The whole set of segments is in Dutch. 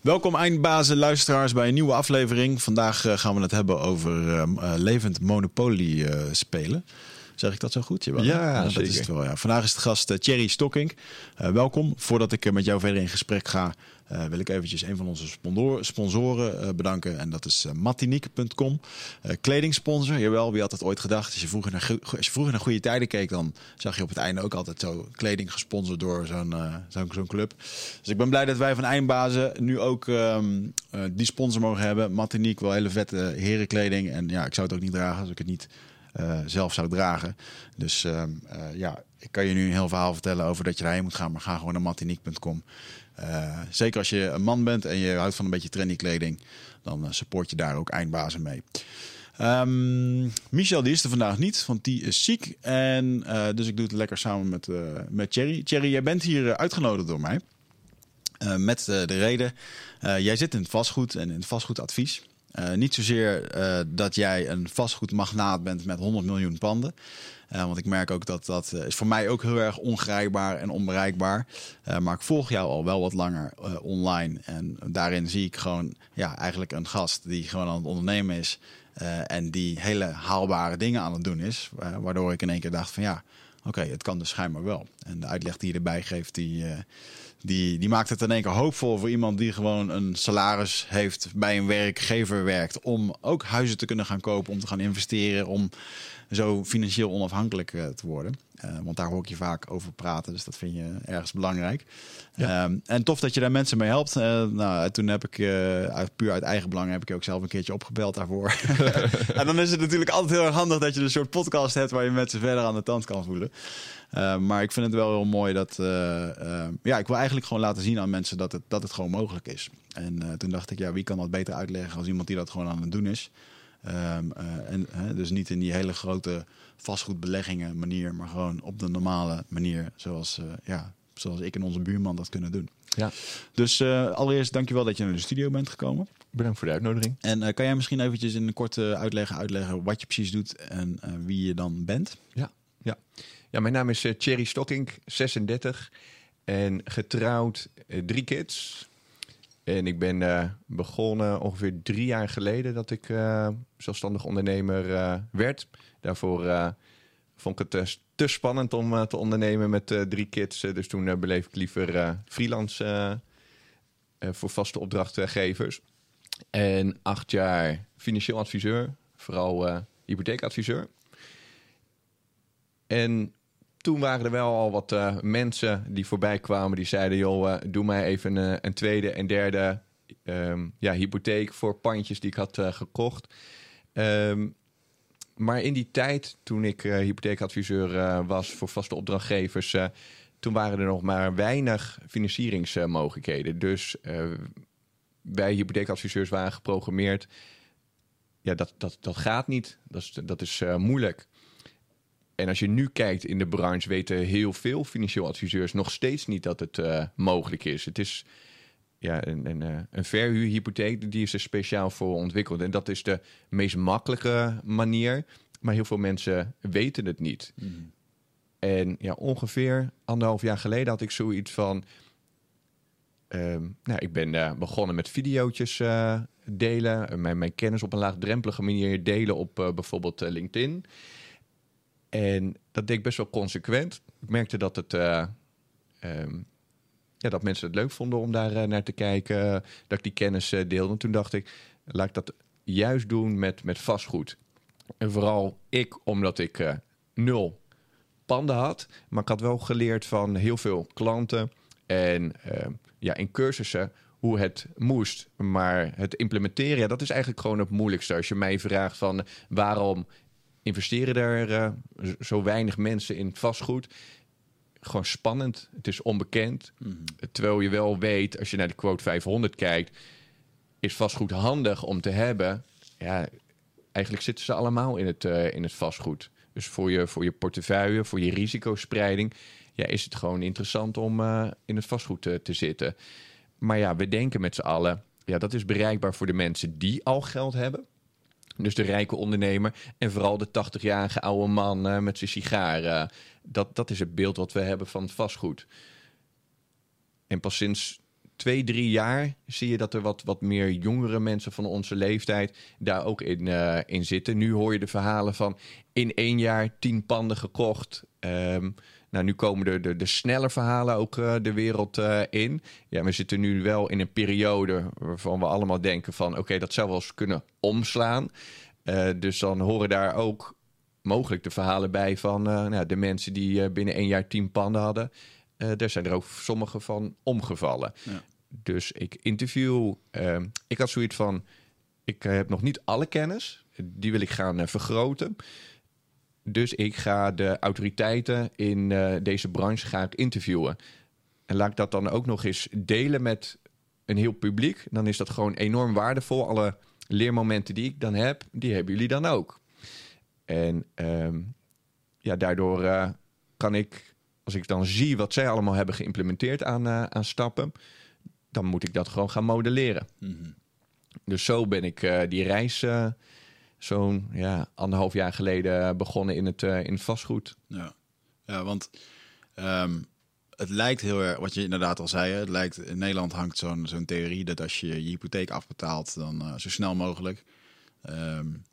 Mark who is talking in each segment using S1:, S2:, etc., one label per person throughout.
S1: Welkom eindbazen, luisteraars bij een nieuwe aflevering. Vandaag eh, gaan we het hebben over ehm, eh, levend Monopoly eh, spelen. Zeg ik dat zo goed? Jawel,
S2: Ja,
S1: dat is het wel. Ja. Vandaag is de gast eh, Thierry Stokking. Eh, welkom. Voordat ik eh, met jou verder in gesprek ga, wil ik eventjes een van onze sponsor- sponsoren bedanken. En dat is Matinique.com. Eh, kledingsponsor, jawel, wie had dat ooit gedacht? Als je, vroeger naar, als je vroeger naar goede tijden keek, dan zag je op het einde ook altijd zo kleding gesponsord door zo'n club. Dus ik ben blij dat wij van Eindbazen nu ook ehm, eh, die sponsor mogen hebben. Matinique, wel hele vette herenkleding. En ja, ik zou het ook niet dragen als ik het niet zelf zou dragen. Dus ehm, eh, ja, ik kan je nu een heel verhaal vertellen over dat je daarheen moet gaan. Maar ga gewoon naar matinique.com. Eh, zeker als je een man bent en je houdt van een beetje trendy kleding. Dan eh, support je daar ook eindbazen mee. Ehm, Michel die is er vandaag niet, want die is ziek. En eh, dus ik doe het lekker samen met, eh met Thierry. Thierry, jij bent hier eh, uitgenodigd door mij. Eh, met eh, de reden, eh, jij zit in het vastgoed en in het vastgoedadvies. Eh, niet zozeer eh, dat jij een vastgoedmagnaat bent met 100 miljoen panden. Eh, want ik merk ook dat dat is voor mij ook heel erg ongrijpbaar en onbereikbaar. Maar ik volg jou al wel wat langer online. En daarin zie ik gewoon ja, eigenlijk een gast die gewoon aan het ondernemen is. en die hele haalbare dingen aan het doen is. Waardoor ik in één keer dacht van ja, oké, het kan dus schijnbaar wel. En de uitleg die je erbij geeft, die, die, die maakt het in één keer hoopvol voor iemand die gewoon een salaris heeft bij een werkgever werkt. Om ook huizen te kunnen gaan kopen, om te gaan investeren, om zo financieel onafhankelijk eh, te worden. Eh, want daar hoor ik je vaak over praten, dus dat vind je ergens belangrijk. Ehm, en tof dat je daar mensen mee helpt. Eh, nou, toen heb ik, uit, puur uit eigen belang, heb ik je ook zelf een keertje opgebeld daarvoor. en dan is het natuurlijk altijd heel erg handig dat je een soort podcast hebt waar je mensen verder aan de tand kan voelen. Uh, maar ik vind het wel heel mooi dat. Uh, uh, ja, ik wil eigenlijk gewoon laten zien aan mensen dat het, dat het gewoon mogelijk is. En toen dacht ik, ja, wie kan dat beter uitleggen als iemand die dat gewoon aan het doen is. Um, en, dus niet in die hele grote vastgoedbeleggingen manier, maar gewoon op de normale manier, zoals, ja, zoals ik en onze buurman dat kunnen doen.
S2: Ja.
S1: Dus uh, allereerst dankjewel dat je naar de studio bent gekomen.
S2: Bedankt voor de uitnodiging.
S1: En uh, kan jij misschien eventjes in een korte uitleg uitleggen wat je precies doet en uh, wie je dan bent?
S2: Ja, ja. Ja mijn naam is uh, Thierry Stokking, 36 en getrouwd, drie kids. En ik ben uh, begonnen ongeveer drie jaar geleden dat ik uh, zelfstandig ondernemer uh, werd. Daarvoor vond ik het te spannend om te ondernemen met drie kids. dus toen beleef ik liever freelance voor vaste opdrachtgevers. En acht jaar financieel adviseur, vooral hypotheekadviseur. En toen waren er wel al wat uh, mensen die voorbij kwamen. Die zeiden, joh, uh, doe mij even uh, een tweede en derde um, ja, hypotheek voor pandjes die ik had gekocht. Um, maar in die tijd, toen ik hypotheekadviseur was voor vaste opdrachtgevers... toen waren er nog maar weinig financieringsmogelijkheden. Dus wij hypotheekadviseurs waren geprogrammeerd... ja, dat, dat, dat gaat niet, dat is, dat is moeilijk... En als je nu kijkt in de branche, weten heel veel financieel adviseurs nog steeds niet dat het uh, mogelijk is. Het is ja, een, een, een verhuurhypotheek, die is er speciaal voor ontwikkeld. En dat is de meest makkelijke manier. Maar heel veel mensen weten het niet. Mm. En ja, ongeveer anderhalf jaar geleden had ik zoiets van... Um, nou, ik ben uh, begonnen met video's uh, delen. Mijn, mijn kennis op een laagdrempelige manier delen op uh, bijvoorbeeld LinkedIn. En dat deed ik best wel consequent. Ik merkte dat, het, uh, um, ja, dat mensen het leuk vonden om daar uh, naar te kijken. Dat ik die kennis uh, deelde. En toen dacht ik, laat ik dat juist doen met, met vastgoed. En vooral ik, omdat ik nul panden had. Maar ik had wel geleerd van heel veel klanten. En ja, in cursussen hoe het moest. Maar het implementeren, ja, dat is eigenlijk gewoon het moeilijkste. Als je mij vraagt van waarom investeren er uh, zo weinig mensen in vastgoed. Gewoon spannend. Het is onbekend. Mm -hmm. Terwijl je wel weet, als je naar de quote 500 kijkt, is vastgoed handig om te hebben. Ja, eigenlijk zitten ze allemaal in het, uh, in het vastgoed. Dus voor je, voor je portefeuille, voor je risicospreiding, ja, is het gewoon interessant om uh, in het vastgoed te, te zitten. Maar ja, we denken met z'n allen, ja, dat is bereikbaar voor de mensen die al geld hebben. Dus de rijke ondernemer en vooral de 80-jarige oude man uh, met zijn sigaar. Uh, dat, dat is het beeld wat we hebben van vastgoed. En pas sinds twee, drie jaar zie je dat er wat, wat meer jongere mensen van onze leeftijd daar ook in, eh, in zitten. Nu hoor je de verhalen van in één jaar tien panden gekocht. Ehm, nou, nu komen de, de, de snelle verhalen ook eh, de wereld eh, in. Ja, we zitten nu wel in een periode waarvan we allemaal denken van... oké, dat zou wel eens kunnen omslaan. dus dan horen daar ook mogelijk de verhalen bij van nou, de mensen die binnen één jaar tien panden hadden. daar zijn er ook sommige van omgevallen. Ja. Dus ik interview. Ehm, ik had zoiets van: ik heb nog niet alle kennis. Die wil ik gaan vergroten. Dus ik ga de autoriteiten in uh, deze branche ga ik interviewen. En laat ik dat dan ook nog eens delen met een heel publiek. Dan is dat gewoon enorm waardevol. Alle leermomenten die ik dan heb, die hebben jullie dan ook. En um, ja, daardoor uh, kan ik, als ik dan zie wat zij allemaal hebben geïmplementeerd aan, uh, aan stappen, dan moet ik dat gewoon gaan modelleren. Mm -hmm. Dus zo ben ik die reis zo'n ja, anderhalf jaar geleden begonnen in het, uh, in vastgoed.
S1: Ja, ja want um, het lijkt heel erg, wat je inderdaad al zei, het lijkt, in Nederland hangt zo'n zo'n theorie dat als je je hypotheek afbetaalt, dan uh, zo snel mogelijk. Um,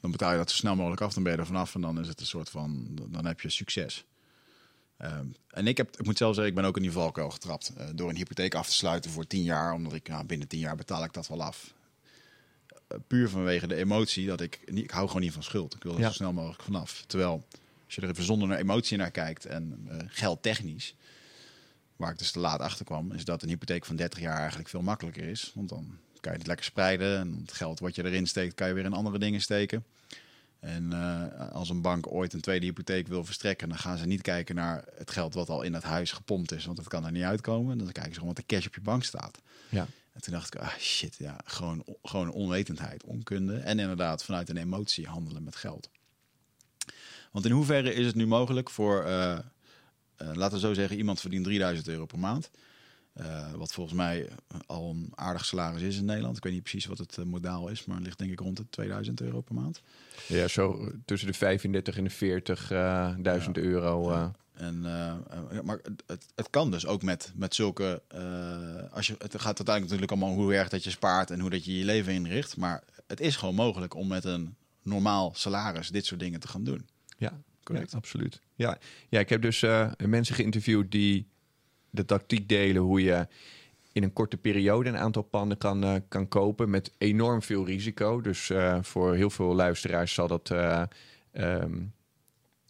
S1: dan betaal je dat zo snel mogelijk af, dan ben je er vanaf en dan is het een soort van, dan heb je succes. Um, en ik, heb, ik moet zelf zeggen, ik ben ook in die valkuil getrapt. Uh, door een hypotheek af te sluiten voor tien jaar, omdat ik nou, binnen tien jaar betaal ik dat wel af puur vanwege de emotie dat ik, ik hou gewoon niet van schuld. Ik wil er zo snel mogelijk vanaf. Terwijl als je er even zonder naar emotie naar kijkt en uh, geldtechnisch, waar ik dus te laat achter kwam, is dat een hypotheek van 30 jaar eigenlijk veel makkelijker is. Want dan kan je het lekker spreiden en het geld wat je erin steekt, kan je weer in andere dingen steken. En uh, als een bank ooit een tweede hypotheek wil verstrekken, dan gaan ze niet kijken naar het geld wat al in het huis gepompt is, want dat kan er niet uitkomen. Dan kijken ze gewoon wat de cash op je bank staat. Ja. En toen dacht ik, ah shit, ja, gewoon, gewoon onwetendheid, onkunde. En inderdaad vanuit een emotie handelen met geld. Want in hoeverre is het nu mogelijk voor, uh, uh, laten we zo zeggen, iemand verdient 3000 euro per maand. Uh, wat volgens mij al een aardig salaris is in Nederland. Ik weet niet precies wat het modaal is, maar het ligt denk ik rond de 2000 euro per maand.
S2: Ja, zo tussen de 35 en de 40.000 ja. euro. Ja.
S1: En, uh, maar het, het kan dus ook met, met zulke. Uh, als je, het gaat uiteindelijk natuurlijk allemaal hoe erg dat je spaart en hoe dat je je leven inricht. Maar het is gewoon mogelijk om met een normaal salaris dit soort dingen te gaan doen.
S2: Ja, correct. absoluut. Ja. ja, ik heb dus uh, mensen geïnterviewd die de tactiek delen hoe je in een korte periode een aantal panden kan, kan kopen met enorm veel risico. Dus voor heel veel luisteraars zal dat um,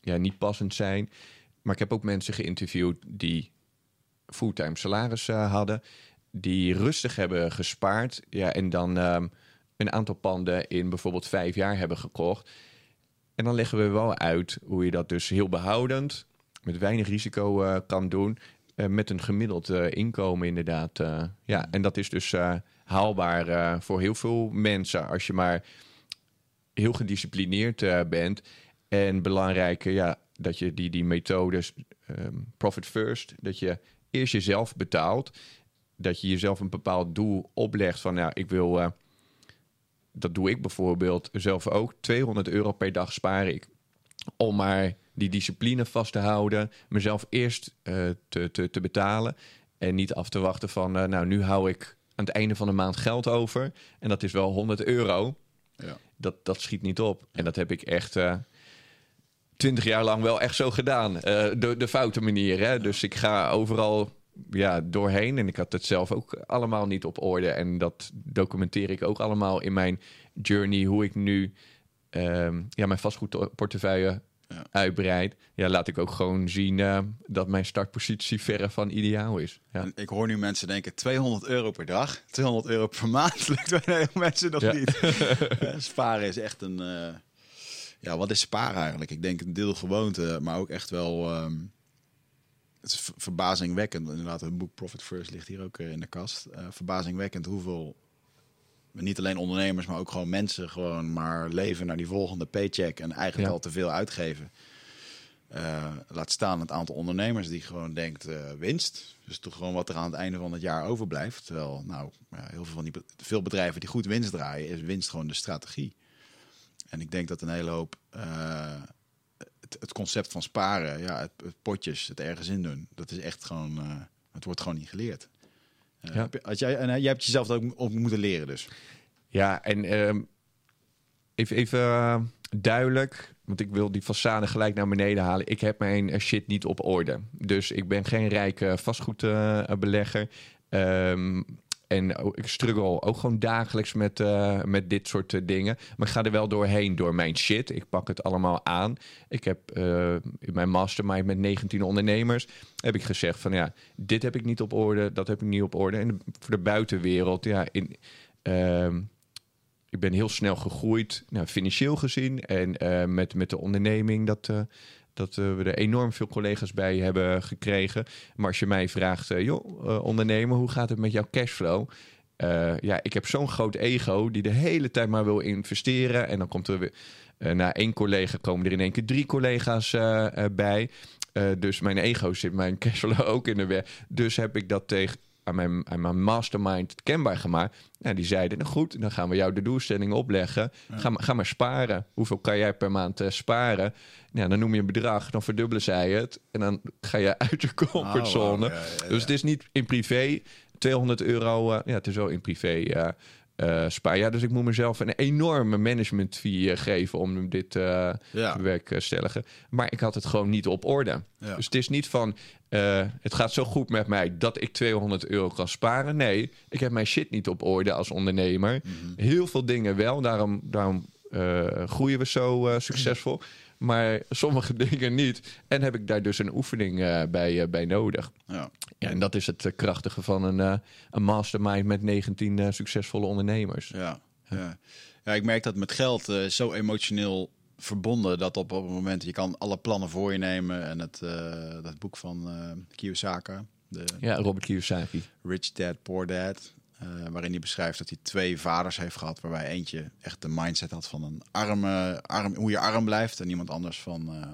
S2: ja, niet passend zijn. Maar ik heb ook mensen geïnterviewd die fulltime salaris uh, hadden, die rustig hebben gespaard ja, en dan um, een aantal panden in bijvoorbeeld vijf jaar hebben gekocht. En dan leggen we wel uit hoe je dat dus heel behoudend, met weinig risico uh, kan doen, uh, met een gemiddeld inkomen inderdaad. ja, en dat is dus haalbaar voor heel veel mensen als je maar heel gedisciplineerd bent. En belangrijk, ja, dat je die, die methodes um, profit first, dat je eerst jezelf betaalt. Dat je jezelf een bepaald doel oplegt van, nou, ik wil, uh, dat doe ik bijvoorbeeld zelf ook, 200 euro per dag spaar ik. Om maar die discipline vast te houden, mezelf eerst uh, te, te, te betalen en niet af te wachten van, uh, nou, nu hou ik aan het einde van de maand geld over en dat is wel 100 euro. Ja. Dat, dat schiet niet op. En dat heb ik echt twintig jaar lang wel echt zo gedaan. Uh, de, de foute manier. Hè? Dus ik ga overal ja, doorheen. En ik had het zelf ook allemaal niet op orde. En dat documenteer ik ook allemaal in mijn journey. Hoe ik nu um, ja, mijn vastgoedportefeuille ja. uitbreid. Ja, laat ik ook gewoon zien uh, dat mijn startpositie verre van ideaal is. Ja.
S1: En ik hoor nu mensen denken 200 euro per dag, 200 euro per maand. Lukt bij heel mensen nog niet. Sparen is echt een... Uh ja, wat is sparen eigenlijk? Ik denk een deel gewoonte, maar ook echt wel. Um, het is verbazingwekkend. Inderdaad, een boek Profit First ligt hier ook eh, in de kast. Uh, verbazingwekkend hoeveel. Niet alleen ondernemers, maar ook gewoon mensen gewoon maar leven naar die volgende paycheck en eigenlijk al te veel uitgeven. Uh, laat staan het aantal ondernemers die gewoon denkt winst. Dus toch gewoon wat er aan het einde van het jaar overblijft. Terwijl, nou, ja, heel veel van die veel bedrijven die goed winst draaien, is winst gewoon de strategie. En ik denk dat een hele hoop uh, het, het, concept van sparen, ja, het, het, potjes, het ergens in doen, dat is echt gewoon, uh, het wordt gewoon niet geleerd. Eh,
S2: Ja.
S1: jij, en eh, jij hebt jezelf dat ook op moeten leren dus.
S2: Ja, en ehm, even, even eh, duidelijk, want ik wil die façade gelijk naar beneden halen. Ik heb mijn eh, shit niet op orde. Dus ik ben geen rijke vastgoedbelegger. Ehm en ik struggle ook gewoon dagelijks met, eh, met dit soort eh, dingen. Maar ik ga er wel doorheen door mijn shit. Ik pak het allemaal aan. Ik heb eh, in mijn mastermind met 19 ondernemers... heb ik gezegd van ja, dit heb ik niet op orde, dat heb ik niet op orde. En voor de buitenwereld, ja, in... ehm, ik ben heel snel gegroeid, nou, financieel gezien. En met, met de onderneming dat, dat eh, we er enorm veel collega's bij hebben gekregen. Maar als je mij vraagt, eh, joh, eh, ondernemer, hoe gaat het met jouw cashflow? Ja, ik heb zo'n groot ego die de hele tijd maar wil investeren. En dan komt er weer, na één collega komen er in één keer drie collega's bij. Dus mijn ego zit mijn cashflow ook in de weg. Dus heb ik dat tegen aan mijn, aan mijn mastermind kenbaar gemaakt. Nou, die zeiden, nou goed, dan gaan we jou de doelstelling opleggen. Ga, maar- ga maar sparen. Hoeveel kan jij per maand eh, sparen? Nou, dan noem je een bedrag, dan verdubbelen zij het. En dan ga je uit je comfortzone.
S1: Oh, wauw. Ja, ja, ja.
S2: Dus het is niet in privé 200 euro. eh, ja, het is wel in privé spaar. Ja, dus ik moet mezelf een enorme management fee eh, geven om dit eh
S1: Ja.
S2: te bewerkstelligen. Maar ik had het gewoon niet op orde.
S1: Ja.
S2: Dus het is niet van, het gaat zo goed met mij dat ik 200 euro kan sparen. Nee, ik heb mijn shit niet op orde als ondernemer.
S1: Mhm.
S2: Heel veel dingen wel, daarom, daarom groeien we zo succesvol. Maar sommige dingen niet. En heb ik daar dus een oefening eh, bij, eh, bij nodig.
S1: Ja.
S2: Ja, en dat is het eh, krachtige van een, een mastermind met 19 eh, succesvolle ondernemers.
S1: Ja, ja. ja, ik merk dat met geld zo emotioneel verbonden dat op, op het moment je kan alle plannen voor je nemen en het dat boek van Kiyosaki, de
S2: Ja, Robert Kiyosaki.
S1: Rich Dad Poor Dad, eh, waarin hij beschrijft dat hij twee vaders heeft gehad, waarbij eentje echt de mindset had van een arme, arm, hoe je arm blijft en iemand anders van eh,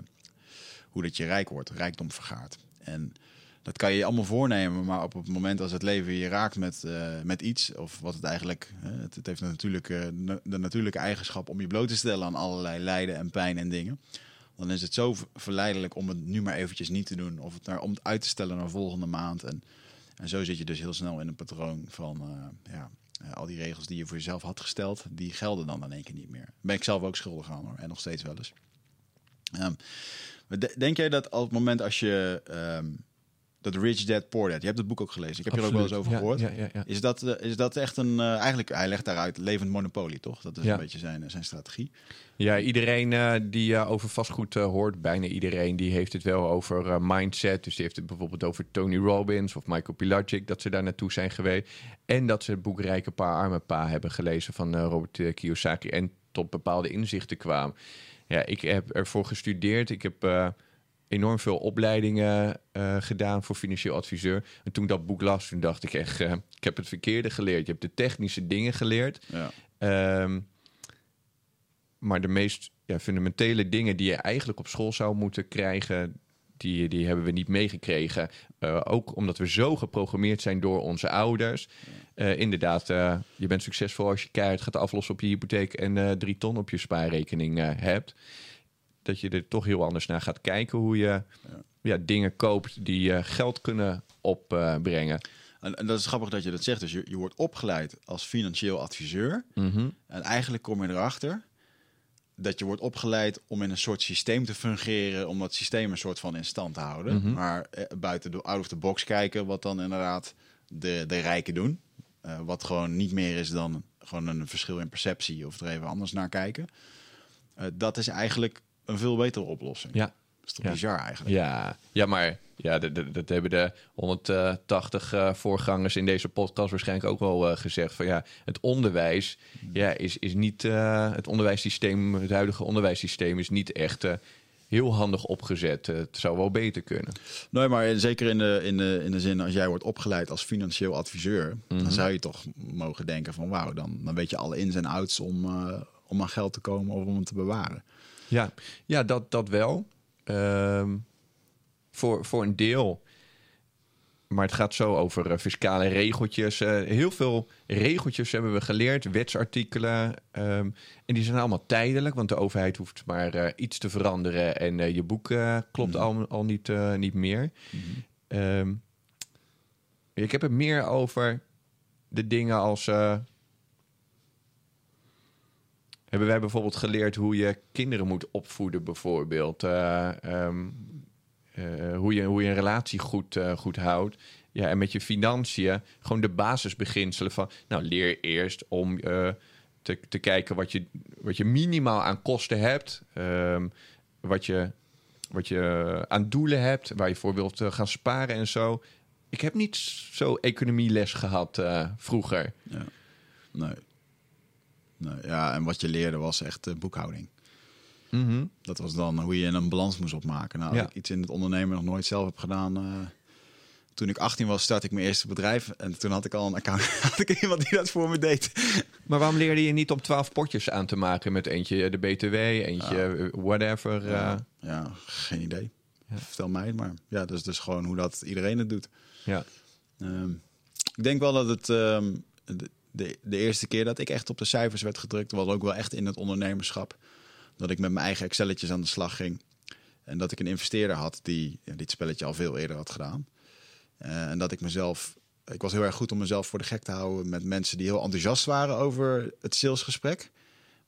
S1: hoe dat je rijk wordt, rijkdom vergaart. En dat kan je allemaal voornemen, maar op het moment als het leven je raakt met, eh, met iets, of wat het eigenlijk, het, het heeft natuurlijk na- de natuurlijke eigenschap om je bloot te stellen aan allerlei lijden en pijn en dingen. Dan is het zo ver- verleidelijk om het nu maar eventjes niet te doen, of het naar, om het uit te stellen naar volgende maand. En, en zo zit je dus heel snel in een patroon van, eh, ja, eh, al die regels die je voor jezelf had gesteld, die gelden dan in één keer niet meer. Ben ik zelf ook schuldig aan hoor, en nog steeds wel eens. De- denk jij dat op het moment als je ehm, dat Rich Dad Poor Dad, je hebt het boek ook gelezen, ik heb je er ook wel eens over gehoord.
S2: Ja, ja, ja.
S1: Is dat, eh, is dat echt een, eh, eigenlijk, hij legt daaruit levend monopolie, toch? Dat is
S2: Ja.
S1: een beetje zijn, zijn strategie.
S2: Ja, iedereen eh, die eh, over vastgoed eh, hoort, bijna iedereen, die heeft het wel over eh, mindset. Dus die heeft het bijvoorbeeld over Tony Robbins of Michael Pilagic, dat ze daar naartoe zijn geweest. En dat ze het boek Rijke Pa, Arme Pa hebben gelezen van eh, Robert eh, Kiyosaki en tot bepaalde inzichten kwamen. Ja, ik heb ervoor gestudeerd. Ik heb eh, enorm veel opleidingen eh, gedaan voor financieel adviseur. En toen ik dat boek las, toen dacht ik echt, eh, ik heb het verkeerde geleerd. Je hebt de technische dingen geleerd.
S1: Ja.
S2: Ehm, maar de meest ja, fundamentele dingen die je eigenlijk op school zou moeten krijgen, die, die hebben we niet meegekregen. Eh, ook omdat we zo geprogrammeerd zijn door onze ouders. Inderdaad, je bent succesvol als je keihard gaat aflossen op je hypotheek en drie ton op je spaarrekening hebt. Dat je er toch heel anders naar gaat kijken hoe je ja. dingen koopt die eh, geld kunnen opbrengen.
S1: En, en dat is grappig dat je dat zegt. Dus je, je wordt opgeleid als financieel adviseur.
S2: Mhm.
S1: En eigenlijk kom je erachter dat je wordt opgeleid om in een soort systeem te fungeren, om dat systeem een soort van in stand te houden.
S2: Mhm.
S1: Maar eh, buiten de out of the box kijken, wat dan inderdaad de, de rijken doen. Eh, wat gewoon niet meer is dan gewoon een verschil in perceptie of er even anders naar kijken. Dat is eigenlijk een veel betere oplossing.
S2: Ja.
S1: Dat is toch
S2: Ja.
S1: bizar eigenlijk.
S2: Ja, ja maar ja, dat, hebben de 180 eh, voorgangers in deze podcast waarschijnlijk ook wel eh, gezegd. Van ja, het onderwijs ja, is, is niet. eh, het onderwijssysteem, het huidige onderwijssysteem is niet echt. Heel handig opgezet. Het zou wel beter kunnen.
S1: Nee, maar zeker in de, in, de, in de zin als jij wordt opgeleid als financieel adviseur, dan zou je toch mogen denken van wauw, dan, dan weet je alle ins en outs om, om aan geld te komen of om het te bewaren.
S2: Ja, ja dat, dat wel. Ehm, voor, voor een deel. Maar het gaat zo over eh, fiscale regeltjes. Eh, heel veel regeltjes hebben we geleerd, wetsartikelen. ehm, en die zijn allemaal tijdelijk, want de overheid hoeft maar eh, iets te veranderen. En je boek klopt al, al niet, niet meer. Ehm, ik heb het meer over de dingen als. Hebben wij bijvoorbeeld geleerd hoe je kinderen moet opvoeden, bijvoorbeeld. Eh, ehm, eh, hoe, je, hoe je een relatie goed, eh, goed houdt. Ja, en met je financiën gewoon de basisbeginselen van... Nou, leer eerst om te, te kijken wat je, wat je minimaal aan kosten hebt. ehm, wat, je, wat je aan doelen hebt, waar je voor wilt gaan sparen en zo. Ik heb niet zo economieles gehad eh, vroeger.
S1: Ja. Nee. Nee. Ja, en wat je leerde was echt eh, boekhouding.
S2: Mhm.
S1: Dat was dan hoe je een balans moest opmaken. Nou,
S2: Ja.
S1: ik iets in het ondernemen nog nooit zelf heb gedaan. eh, toen ik 18 was, startte ik mijn eerste bedrijf. En toen had ik al een account. Had ik iemand die dat voor me deed.
S2: Maar waarom leerde je niet om twaalf potjes aan te maken met eentje de BTW, eentje eh, whatever? eh?
S1: Ja, ja, geen idee. Vertel mij het maar. Ja, dat is dus gewoon hoe dat iedereen het doet.
S2: ja.
S1: Ehm, ik denk wel dat het ehm, de, de, eerste keer dat ik echt op de cijfers werd gedrukt, was ook wel echt in het ondernemerschap. Dat ik met mijn eigen Excelletjes aan de slag ging. En dat ik een investeerder had die ja, dit spelletje al veel eerder had gedaan. Eh, en dat ik mezelf. Ik was heel erg goed om mezelf voor de gek te houden met mensen die heel enthousiast waren over het salesgesprek.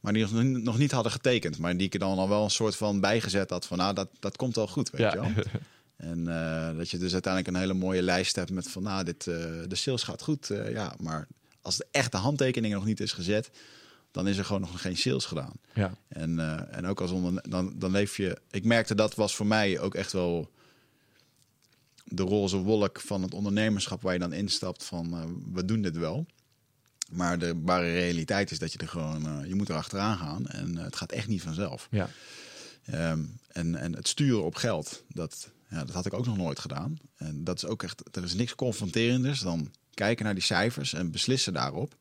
S1: Maar die nog, niet- nog niet hadden getekend. Maar die ik er dan al wel een soort van bijgezet had van nou, dat, dat komt wel goed, weet
S2: Ja.
S1: je wel. En eh, dat je dus uiteindelijk een hele mooie lijst hebt met van, nou, dit, eh, de sales gaat goed. ja, maar als de echte handtekening nog niet is gezet, dan is er gewoon nog geen sales gedaan.
S2: Ja.
S1: En, eh, en ook als onder, dan, dan leef je. Ik merkte dat was voor mij ook echt wel de roze wolk van het ondernemerschap waar je dan instapt van eh, we doen dit wel. Maar de ware realiteit is dat je er gewoon, eh, je moet er achteraan gaan en het gaat echt niet vanzelf.
S2: Ja.
S1: Ehm, en, en het sturen op geld, dat, ja, dat had ik ook nog nooit gedaan. En dat is ook echt, er is niks confronterenders dan kijken naar die cijfers en beslissen daarop.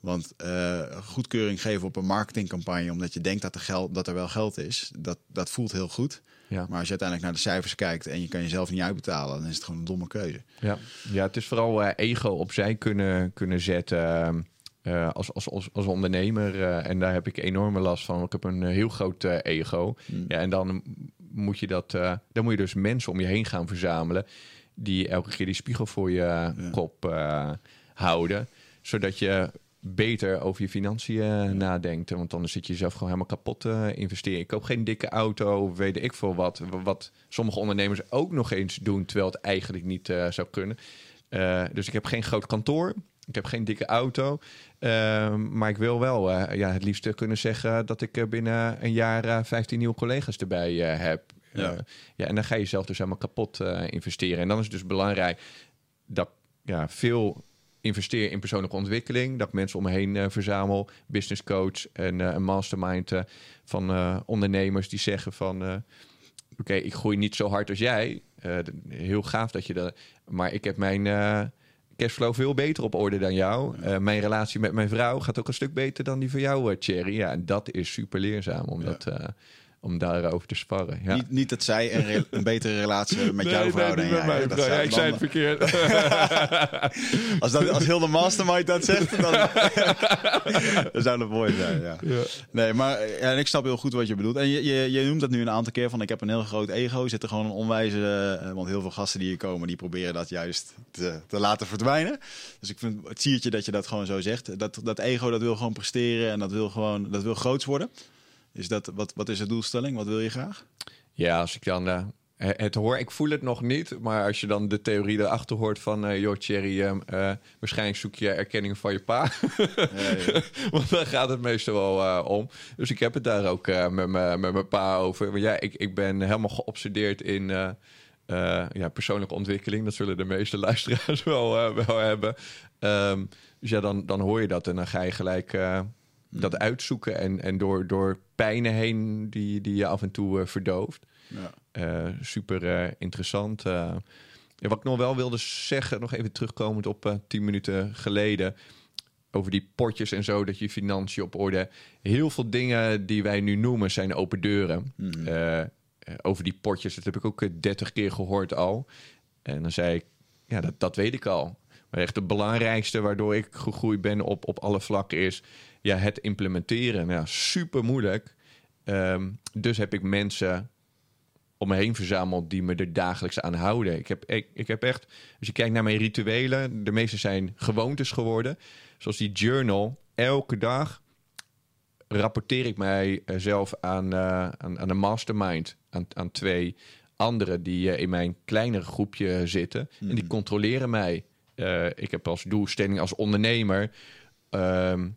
S1: Want eh, goedkeuring geven op een marketingcampagne omdat je denkt dat er, geld, dat er wel geld is, dat, dat voelt heel goed.
S2: Ja.
S1: Maar als je uiteindelijk naar de cijfers kijkt en je kan jezelf niet uitbetalen, dan is het gewoon een domme keuze.
S2: Ja. ja, het is vooral eh, ego opzij kunnen, kunnen zetten eh, als, als, als, als ondernemer. en daar heb ik enorme last van. Ik heb een heel groot ego. Ja, en dan moet je dat, dan moet je dus mensen om je heen gaan verzamelen die elke keer die spiegel voor je kop eh, houden, zodat je beter over je financiën eh, nadenkt. Want anders zit je jezelf gewoon helemaal kapot te investeren. Ik koop geen dikke auto, weet ik veel wat. Wat sommige ondernemers ook nog eens doen, terwijl het eigenlijk niet eh, zou kunnen. Eh, dus ik heb geen groot kantoor. Ik heb geen dikke auto. Maar ik wil wel eh, ja, het liefst kunnen zeggen dat ik eh, binnen een jaar eh, 15 nieuwe collega's erbij eh, heb.
S1: Ja.
S2: Eh, ja, en dan ga je zelf dus helemaal kapot eh, investeren. En dan is het dus belangrijk dat ja, veel investeer in persoonlijke ontwikkeling. Dat ik mensen om me heen eh, verzamel. Business coach en een mastermind van ondernemers die zeggen van... Oké, ik groei niet zo hard als jij. Heel gaaf dat je dat... Maar ik heb mijn cashflow veel beter op orde dan jou. Mijn relatie met mijn vrouw gaat ook een stuk beter dan die van jou, Thierry. Ja, en dat is super leerzaam om,
S1: Ja.
S2: Dat, om daarover te sparren. Ja.
S1: Niet, niet dat zij een, re- een betere relatie hebben met
S2: Nee,
S1: jouw
S2: nee,
S1: vrouw
S2: niet
S1: dan jij. Dat
S2: vrouw. Ja, ik zei het verkeerd.
S1: Als, dat, als heel de mastermind dat zegt, dan, dan zou dat mooi zijn. Ja.
S2: Ja.
S1: Nee, maar ja, en ik snap heel goed wat je bedoelt. En je, je, je noemt dat nu een aantal keer van ik heb een heel groot ego. Zit er gewoon een onwijze... eh, want heel veel gasten die hier komen, die proberen dat juist te, te laten verdwijnen. Dus ik vind het siertje dat je dat gewoon zo zegt. Dat, dat ego dat wil gewoon presteren en dat wil gewoon dat wil groots worden. Is dat, wat, wat is de doelstelling? Wat wil je graag?
S2: Ja, als ik dan eh, het hoor, ik voel het nog niet. Maar als je dan de theorie erachter hoort van... eh joh, Thierry, eh, waarschijnlijk zoek je erkenning van je pa.
S1: Ja, ja.
S2: Want daar gaat het meestal wel om. Dus ik heb het daar ook met, mijn- met mijn pa over. Maar ja, ik, ik ben helemaal geobsedeerd in... ja, persoonlijke ontwikkeling, dat zullen de meeste luisteraars wel, wel hebben. Ehm, dus ja, dan, dan hoor je dat en dan ga je gelijk dat uitzoeken. En, en door, door pijnen heen die, die je af en toe eh, verdooft.
S1: Ja.
S2: Eh, super eh, interessant. Ja, wat ik nog wel wilde zeggen, nog even terugkomend op tien minuten geleden. Over die potjes en zo, dat je financiën op orde. Heel veel dingen die wij nu noemen zijn open deuren. Eh, over die potjes, dat heb ik ook dertig keer gehoord al. En dan zei ik, ja, dat, dat weet ik al. Maar echt het belangrijkste waardoor ik gegroeid ben op, op alle vlakken is ja, het implementeren. Ja, super moeilijk. Ehm, dus heb ik mensen om me heen verzameld die me er dagelijks aan houden. Ik heb, ik, ik heb echt, als je kijkt naar mijn rituelen, de meeste zijn gewoontes geworden. Zoals die journal, elke dag rapporteer ik mijzelf aan, uh, aan, aan een mastermind, aan, aan twee anderen die uh, in mijn kleinere groepje zitten. En die controleren mij. Uh, ik heb als doelstelling als ondernemer. Um, nou,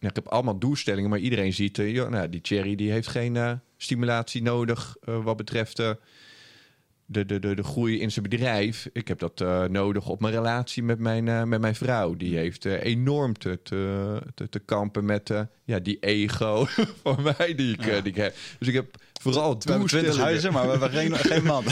S2: ik heb allemaal doelstellingen, maar iedereen ziet, uh, ja, nou, die Cherry die heeft geen uh, stimulatie nodig wat betreft de, de, de, de groei in zijn bedrijf. Ik heb dat nodig op mijn relatie met mijn, met mijn vrouw. Die heeft enorm te, te, te, kampen met ja, die ego van mij die ik, ja. die ik heb. Dus ik heb vooral
S1: we hebben 20 huizen, maar we hebben geen, geen man.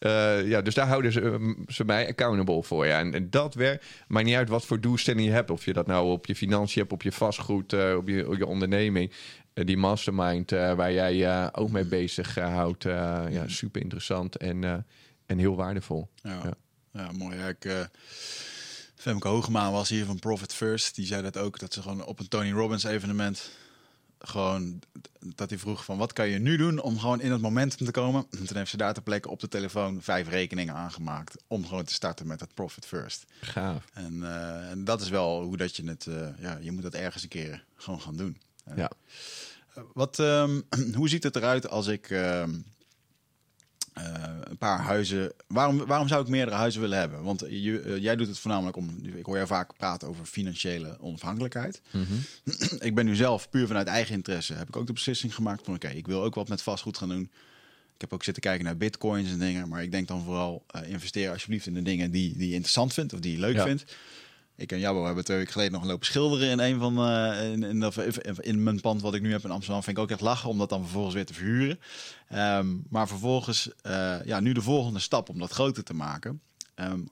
S2: ja. Ja, dus daar houden ze, ze mij accountable voor. Ja. En, en dat werkt. Maakt niet uit wat voor doelstelling je hebt. Of je dat nou op je financiën hebt, op je vastgoed, op, je, op je onderneming. Uh, die mastermind waar jij ook mee bezig houdt. ja, super interessant en, en heel waardevol.
S1: Ja, ja. ja mooi. Ja, ik, Femke Hoogema was hier van Profit First. Die zei dat ook, dat ze gewoon op een Tony Robbins evenement gewoon dat hij vroeg van wat kan je nu doen om gewoon in het momentum te komen. En toen heeft ze daar ter plekke op de telefoon vijf rekeningen aangemaakt om gewoon te starten met het profit first.
S2: Gaaf.
S1: En, uh, en dat is wel hoe dat je het, uh, ja, je moet dat ergens een keer gewoon gaan doen.
S2: Ja.
S1: Wat, um, hoe ziet het eruit als ik um, uh, een paar huizen. Waarom, waarom zou ik meerdere huizen willen hebben? Want je, uh, jij doet het voornamelijk om. Ik hoor jou vaak praten over financiële onafhankelijkheid.
S2: Mhm.
S1: Mm -hmm. ik ben nu zelf puur vanuit eigen interesse. Heb ik ook de beslissing gemaakt van: oké, okay, ik wil ook wat met vastgoed gaan doen. Ik heb ook zitten kijken naar bitcoins en dingen. Maar ik denk dan vooral: uh, investeer alsjeblieft in de dingen die, die je interessant vindt of die je leuk ja. vindt. Ik en Jabbo hebben twee weken geleden nog lopen schilderen in een van uh, in, in, in, in, mijn pand wat ik nu heb in Amsterdam. Vind ik ook echt lachen om dat dan vervolgens weer te verhuren. Um, maar vervolgens, uh, ja, nu de volgende stap om dat groter te maken. Um,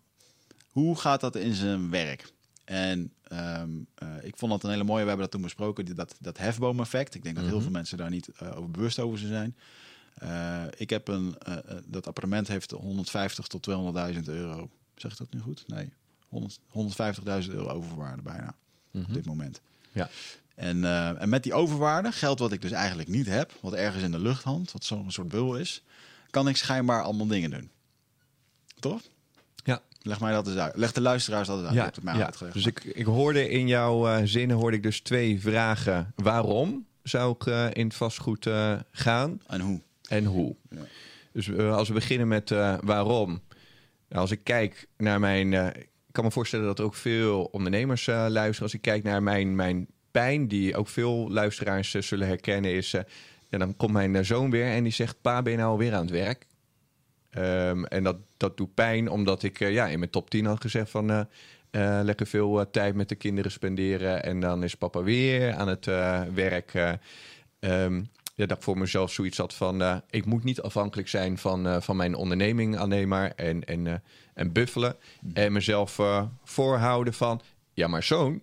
S1: hoe gaat dat in zijn werk? En um, uh, ik vond dat een hele mooie. We hebben dat toen besproken, dat, dat hefboom-effect. Ik denk dat heel mm -hmm. veel mensen daar niet over bewust over zijn. Ik heb een, dat appartement heeft 150 tot 200.000 euro. Zeg ik dat nu goed? Nee. 150.000 euro overwaarde bijna op dit moment.
S2: Ja.
S1: En, uh, en met die overwaarde, geld wat ik dus eigenlijk niet heb, wat ergens in de lucht hangt, wat zo'n soort bul is, kan ik schijnbaar allemaal dingen doen. Toch?
S2: Ja.
S1: Leg mij dat eens uit. Leg de luisteraars dat eens uit.
S2: Ja,
S1: het mij
S2: ja.
S1: uitgelegd,
S2: dus ik, ik hoorde in jouw uh, zinnen hoorde ik dus twee vragen. Waarom zou ik uh, in het vastgoed gaan?
S1: En hoe?
S2: En hoe.
S1: Ja.
S2: Dus als we beginnen met waarom. Als ik kijk naar mijn kan me voorstellen dat er ook veel ondernemers uh, luisteren. Als ik kijk naar mijn, mijn pijn, die ook veel luisteraars uh, zullen herkennen, is... Uh, ja, dan komt mijn zoon weer en die zegt... Pa, ben nou alweer aan het werk? Um, en dat, dat doet pijn, omdat ik ja, in mijn top 10 had gezegd van... lekker veel tijd met de kinderen spenderen. En dan is papa weer aan het werk. Um, ja, dat ik voor mezelf zoiets had van... Uh, ik moet niet afhankelijk zijn van, uh, van mijn onderneming alleen maar. En, en, uh, en buffelen. En mezelf voorhouden van... Ja, maar zoon,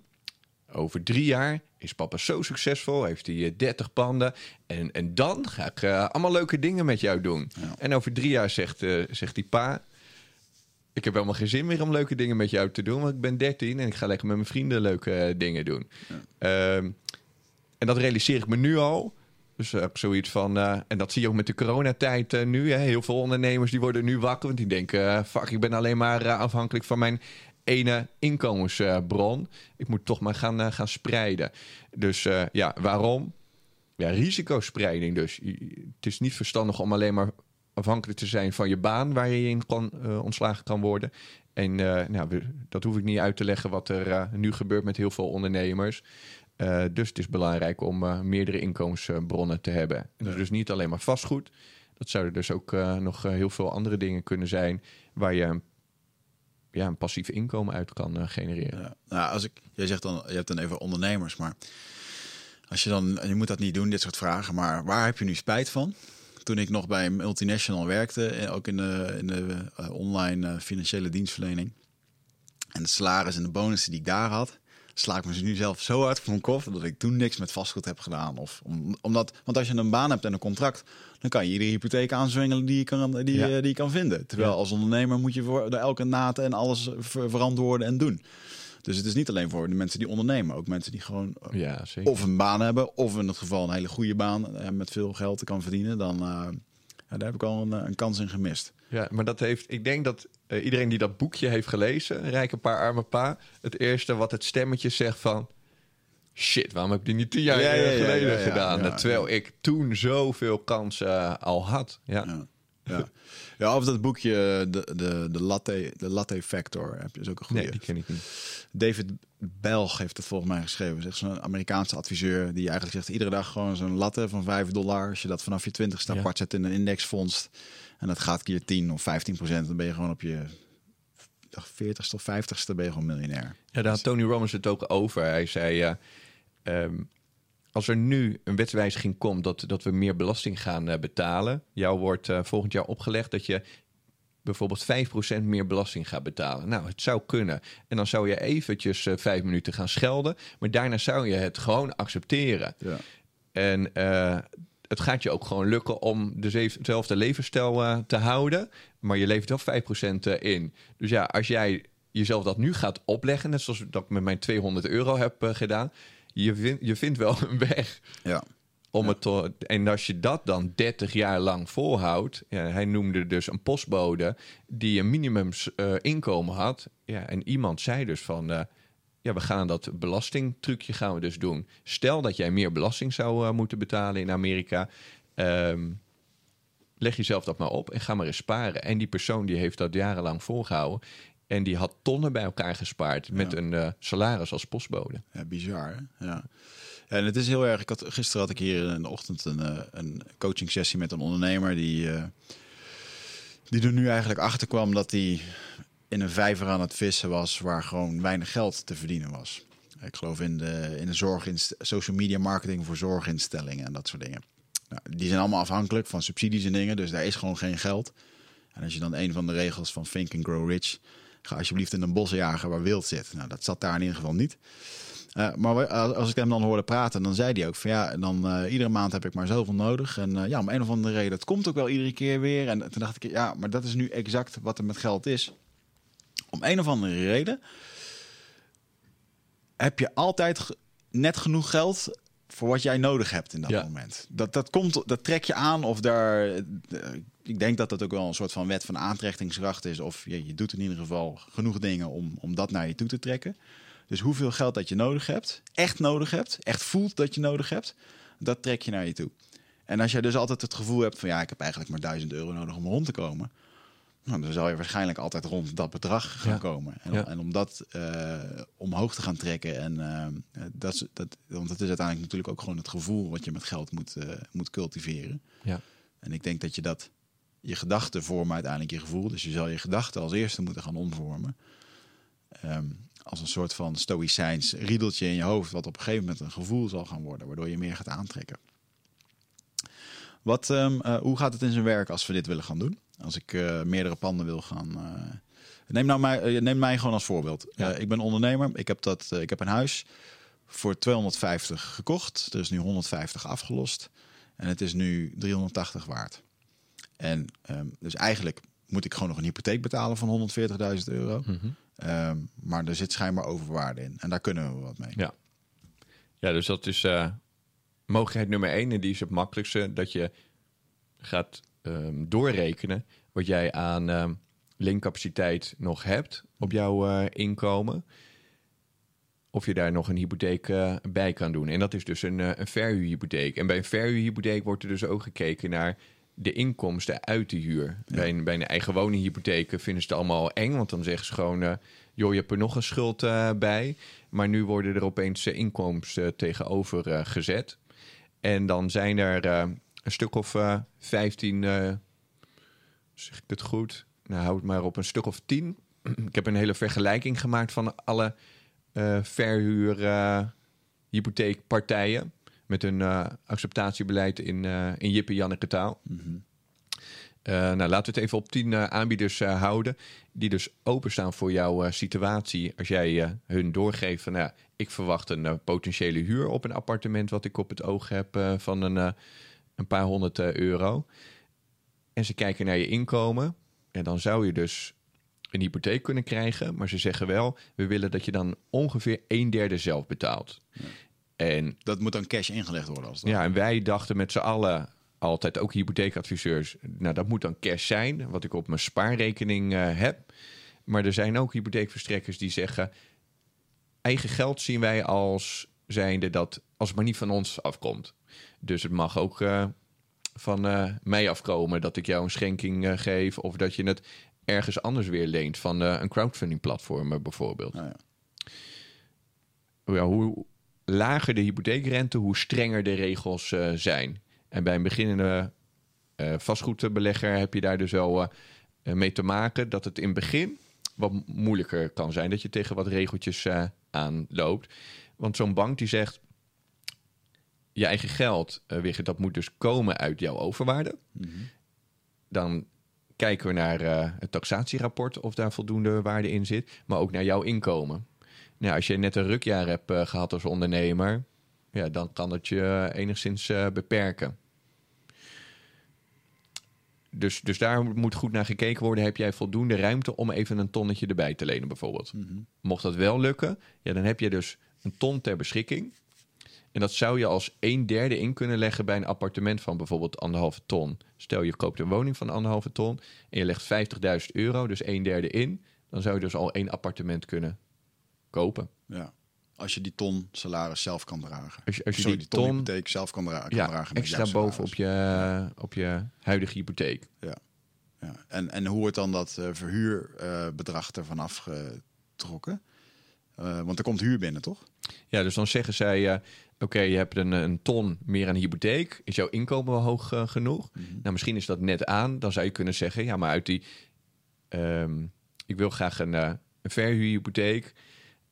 S2: over drie jaar is papa zo succesvol. Heeft hij 30 panden. En, en dan ga ik allemaal leuke dingen met jou doen.
S1: Ja.
S2: En over drie jaar zegt, zegt die pa... Ik heb helemaal geen zin meer om leuke dingen met jou te doen. Want ik ben 13 en ik ga lekker met mijn vrienden leuke dingen doen.
S1: Ja.
S2: Um, en dat realiseer ik me nu al... Dus uh, zoiets van, uh, en dat zie je ook met de coronatijd uh, nu. Hè? Heel veel ondernemers die worden nu wakker, want die denken: fuck, ik ben alleen maar afhankelijk van mijn ene inkomensbron. ik moet toch maar gaan, gaan spreiden. Dus ja, waarom? Ja, risicospreiding dus. Het is niet verstandig om alleen maar afhankelijk te zijn van je baan waar je in kan, ontslagen kan worden. En nou, dat hoef ik niet uit te leggen wat er nu gebeurt met heel veel ondernemers. Uh, dus het is belangrijk om uh, meerdere inkomensbronnen te hebben. En dus niet alleen maar vastgoed. Dat zouden dus ook uh, nog heel veel andere dingen kunnen zijn waar je ja, een passief inkomen uit kan genereren.
S1: Ja. Nou, als ik, jij zegt dan, je hebt dan even ondernemers, maar als je dan, je moet dat niet doen, dit soort vragen, maar waar heb je nu spijt van? Toen ik nog bij een multinational werkte, ook in de, in de online financiële dienstverlening. En de salaris en de bonussen die ik daar had, sla ik me nu zelf zo hard voor mijn kop dat ik toen niks met vastgoed heb gedaan. Of om, omdat, want als je een baan hebt en een contract, dan kan je iedere hypotheek aanzwengelen die je kan, die, ja. die je kan vinden. Terwijl ja. als ondernemer moet je voor elke naad en alles ver, verantwoorden en doen. Dus het is niet alleen voor de mensen die ondernemen, ook mensen die gewoon eh,
S2: Ja, zeker.
S1: of een baan hebben, of in het geval een hele goede baan eh, met veel geld kan verdienen. Dan eh, ja, daar heb ik al een, eh, een kans in gemist.
S2: Ja, maar dat heeft. Ik denk dat eh, iedereen die dat boekje heeft gelezen, Rijke Paar Arme Pa, het eerste wat het stemmetje zegt van. Shit, waarom heb ik die niet tien jaar
S1: Ja, ja, ja,
S2: geleden
S1: ja,
S2: gedaan? Terwijl ik toen zoveel kansen eh, al had. Ja.
S1: Ja. Ja. of dat boekje, de, de, de, latte, de latte Factor, heb je is ook een goede.
S2: Nee, die ken ik niet.
S1: David Belg heeft het volgens mij geschreven. Zegt zo'n Amerikaanse adviseur die eigenlijk zegt iedere dag gewoon zo'n latte van 5 dollar. Als je dat vanaf je 20
S2: Ja.
S1: apart zet in een indexfonds en dat gaat keer 10 of 15 procent, dan ben je gewoon op je 40ste of 50ste ben je gewoon miljonair.
S2: Ja, daar had Tony Robbins het ook over. Hij zei, ja, ehm, als er nu een wetswijziging komt dat, dat we meer belasting gaan eh, betalen, jou wordt eh, volgend jaar opgelegd dat je bijvoorbeeld 5% meer belasting gaat betalen. Nou, het zou kunnen. En dan zou je eventjes eh, vijf minuten gaan schelden, maar daarna zou je het gewoon accepteren.
S1: Ja.
S2: En het gaat je ook gewoon lukken om dezelfde levensstijl te houden. Maar je levert wel 5% eh, in. Dus ja, als jij jezelf dat nu gaat opleggen, net zoals dat ik met mijn 200 euro heb gedaan. Je, vind, je vindt wel een weg
S1: Ja.
S2: om het te, En als je dat dan 30 jaar lang volhoudt. Ja, hij noemde dus een postbode die een minimum eh, inkomen had. Ja, en iemand zei dus van. eh, ja, we gaan dat belastingtrucje gaan we dus doen. Stel dat jij meer belasting zou eh, moeten betalen in Amerika. ehm, leg jezelf dat maar op en ga maar eens sparen. En die persoon die heeft dat jarenlang volgehouden. En die had tonnen bij elkaar gespaard met
S1: Ja.
S2: een eh, salaris als postbode.
S1: Ja, bizar. Hè? Ja. En het is heel erg. Ik had, gisteren had ik hier in de ochtend een, eh, een coaching sessie met een ondernemer die, eh, die er nu eigenlijk achter kwam dat hij in een vijver aan het vissen was waar gewoon weinig geld te verdienen was. Ik geloof in de, in de zorg, social media marketing voor zorginstellingen en dat soort dingen. Nou, die zijn allemaal afhankelijk van subsidies en dingen, dus daar is gewoon geen geld. En als je dan een van de regels van Think and Grow Rich, ga alsjeblieft in een bos jagen waar wild zit. Nou, dat zat daar in ieder geval niet. Uh, maar we, als ik hem dan hoorde praten, dan zei hij ook van ja, dan uh, iedere maand heb ik maar zoveel nodig. En uh, ja, om een of andere reden, dat komt ook wel iedere keer weer. En toen dacht ik, ja, maar dat is nu exact wat er met geld is. Om een of andere reden heb je altijd net genoeg geld voor wat jij nodig hebt in dat ja. moment. Dat, dat, komt, dat trek je aan of daar. Ik denk dat dat ook wel een soort van wet van aantrekkingskracht is. Of je, je doet in ieder geval genoeg dingen om, om dat naar je toe te trekken. Dus hoeveel geld dat je nodig hebt, echt nodig hebt, echt voelt dat je nodig hebt, dat trek je naar je toe. En als je dus altijd het gevoel hebt van ja, ik heb eigenlijk maar 1000 euro nodig om rond te komen. Nou, dan zal je waarschijnlijk altijd rond dat bedrag gaan ja. komen. En, ja. en, om dat uh, omhoog te gaan trekken. En, uh, dat, dat, want het is uiteindelijk natuurlijk ook gewoon het gevoel wat je met geld moet, uh, moet cultiveren.
S2: Ja.
S1: En ik denk dat je dat, je gedachten vormen uiteindelijk je gevoel. Dus je zal je gedachten als eerste moeten gaan omvormen. Um, als een soort van stoïcijns riedeltje in je hoofd, wat op een gegeven moment een gevoel zal gaan worden, waardoor je meer gaat aantrekken. Wat, um, uh, hoe gaat het in zijn werk als we dit willen gaan doen? Als ik uh, meerdere panden wil gaan. Uh, neem, nou mij, neem mij gewoon als voorbeeld. Ja. ik ben ondernemer. Ik heb, dat, ik heb een huis voor 250 gekocht. Er is nu 150 afgelost. En het is nu 380 waard. En um, dus eigenlijk moet ik gewoon nog een hypotheek betalen van 140.000 euro.
S2: Mm -hmm.
S1: Um, maar er zit schijnbaar overwaarde in. En daar kunnen we wat mee.
S2: Ja, ja dus dat is uh, mogelijkheid nummer één. En die is het makkelijkste. Dat je gaat um, doorrekenen wat jij aan um, leencapaciteit nog hebt op jouw uh, inkomen. Of je daar nog een hypotheek uh, bij kan doen. En dat is dus een, een verhuurhypotheek. En bij een verhuurhypotheek wordt er dus ook gekeken naar de inkomsten uit de huur. Ja. Bij, een, bij een eigen woninghypotheek vinden ze het allemaal eng. Want dan zeggen ze gewoon, uh, joh, je hebt er nog een schuld uh, bij. Maar nu worden er opeens uh, inkomsten tegenover gezet. En dan zijn er een stuk of 15, zeg ik het goed? Nou, houd maar op een stuk of 10. ik heb een hele vergelijking gemaakt van alle verhuurhypotheekpartijen met een uh, acceptatiebeleid in, uh, in Jip en Janneke taal.
S1: Mm -hmm.
S2: uh, nou, laten we het even op tien aanbieders houden... die dus openstaan voor jouw situatie... als jij hun doorgeeft van... Nou, ik verwacht een potentiële huur op een appartement... wat ik op het oog heb van een, een paar honderd euro. En ze kijken naar je inkomen... en dan zou je dus een hypotheek kunnen krijgen. Maar ze zeggen wel, we willen dat je dan ongeveer een derde zelf betaalt. En
S1: Dat moet dan cash ingelegd worden als dat.
S2: ja, en wij dachten met z'n allen altijd, ook hypotheekadviseurs, nou dat moet dan cash zijn, wat ik op mijn spaarrekening eh, heb. Maar er zijn ook hypotheekverstrekkers die zeggen, eigen geld zien wij als zijnde dat, als het maar niet van ons afkomt. Dus het mag ook eh, van eh, mij afkomen dat ik jou een schenking geef of dat je het ergens anders weer leent van een crowdfunding platform bijvoorbeeld
S1: Nou ja.
S2: ja, hoe lager de hypotheekrente, hoe strenger de regels eh, zijn. En bij een beginnende eh, vastgoedbelegger heb je daar dus wel eh, mee te maken dat het in het begin wat moeilijker kan zijn. Dat je tegen wat regeltjes eh, aanloopt. Want zo'n bank die zegt, je eigen geld, Wigert, dat moet dus komen uit jouw overwaarde. Dan kijken we naar het taxatierapport of daar voldoende waarde in zit. Maar ook naar jouw inkomen. Nou, als je net een rukjaar hebt eh, gehad als ondernemer, ja, dan kan het je enigszins eh, beperken. Dus, dus daar moet goed naar gekeken worden. Heb jij voldoende ruimte om even een tonnetje erbij te lenen, bijvoorbeeld? Mocht dat wel lukken, ja, dan heb je dus een ton ter beschikking. En dat zou je als een derde in kunnen leggen bij een appartement van bijvoorbeeld anderhalve ton. Stel je koopt een woning van anderhalve ton en je legt 50.000 euro, dus een derde in. Dan zou je dus al één appartement kunnen kopen.
S1: Ja. Als je die ton salaris zelf kan dragen.
S2: Als je, als je
S1: Sorry,
S2: die
S1: ton
S2: ton
S1: hypotheek zelf kan, dra kan
S2: ja,
S1: dragen.
S2: extra boven op je, op je huidige hypotheek.
S1: Ja. ja. En, en hoe wordt dan dat eh, verhuurbedrag ervan afgetrokken? Eh, want er komt huur binnen, toch?
S2: Ja, dus dan zeggen zij, eh, oké, je hebt een, een ton meer aan hypotheek. Is jouw inkomen wel hoog genoeg? Nou, misschien is dat net aan. Dan zou je kunnen zeggen, ja, maar uit die... ehm, ik wil graag een, een verhuurhypotheek.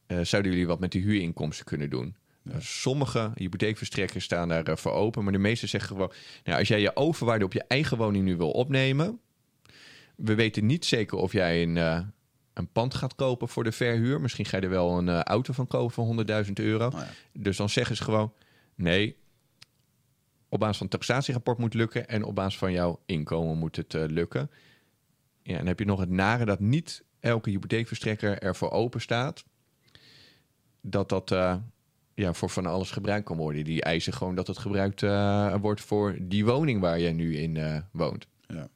S2: Eh, zouden jullie wat met die huurinkomsten kunnen doen? Nou, sommige hypotheekverstrekkers staan daar eh, voor open. Maar de meeste zeggen gewoon, nou, als jij je overwaarde op je eigen woning nu wil opnemen... We weten niet zeker of jij een, eh, een pand gaat kopen voor de verhuur. Misschien ga je er wel een eh, auto van kopen van 100.000 euro.
S1: Oh ja.
S2: Dus dan zeggen ze gewoon: nee, op basis van het taxatierapport moet lukken en op basis van jouw inkomen moet het eh, lukken. Ja, en dan heb je nog het nare dat niet elke hypotheekverstrekker ervoor open staat dat dat eh, ja, voor van alles gebruikt kan worden. Die eisen gewoon dat het gebruikt eh, wordt voor die woning waar je nu in eh, woont.
S1: Ja.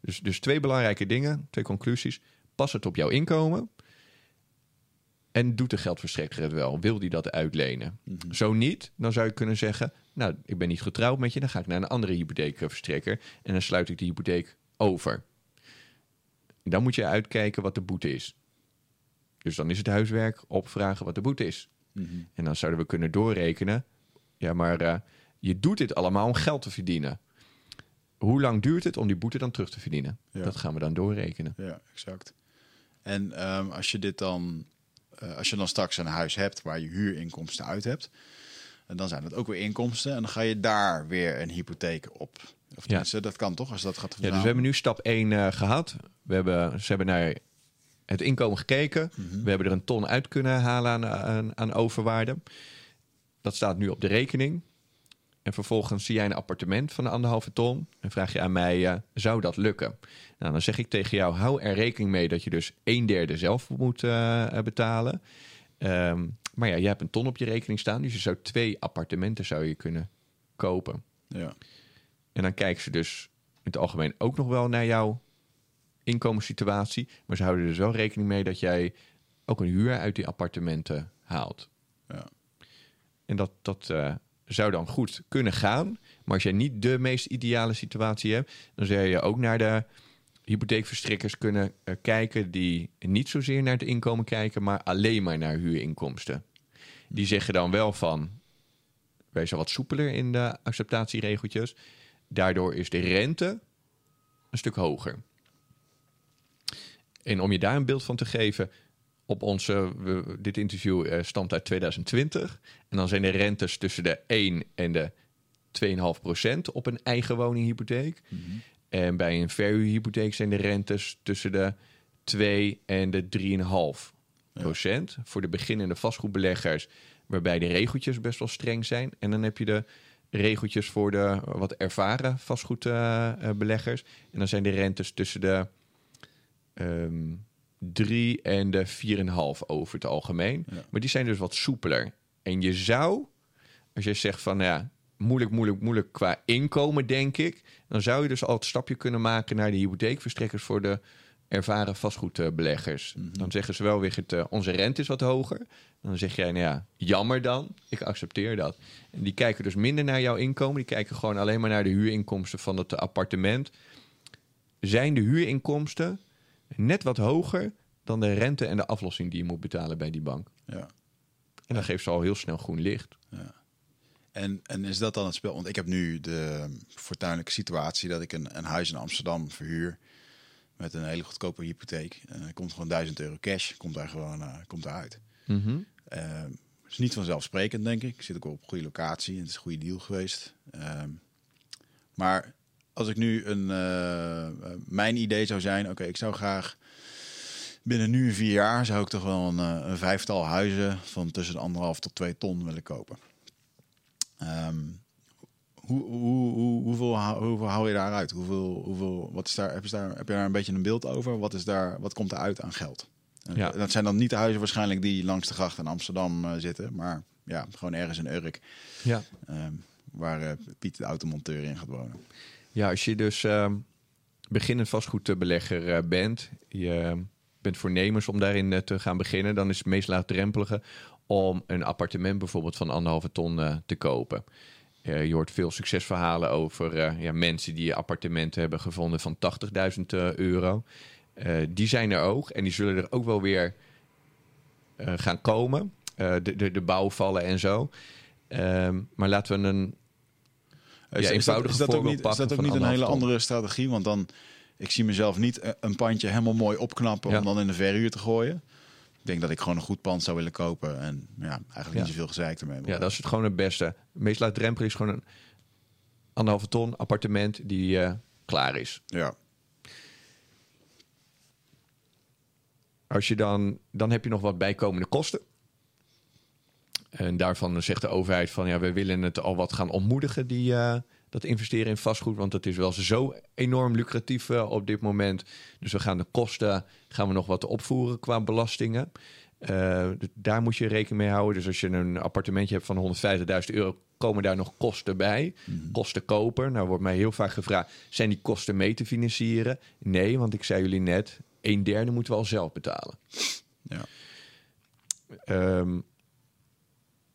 S2: Dus, dus twee belangrijke dingen, twee conclusies. Pas het op jouw inkomen. En doet de geldverstrekker het wel? Wil die dat uitlenen? Zo niet, dan zou je kunnen zeggen... nou, ik ben niet getrouwd met je... dan ga ik naar een andere hypotheekverstrekker... en dan sluit ik die hypotheek over. Dan moet je uitkijken wat de boete is. Dus dan is het huiswerk opvragen wat de boete is. En dan zouden we kunnen doorrekenen... ja, maar eh, je doet dit allemaal om geld te verdienen. Hoe lang duurt het om die boete dan terug te verdienen?
S1: Ja.
S2: Dat gaan we dan doorrekenen.
S1: Ja, exact. En ehm, als je dit dan, eh, als je dan straks een huis hebt waar je huurinkomsten uit hebt, en dan zijn het ook weer inkomsten en dan ga je daar weer een hypotheek op. Of tenminste, dat kan toch als dat gaat
S2: Ja, dus we hebben nu stap 1 gehad. We hebben, ze hebben naar het inkomen gekeken. We hebben er een ton uit kunnen halen aan, aan, aan overwaarde. Dat staat nu op de rekening. En vervolgens zie jij een appartement van een anderhalve ton. En vraag je aan mij, eh, zou dat lukken? Nou, dan zeg ik tegen jou, hou er rekening mee dat je dus een derde zelf moet eh, betalen. Ehm, maar ja, je hebt een ton op je rekening staan. Dus je zou twee appartementen zou je kunnen kopen.
S1: Ja.
S2: En dan kijken ze dus in het algemeen ook nog wel naar jouw inkomenssituatie. Maar ze houden er dus wel rekening mee dat jij ook een huur uit die appartementen haalt.
S1: Ja.
S2: En dat, dat eh, zou dan goed kunnen gaan. Maar als jij niet de meest ideale situatie hebt, dan zou je ook naar de hypotheekverstrekkers kunnen eh, kijken die niet zozeer naar het inkomen kijken, maar alleen maar naar huurinkomsten. Die zeggen dan wel van, wees al wat soepeler in de acceptatieregeltjes. Daardoor is de rente een stuk hoger. En om je daar een beeld van te geven, op onze, we- dit interview eh, stamt uit 2020. En dan zijn de rentes tussen de 1 en de 2,5 procent op een eigen woninghypotheek. En bij een verhuurhypotheek zijn de rentes tussen de 2 en de 3,5 procent. Voor de beginnende vastgoedbeleggers, waarbij de regeltjes best wel streng zijn. En dan heb je de regeltjes voor de wat ervaren vastgoedbeleggers. en dan zijn de rentes tussen de ehm 3 en de 4,5 over het algemeen.
S1: Ja.
S2: Maar die zijn dus wat soepeler. En je zou, als je zegt van nou ja, moeilijk, moeilijk, moeilijk qua inkomen, denk ik. Dan zou je dus al het stapje kunnen maken naar de hypotheekverstrekkers voor de ervaren vastgoedbeleggers. Dan zeggen ze wel weer, het, eh, onze rente is wat hoger. Dan zeg jij, nou ja, jammer dan. Ik accepteer dat. En die kijken dus minder naar jouw inkomen. Die kijken gewoon alleen maar naar de huurinkomsten van het appartement. Zijn de huurinkomsten net wat hoger dan de rente en de aflossing die je moet betalen bij die bank?
S1: Ja.
S2: En dan geeft ze al heel snel groen licht.
S1: En, en is dat dan het spel? Want ik heb nu de fortuinlijke situatie dat ik een, een huis in Amsterdam verhuur met een hele goedkope hypotheek. En er komt gewoon 1000 euro cash, komt daar gewoon eh, komt eruit. Eh, is niet vanzelfsprekend, denk ik. Ik zit ook op een goede locatie en het is een goede deal geweest. Ehm, maar als ik nu een, eh, eh, mijn idee zou zijn, oké, ik zou graag binnen nu vier jaar zou ik toch wel een, eh, een vijftal huizen van tussen de anderhalf tot twee ton willen kopen. Ehm, hoe, hoe, hoe, hoeveel, hoeveel hou je daaruit? Hoeveel, hoeveel, wat is daar, heb, je daar, heb je daar een beetje een beeld over? Wat, is daar, wat komt eruit aan geld? En
S2: Ja.
S1: Dat zijn dan niet de huizen waarschijnlijk die langs de gracht in Amsterdam zitten, maar ja, gewoon ergens in Urk,
S2: Ja.
S1: ehm, waar Piet de automonteur in gaat wonen.
S2: Ja, als je dus ehm, beginnend vastgoedbelegger eh, bent, je bent voornemens om daarin eh, te gaan beginnen, dan is het meest laagdrempelige om een appartement bijvoorbeeld van anderhalve ton eh, te kopen. Je hoort veel succesverhalen over ja, mensen die appartementen hebben gevonden van 80.000 eh, euro. Die zijn er ook en die zullen er ook wel weer gaan komen. De, de, de bouwvallen en zo. Ehm, maar laten we een
S1: Is,
S2: Ja,
S1: is dat, is dat ook niet, is dat ook niet een hele
S2: ton.
S1: andere strategie? Want dan, ik zie mezelf niet eh, een pandje helemaal mooi opknappen
S2: Ja.
S1: om dan in de verhuur te gooien. Ik denk dat ik gewoon een goed pand zou willen kopen en ja, eigenlijk
S2: Ja.
S1: niet zoveel gezeik ermee.
S2: Ja, dat is het gewoon het beste. Meest laagdrempelig is gewoon een anderhalve ton appartement die eh, klaar is.
S1: Ja,
S2: Als je dan, dan heb je nog wat bijkomende kosten. En daarvan zegt de overheid van ja, we willen het al wat gaan ontmoedigen, die, eh, dat investeren in vastgoed. Want dat is wel zo enorm lucratief eh, op dit moment. Dus we gaan de kosten gaan we nog wat opvoeren qua belastingen. Eh, dus daar moet je rekening mee houden. Dus als je een appartementje hebt van 150.000 euro, komen daar nog kosten bij. Kosten koper. Nou wordt mij heel vaak gevraagd, zijn die kosten mee te financieren? Nee, want ik zei jullie net, een derde moeten we al zelf betalen.
S1: ja.
S2: Ehm,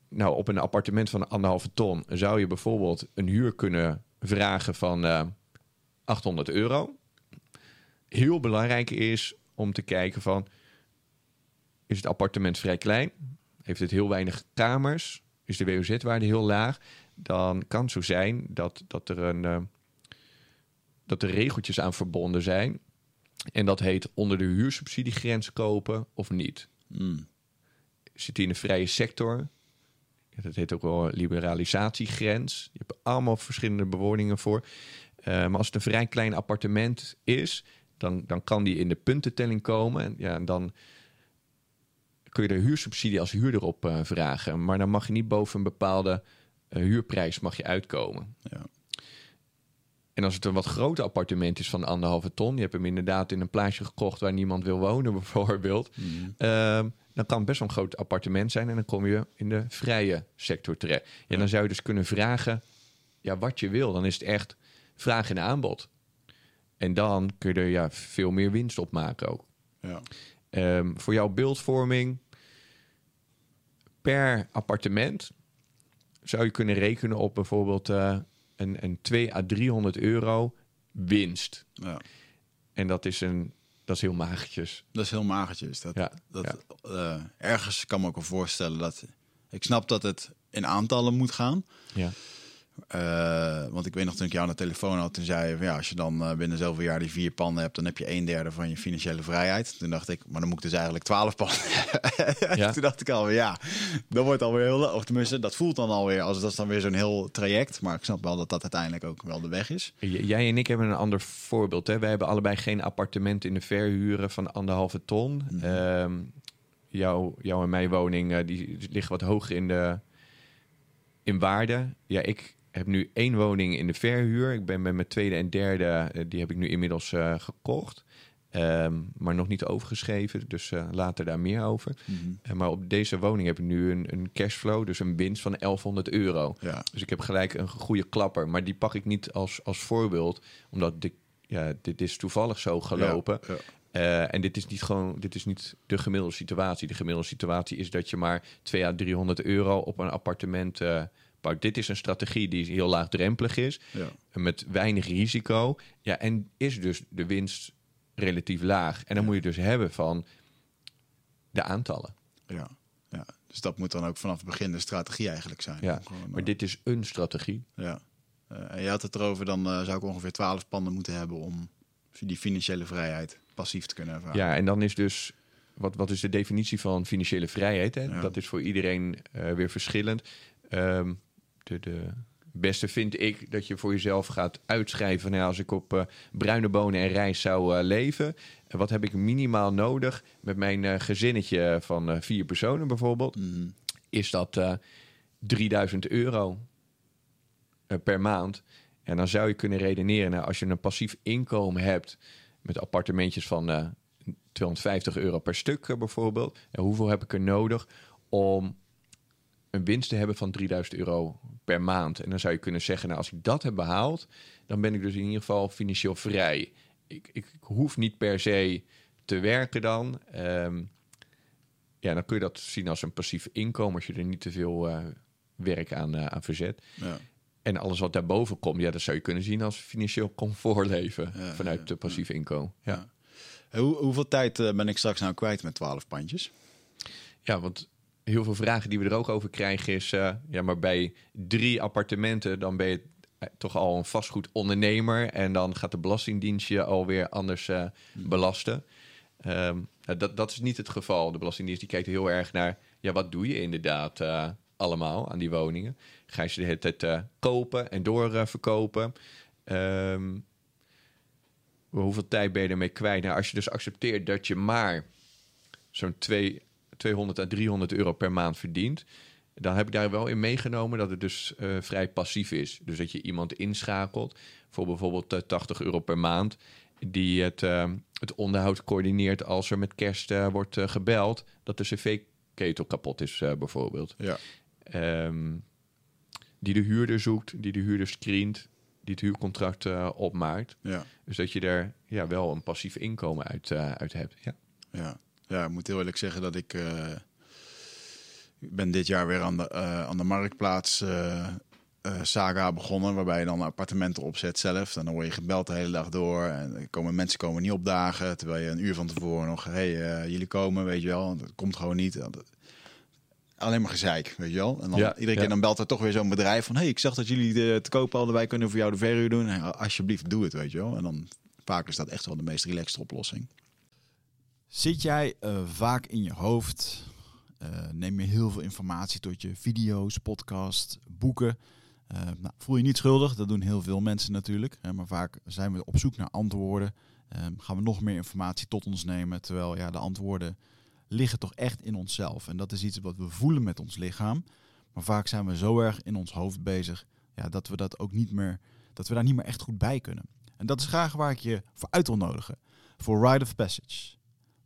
S2: nou, op een appartement van anderhalve ton zou je bijvoorbeeld een huur kunnen vragen van eh 800 euro. Heel belangrijk is om te kijken van, is het appartement vrij klein? Heeft het heel weinig kamers? Is de WOZ-waarde heel laag? Dan kan het zo zijn dat, dat, er een, eh, dat er regeltjes aan verbonden zijn. En dat heet onder de huursubsidiegrens kopen of niet
S1: Mm.
S2: zit hij in de vrije sector. Dat heet ook wel liberalisatiegrens. Je hebt allemaal verschillende bewoningen voor. Eh, maar als het een vrij klein appartement is, dan, dan kan die in de puntentelling komen. En, ja, en dan kun je de huursubsidie als huurder op eh, vragen. Maar dan mag je niet boven een bepaalde eh, huurprijs mag je uitkomen.
S1: Ja.
S2: En als het een wat groter appartement is van anderhalve ton, je hebt hem inderdaad in een plaatsje gekocht waar niemand wil wonen, bijvoorbeeld, ehm, dan kan best wel een groot appartement zijn en dan kom je in de vrije sector terecht. Ja, dan zou je dus kunnen vragen, ja, wat je wil. Dan is het echt vraag en aanbod. En dan kun je er ja, veel meer winst op maken ook.
S1: Ja.
S2: Ehm, voor jouw beeldvorming per appartement zou je kunnen rekenen op bijvoorbeeld eh, een, een 2 à 300 euro winst.
S1: ja.
S2: En dat is, een, dat is heel magertjes.
S1: Dat is heel magertjes. Dat,
S2: Ja,
S1: dat, eh, ergens kan me ook wel voorstellen dat... Ik snap dat het in aantallen moet gaan.
S2: Ja.
S1: Eh, want ik weet nog toen ik jou aan de telefoon had, toen zei je van ja, als je dan eh, binnen zoveel jaar die vier panden hebt, dan heb je een derde van je financiële vrijheid. Toen dacht ik, maar dan moet ik dus eigenlijk twaalf panden.
S2: Ja.
S1: toen dacht ik alweer, ja, dat wordt alweer heel, of tenminste, dat voelt dan alweer als dat is dan weer zo'n heel traject. Maar ik snap wel dat dat uiteindelijk ook wel de weg is.
S2: Jij en ik hebben een ander voorbeeld. Hè? Wij hebben allebei geen appartement in de verhuren van anderhalve ton. Ehm, jouw, jouw en mijn woning eh, die liggen wat hoger in, de, in waarde. Ja, ik heb nu één woning in de verhuur. Ik ben met mijn tweede en derde, eh, die heb ik nu inmiddels eh, gekocht. Ehm, maar nog niet overgeschreven, dus uh, later daar meer over.
S1: Mhm.
S2: maar op deze woning heb ik nu een, een cashflow, dus een winst van 1100 euro.
S1: Ja.
S2: Dus ik heb gelijk een goede klapper. Maar die pak ik niet als, als voorbeeld, omdat dit, ja, dit is toevallig zo gelopen.
S1: Ja, ja.
S2: Uh, en dit is niet gewoon, dit is niet de gemiddelde situatie. De gemiddelde situatie is dat je maar 2 à 300 euro op een appartement Dit is een strategie die heel laagdrempelig is,
S1: Ja.
S2: met weinig risico. Ja, en is dus de winst relatief laag. En dan moet je dus hebben van de aantallen.
S1: Ja. ja. Dus dat moet dan ook vanaf het begin de strategie eigenlijk zijn.
S2: Ja, maar
S1: eh,
S2: dit is een strategie.
S1: Ja. Eh, en je had het erover, dan eh, zou ik ongeveer 12 panden moeten hebben om die financiële vrijheid passief te kunnen ervaren.
S2: Ja, en dan is dus. Wat, wat is de definitie van financiële vrijheid? Hè?
S1: Ja.
S2: Dat is voor iedereen weer verschillend. Ehm, de, de beste vind ik dat je voor jezelf gaat uitschrijven. Nou, als ik op eh, bruine bonen en rijst zou eh, leven, wat heb ik minimaal nodig met mijn eh, gezinnetje van vier personen bijvoorbeeld?
S1: Mhm.
S2: Is dat eh 3000 euro per maand? En dan zou je kunnen redeneren, nou, als je een passief inkomen hebt met appartementjes van eh 250 euro per stuk bijvoorbeeld, en hoeveel heb ik er nodig om een winst te hebben van 3000 euro per maand? En dan zou je kunnen zeggen, nou, als ik dat heb behaald, dan ben ik dus in ieder geval financieel vrij. Ik, ik, ik hoef niet per se te werken dan. Ehm, ja, dan kun je dat zien als een passief inkomen als je er niet te veel eh, werk aan, eh, aan verzet.
S1: Ja.
S2: En alles wat daarboven komt, ja, dat zou je kunnen zien als financieel comfort leven
S1: Ja,
S2: vanuit
S1: ja,
S2: de passief inkomen. Ja.
S1: Hoe, hoeveel tijd eh, ben ik straks nou kwijt met 12 pandjes?
S2: ja, want heel veel vragen die we er ook over krijgen is, eh, ja, maar bij drie appartementen, dan ben je eh, toch al een vastgoedondernemer en dan gaat de Belastingdienst je alweer anders eh, belasten. Ehm, dat, dat is niet het geval. De Belastingdienst die kijkt heel erg naar, ja, wat doe je inderdaad allemaal aan die woningen? Ga je ze de hele tijd kopen en doorverkopen? Ehm hoeveel tijd ben je ermee kwijt? Nou, als je dus accepteert dat je maar zo'n twee- 200 à 300 euro per maand verdient, dan heb ik daar wel in meegenomen dat het dus eh, vrij passief is. Dus dat je iemand inschakelt voor bijvoorbeeld eh, 80 euro per maand, die het, eh, het onderhoud coördineert als er met kerst eh, wordt eh, gebeld dat de cv-ketel kapot is, eh, bijvoorbeeld.
S1: Ja.
S2: Ehm, die de huurder zoekt, die de huurder screent, die het huurcontract eh, opmaakt.
S1: Ja.
S2: Dus dat je daar ja, wel een passief inkomen uit, eh, uit hebt. Ja.
S1: Ja. Ja, ik moet heel eerlijk zeggen dat ik... eh, ik ben dit jaar weer aan de, eh, aan de marktplaats eh, saga begonnen. Waarbij je dan appartementen opzet zelf. Dan word je gebeld de hele dag door. En komen, mensen komen niet opdagen. Terwijl je een uur van tevoren nog... hey, jullie komen, weet je wel. Dat komt gewoon niet. Alleen maar gezeik, weet je wel. En dan,
S2: Ja,
S1: iedere keer dan belt er toch weer zo'n bedrijf van... hey, ik zag dat jullie de, te koop hadden. Wij kunnen voor jou de verhuur doen. Ja, alsjeblieft, doe het, weet je wel. En dan vaak is dat echt wel de meest relaxed oplossing. Zit jij eh, vaak in je hoofd? Eh, neem je heel veel informatie tot je video's, podcasts, boeken? Eh, nou, voel je niet schuldig, dat doen heel veel mensen natuurlijk. Eh, maar vaak zijn we op zoek naar antwoorden. Gaan we nog meer informatie tot ons nemen. Terwijl ja, de antwoorden liggen toch echt in onszelf. En dat is iets wat we voelen met ons lichaam. Maar vaak zijn we zo erg in ons hoofd bezig ja, dat we dat ook niet meer, dat we daar niet meer echt goed bij kunnen. En dat is graag waar ik je voor uit wil nodigen. Voor Rite of Passage.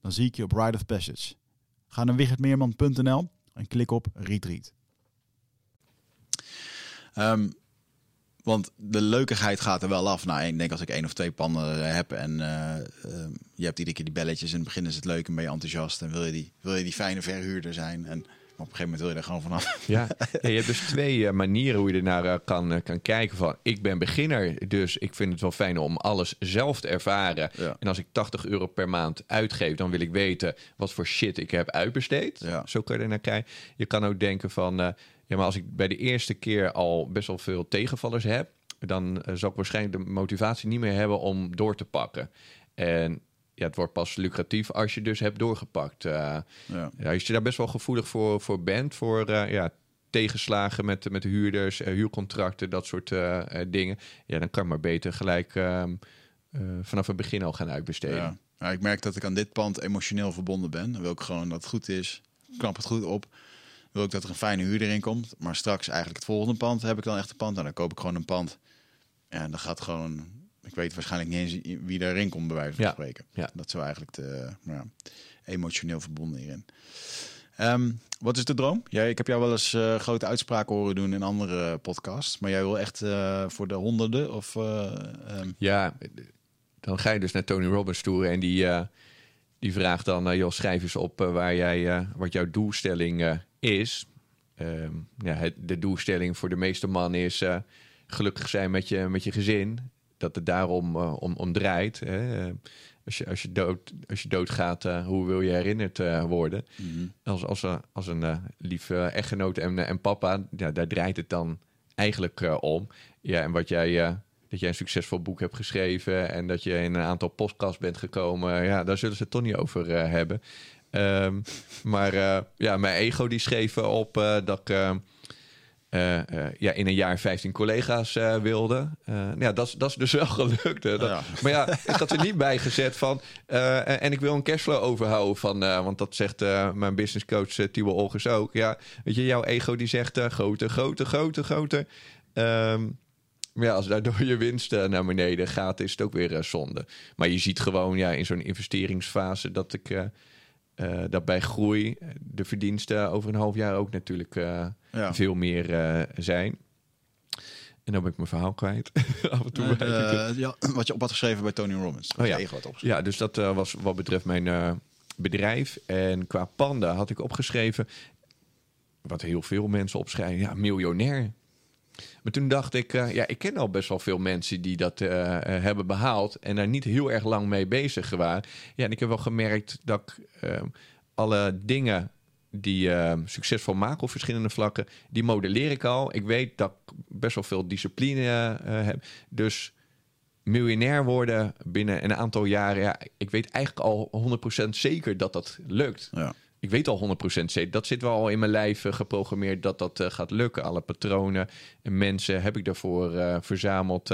S1: Dan zie ik je op Ride of Passage. Ga naar wichertmeerman.nl en klik op Retreat. Ehm, Want de leukigheid gaat er wel af. Nou, ik denk als ik één of twee panden heb en uh, uh, je hebt iedere keer die belletjes. In het begin is het leuk en ben je enthousiast en wil je die, wil je die fijne verhuurder zijn. En op een gegeven moment wil je er gewoon vanaf.
S2: Ja, ja je hebt dus twee uh, manieren hoe je er naar kan, kan kijken. Van, ik ben beginner, dus ik vind het wel fijn om alles zelf te ervaren.
S1: Ja.
S2: En als ik 80 euro per maand uitgeef, dan wil ik weten wat voor shit ik heb uitbesteed.
S1: Ja.
S2: Zo kan je er naar kijken. Je kan ook denken van, ja, maar als ik bij de eerste keer al best wel veel tegenvallers heb, dan zal ik waarschijnlijk de motivatie niet meer hebben om door te pakken. En ja, het wordt pas lucratief als je dus hebt doorgepakt. Uh,
S1: Ja.
S2: ja, als je daar best wel gevoelig voor, voor bent, voor uh, ja, tegenslagen met, met de huurders, uh, huurcontracten, dat soort dingen, ja, dan kan maar beter gelijk um, vanaf het begin al gaan uitbesteden.
S1: Ja. Ja, ik merk dat ik aan dit pand emotioneel verbonden ben. Dan wil ik gewoon dat het goed is. Knap het goed op. Wil ik dat er een fijne huurder in komt. Maar straks eigenlijk het volgende pand heb ik dan echt een pand. En dan koop ik gewoon een pand. En dan gaat gewoon... Weet waarschijnlijk niet eens wie erin komt, bij wijze van
S2: Ja.
S1: spreken.
S2: Ja.
S1: Dat wel eigenlijk te, ja, emotioneel verbonden hierin. Ehm, wat is de droom? Jij, ik heb jou wel eens uh, grote uitspraken horen doen in andere podcasts. Maar jij wil echt uh, voor de honderden? Of, uh, um...
S2: Ja, dan ga je dus naar Tony Robbins toe en die, die vraagt dan, joh, schrijf eens op waar jij, wat jouw doelstelling is. Um, ja, het, de doelstelling voor de meeste mannen is gelukkig zijn met je, met je gezin. Dat het daarom om, om draait. Hè? Als, je, als, je dood, als je doodgaat, hoe wil je herinnerd worden?
S1: Mm
S2: -hmm. Als, als, als een lieve echtgenoot en, en papa, ja, daar draait het dan eigenlijk om. Ja, en wat jij dat jij een succesvol boek hebt geschreven en dat je in een aantal podcasts bent gekomen. Ja, daar zullen ze het toch niet over uh, hebben. Um, maar uh, ja, mijn ego die schreef op uh, dat ik ja, in een jaar 15 collega's wilde. ja, dat, dat is dus wel gelukt. Hè. Dat,
S1: Ja.
S2: Maar ja, ik had er niet bij gezet van. en ik wil een cashflow overhouden van. want dat zegt mijn businesscoach uh, Tibo Olgers ook. Ja, weet je, jouw ego die zegt groter, groter, groter, groter. Um, maar ja, als daardoor je winst uh, naar beneden gaat, is het ook weer uh, zonde. Maar je ziet gewoon ja, in zo'n investeringsfase dat ik uh, dat bij groei de verdiensten over een half jaar ook natuurlijk
S1: Ja.
S2: veel meer zijn. En dan ben ik mijn verhaal kwijt. Af en toe
S1: eh, ja, wat je op had geschreven bij Tony Robbins.
S2: Oh ja. Ja, dus dat eh, was wat betreft mijn eh, bedrijf. En qua panda had ik opgeschreven, wat heel veel mensen opschrijven, ja, miljonair. Maar toen dacht ik, eh, ja, ik ken al best wel veel mensen die dat eh, eh, hebben behaald en daar niet heel erg lang mee bezig waren. Ja, en ik heb wel gemerkt dat ik eh, alle dingen die eh, succesvol maken op verschillende vlakken, die modelleer ik al. Ik weet dat ik best wel veel discipline heb. Dus miljonair worden binnen een aantal jaren, ja, ik weet eigenlijk al 100% zeker dat dat lukt.
S1: Ja.
S2: Ik weet al 100% zeker. Dat zit wel al in mijn lijf eh, geprogrammeerd dat dat eh, gaat lukken. Alle patronen en mensen heb ik daarvoor eh, verzameld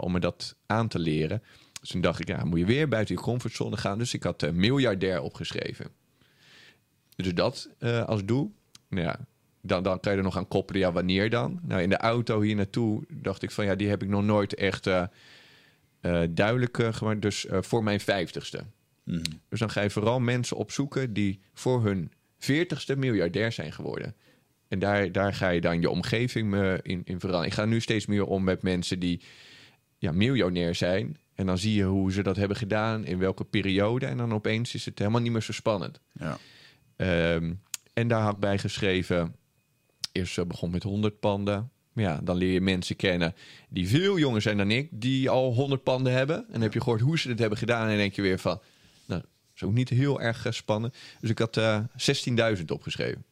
S2: om me dat aan te leren. Dus toen dacht ik, ja, moet je weer buiten je comfortzone gaan. Dus ik had miljardair opgeschreven. Dus dat als doel. Nou ja, dan, dan kan je er nog aan koppelen, ja, wanneer dan? Nou, in de auto hier naartoe dacht ik van, ja, die heb ik nog nooit echt duidelijk gemaakt. Dus voor mijn vijftigste.
S1: Mhm.
S2: Dus dan ga je vooral mensen opzoeken die voor hun veertigste miljardair zijn geworden. En daar, daar ga je dan je omgeving eh, in, in veranderen. Ik ga nu steeds meer om met mensen die ja, miljonair zijn. En dan zie je hoe ze dat hebben gedaan, in welke periode. En dan opeens is het helemaal niet meer zo spannend.
S1: Ja.
S2: Ehm, en daar had ik bij geschreven, eerst eh, begon met 100 panden. Ja, dan leer je mensen kennen die veel jonger zijn dan ik, die al 100 panden hebben. En dan heb je gehoord hoe ze het hebben gedaan. En denk je weer van, is ook niet heel erg eh, spannend. Dus ik had eh 16.000 opgeschreven.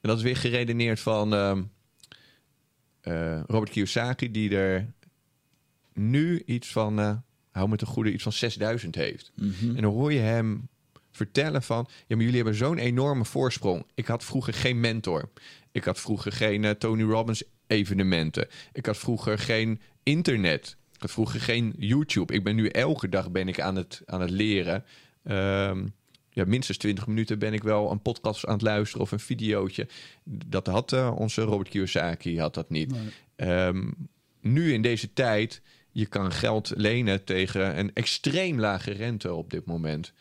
S2: En dat is weer geredeneerd van ehm, eh, Robert Kiyosaki, die er nu iets van, eh hou me te goede, iets van 6000 heeft.
S1: Mhm.
S2: En dan hoor je hem vertellen van... ja, maar jullie hebben zo'n enorme voorsprong. Ik had vroeger geen mentor. Ik had vroeger geen eh, Tony Robbins evenementen. Ik had vroeger geen internet. Had vroeger geen YouTube. Ik ben nu elke dag ben ik aan het, aan het leren. Ehm, ja, minstens 20 minuten ben ik wel een podcast aan het luisteren of een videootje. Dat had eh, onze Robert Kiyosaki had dat niet. Ehm, nu in deze tijd, je kan geld lenen tegen een extreem lage rente op dit moment.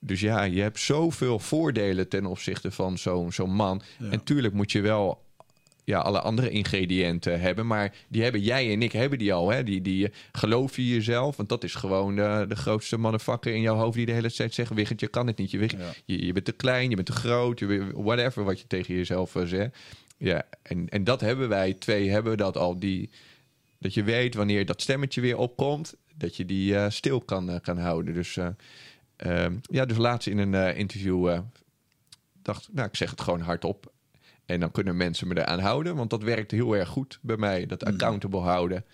S2: Dus ja, je hebt zoveel voordelen ten opzichte van zo'n zo'n man.
S1: Ja.
S2: En tuurlijk moet je wel ja, alle andere ingrediënten hebben. Maar die hebben jij en ik hebben die al. Hè? Die, die geloof je jezelf. Want dat is gewoon de, de grootste motherfucker in jouw hoofd die de hele tijd zegt: Wiggert, je kan het niet. Je, Wigert,
S1: Ja.
S2: je, je bent te klein, je bent te groot, je, whatever wat je tegen jezelf eh, zegt. Ja, en, en dat hebben wij. Twee hebben dat al. Die, dat je weet wanneer dat stemmetje weer opkomt, dat je die eh, stil kan, eh, kan houden. Dus eh, ehm, ja, dus laatst in een eh, interview eh, dacht ik, nou, ik zeg het gewoon hardop. En dan kunnen mensen me eraan houden, want dat werkt heel erg goed bij mij. Dat accountable houden.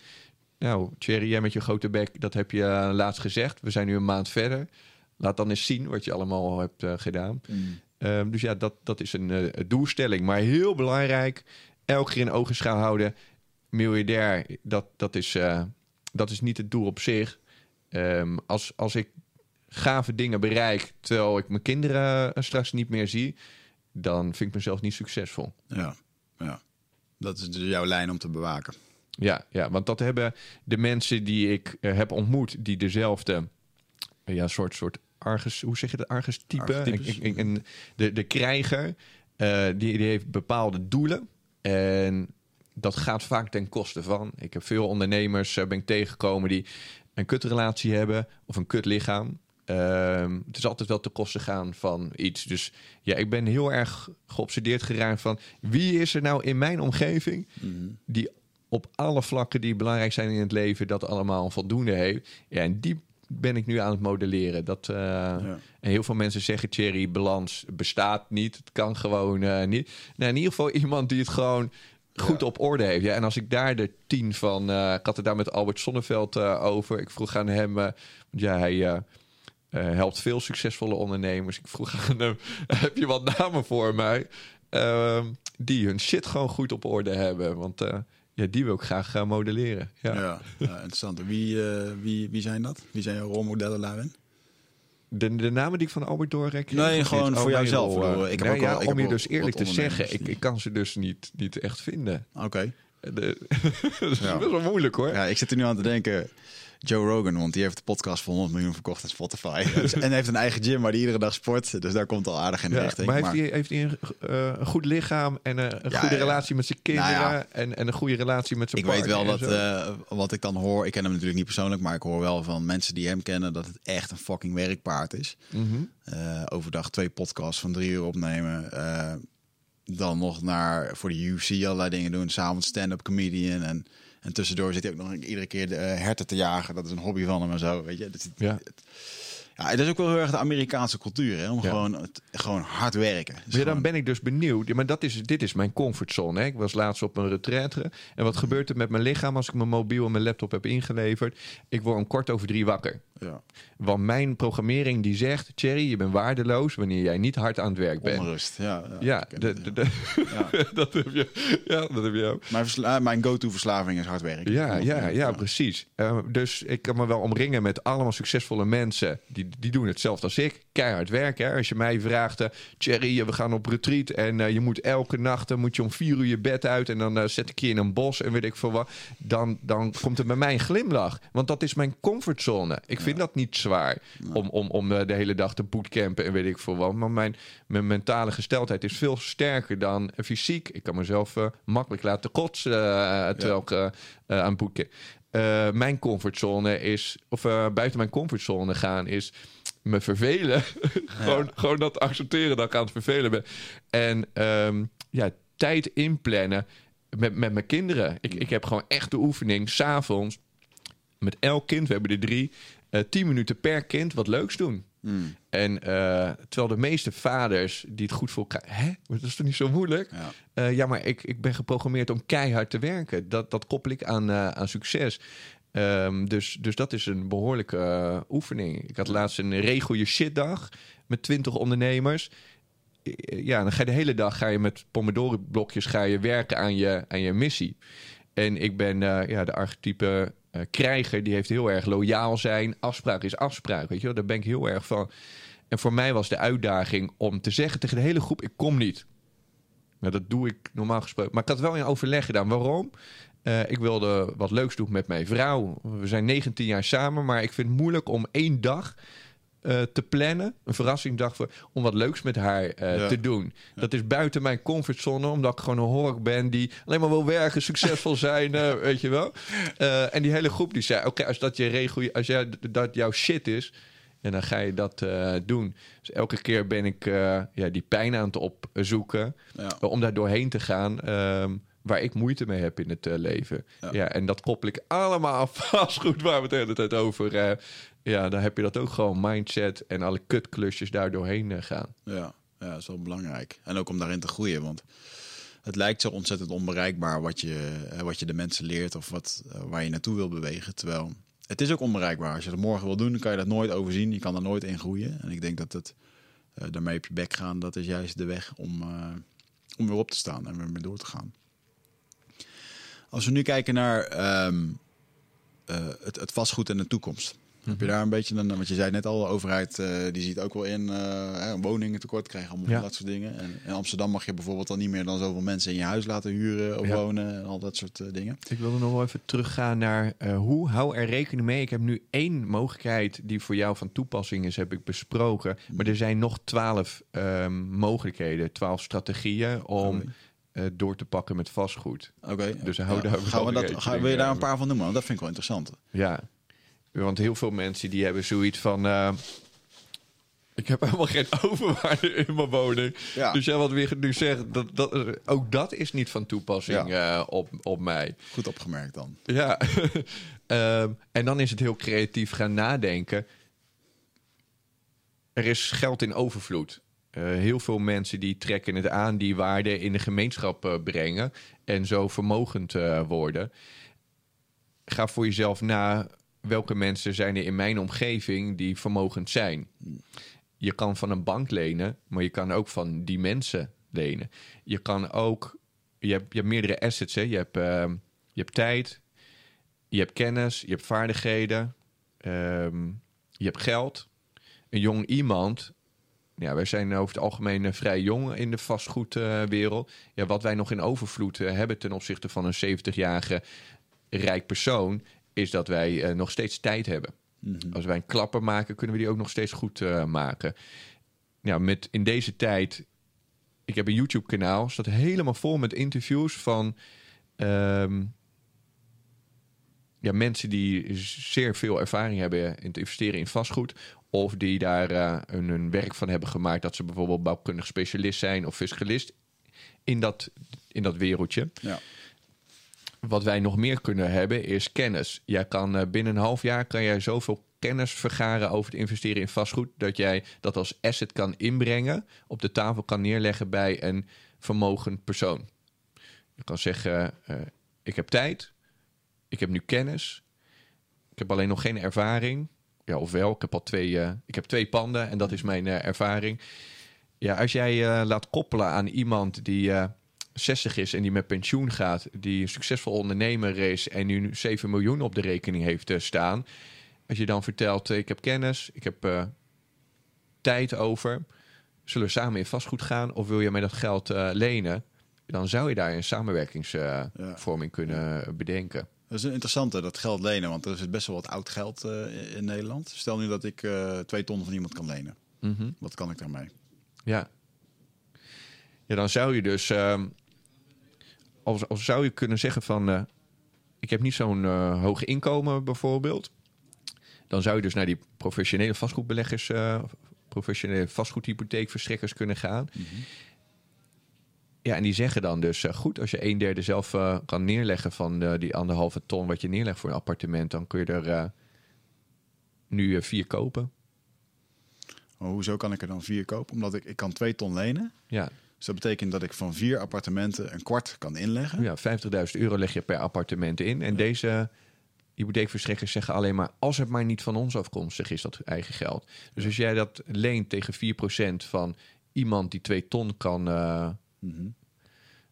S2: Nou, Thierry, jij met je grote bek, dat heb je eh, laatst gezegd. We zijn nu een maand verder. Laat dan eens zien wat je allemaal al hebt eh, gedaan. Ehm, dus ja, dat, dat is een eh, doelstelling. Maar heel belangrijk, elke keer in ogenschouw houden. Miljardair, dat, dat, is, dat is niet het doel op zich. Ehm, als, als ik gave dingen bereik, terwijl ik mijn kinderen straks niet meer zie... dan vind ik mezelf niet succesvol.
S1: Ja, ja. Dat is dus jouw lijn om te bewaken.
S2: Ja, ja, want dat hebben de mensen die ik eh, heb ontmoet... die dezelfde eh, ja, soort, soort argus... Hoe zeg je dat? Ik- en de, de krijger, eh, die, die heeft bepaalde doelen. En dat gaat vaak ten koste van. Ik heb veel ondernemers ben ik tegengekomen die een kutrelatie hebben of een kutlichaam. Ehm het is altijd wel ten koste gaan van iets. Dus ja, ik ben heel erg geobsedeerd geraakt van wie is er nou in mijn omgeving die op alle vlakken die belangrijk zijn in het leven dat allemaal voldoende heeft. Ja, en die ben ik nu aan het modelleren. Dat, eh, En heel veel mensen zeggen, Thierry, balans bestaat niet. Het kan gewoon eh, niet. Nou, in ieder geval iemand die het gewoon goed op orde heeft. Ja, en als ik daar de tien van... eh, ik had het daar met Albert Sonneveld over. Ik vroeg aan hem... want ja, hij... eh, helpt veel succesvolle ondernemers. Ik vroeg aan hem, heb je wat namen voor mij? Ehm, die hun shit gewoon goed op orde hebben. Want eh, ja, die wil ik graag gaan modelleren. Ja.
S1: Ja, ja, interessant. Wie, eh, wie, wie zijn dat? Wie zijn jouw rolmodellen daarin?
S2: De, de namen die ik van Albert doorrek?
S1: Nee, gewoon
S2: niet?
S1: voor
S2: nee,
S1: jouzelf. Ik heb ook
S2: ja,
S1: wel- ik
S2: om je dus eerlijk te zeggen, ik, ik kan ze dus niet, niet echt vinden.
S1: Oké.
S2: De, dat is
S1: Ja.
S2: best wel moeilijk hoor.
S1: Ja, ik zit er nu aan te denken. Joe Rogan, want die heeft de podcast voor 100 miljoen verkocht aan Spotify. en heeft een eigen gym waar hij iedere dag sport. Dus daar komt al aardig in de
S2: Ja,
S1: richting.
S2: maar heeft hij, heeft een, eh, een goed lichaam en een, een
S1: Ja,
S2: goede relatie met zijn kinderen
S1: Nou
S2: en, en een goede relatie met zijn
S1: ik weet wel dat eh, wat ik dan hoor, ik ken hem natuurlijk niet persoonlijk, maar ik hoor wel van mensen die hem kennen dat het echt een fucking werkpaard is.
S2: Mhm.
S1: Eh, overdag twee podcasts van drie uur opnemen. eh, dan nog naar voor de UFC allerlei dingen doen. S'avonds stand-up comedian. En, en tussendoor zit hij ook nog iedere keer de eh, herten te jagen. Dat is een hobby van hem en zo. Weet je? Dat is,
S2: Ja.
S1: ja, het is ook wel heel erg de Amerikaanse cultuur. Hè? Om
S2: Ja.
S1: gewoon, het- gewoon hard werken. Dus
S2: dan ben ik dus benieuwd. Ja, Maar dat is, dit is mijn comfortzone. Hè. Ik was laatst op een retraite. En wat gebeurt er met mijn lichaam als ik mijn mobiel en mijn laptop heb ingeleverd? Ik word om kwart over drie wakker.
S1: Ja,
S2: Want mijn programmering die zegt... Thierry, je bent waardeloos wanneer jij niet hard aan het werk bent.
S1: onrust. Ja, ja,
S2: Ja,
S1: ik ken
S2: de,
S1: het,
S2: de,
S1: ja.
S2: de-
S1: Ja.
S2: dat heb je. Ja, dat heb je ook.
S1: Mijn, versla- mijn go-to verslaving is hard werken.
S2: Ja, ja, ja,
S1: Ja.
S2: precies. Eh, dus ik kan me wel omringen met allemaal succesvolle mensen. Die, die doen hetzelfde als ik. Keihard werken. Hè. Als je mij vraagt, eh Thierry, we gaan op retreat. En eh, je moet elke nacht eh, moet je om vier uur je bed uit. En dan eh, zet ik je in een bos en weet ik veel wat. Dan, dan komt er bij mij een glimlach. Want dat is mijn comfortzone. Ik vind dat niet zwaar om, om, om eh, de hele dag te bootcampen en weet ik veel wat. Maar mijn, mijn mentale gesteldheid is veel sterker dan fysiek. Ik kan mezelf eh, makkelijk laten kotsen eh, terwijl ik aan boeken. Mijn comfortzone is, of buiten mijn comfortzone gaan, is me vervelen. gewoon, gewoon dat accepteren dat ik aan het vervelen ben. En ehm, ja, tijd inplannen met, met mijn kinderen. Ik, ik heb gewoon echt de oefening, s'avonds, met elk kind, we hebben er drie, 10 minuten per kind wat leuks doen.
S1: Mm,
S2: En eh, terwijl de meeste vaders die het goed voor elkaar... Hè? Dat is toch niet zo moeilijk?
S1: ja.
S2: Eh, ja, maar ik, ik ben geprogrammeerd om keihard te werken. Dat, dat koppel ik aan, eh, aan succes. Ehm, dus, dus dat is een behoorlijke eh, oefening. Ik had laatst een regel je shit dag met 20 ondernemers. Eh, Ja, dan ga je de hele dag ga je met pomodoro blokjes ga je werken aan je, aan je missie. En ik ben eh, ja, de archetype eh, krijger, die heeft heel erg loyaal zijn. Afspraak is afspraak, weet je wel. Daar ben ik heel erg van. En voor mij was de uitdaging om te zeggen tegen de hele groep, ik kom niet. Nou, dat doe ik normaal gesproken. Maar ik had wel in overleg gedaan. Waarom? Eh, ik wilde wat leuks doen met mijn vrouw. We zijn 19 jaar samen, maar ik vind het moeilijk om één dag eh, te plannen. Een verrassingsdag voor, om wat leuks met haar eh,
S1: Ja.
S2: te doen. Dat is buiten mijn comfortzone, omdat ik gewoon een hork ben die alleen maar wil werken, succesvol zijn, eh, weet je wel. En die hele groep die zei: Oké, als dat je regel, als jij, dat jouw shit is. En dan ga je dat doen. Dus elke keer ben ik ja, die pijn aan het opzoeken.
S1: Ja.
S2: Om daar doorheen te gaan. ehm, waar ik moeite mee heb in het leven.
S1: Ja.
S2: Ja. en dat koppel ik allemaal aan vastgoed waar we het de hele tijd over. eh, ja, dan heb je dat ook gewoon mindset en alle kutklusjes daar doorheen eh, gaan.
S1: Ja, ja, dat is wel belangrijk. En ook om daarin te groeien, want het lijkt zo ontzettend onbereikbaar wat je, eh, wat je de mensen leert of wat, eh, waar je naartoe wil bewegen. Terwijl het is ook onbereikbaar. Als je dat morgen wil doen, dan kan je dat nooit overzien. Je kan er nooit in groeien. En ik denk dat het daarmee op je bek gaan, dat is juist de weg om, om weer op te staan en weer mee door te gaan. Als we nu kijken naar ehm, eh, het, het vastgoed en de toekomst. Heb je daar een beetje een, want je zei net al, de overheid eh, die ziet ook wel in eh, woningen tekort krijgen, allemaal
S2: Ja.
S1: dat soort dingen. En in Amsterdam mag je bijvoorbeeld al niet meer dan zoveel mensen in je huis laten huren of
S2: Ja.
S1: wonen en al dat soort eh, dingen.
S2: Ik wilde nog wel even teruggaan naar hoe. Hou er rekening mee. Ik heb nu één mogelijkheid die voor jou van toepassing is, heb ik besproken. Maar er zijn nog twaalf ehm, mogelijkheden, twaalf strategieën om door te pakken met vastgoed.
S1: Oké,
S2: Dus hou daar
S1: gaan we dat, gaan, wil je daar een paar van noemen? Want dat vind ik wel interessant.
S2: Ja, want heel veel mensen die hebben zoiets van... eh, ik heb helemaal geen overwaarde in mijn woning.
S1: Ja.
S2: Dus jij wat weer nu zegt, dat, dat, ook dat is niet van toepassing eh, op, op mij.
S1: Goed opgemerkt dan.
S2: Ja, Ehm, en dan is het heel creatief gaan nadenken. Er is geld in overvloed. Eh, heel veel mensen die trekken het aan, die waarde in de gemeenschap brengen en zo vermogend worden. Ga voor jezelf na welke mensen zijn er in mijn omgeving die vermogend zijn. Je kan van een bank lenen, maar je kan ook van die mensen lenen. Je kan ook, je hebt, je hebt meerdere assets. Hè? Je, hebt, ehm, je hebt tijd, je hebt kennis, je hebt vaardigheden, ehm, je hebt geld. Een jong iemand, ja, wij zijn over het algemeen eh, vrij jong in de vastgoedwereld. ja, wat wij nog in overvloed eh, hebben ten opzichte van een 70-jarige rijk persoon, is dat wij eh, nog steeds tijd hebben. Als wij een klapper maken, kunnen we die ook nog steeds goed eh, maken. Ja, met in deze tijd. Ik heb een YouTube-kanaal, staat helemaal vol met interviews van ehm, ja, mensen die zeer veel ervaring hebben in het investeren in vastgoed. Of die daar een, een werk van hebben gemaakt dat ze bijvoorbeeld bouwkundig specialist zijn of fiscalist in dat, in dat wereldje.
S1: Ja.
S2: Wat wij nog meer kunnen hebben is kennis. Jij kan eh, binnen een half jaar kan jij zoveel kennis vergaren over het investeren in vastgoed dat jij dat als asset kan inbrengen, op de tafel kan neerleggen bij een vermogend persoon. Je kan zeggen: eh, ik heb tijd, ik heb nu kennis, ik heb alleen nog geen ervaring. Ja, ofwel, ik heb al twee, eh, ik heb twee panden en dat is mijn ervaring. Ja, als jij laat koppelen aan iemand die 60 is en die met pensioen gaat, die een succesvol ondernemer is en nu 7 miljoen op de rekening heeft eh, staan. Als je dan vertelt, eh, ik heb kennis, ik heb eh, tijd over, zullen we samen in vastgoed gaan of wil je mij dat geld lenen? Dan zou je daar een samenwerkingsvorming kunnen bedenken.
S1: Dat is een interessante, dat geld lenen. Want er is best wel wat oud geld in Nederland. Stel nu dat ik twee ton van iemand kan lenen.
S2: Mhm.
S1: Wat kan ik daarmee?
S2: Ja. Ja, dan zou je dus... ehm als, als zou je kunnen zeggen van... eh, ik heb niet zo'n eh, hoog inkomen bijvoorbeeld. Dan zou je dus naar die professionele vastgoedbeleggers... eh, professionele vastgoedhypotheekverstrekkers kunnen gaan. Ja, en die zeggen dan dus... goed, als je een derde zelf kan neerleggen... van die anderhalve ton wat je neerlegt voor een appartement... dan kun je er nu vier kopen.
S1: Maar hoezo kan ik er dan vier kopen? Omdat ik, ik kan twee ton lenen.
S2: Ja,
S1: Dus dat betekent dat ik van vier appartementen een kwart kan inleggen.
S2: Ja, 50.000 euro leg je per appartement in. En deze hypotheekverstrekkers zeggen alleen maar... als het maar niet van ons afkomstig is, dat eigen geld. Dus als jij dat leent tegen 4% van iemand die 2 ton kan eh,
S1: Mhm.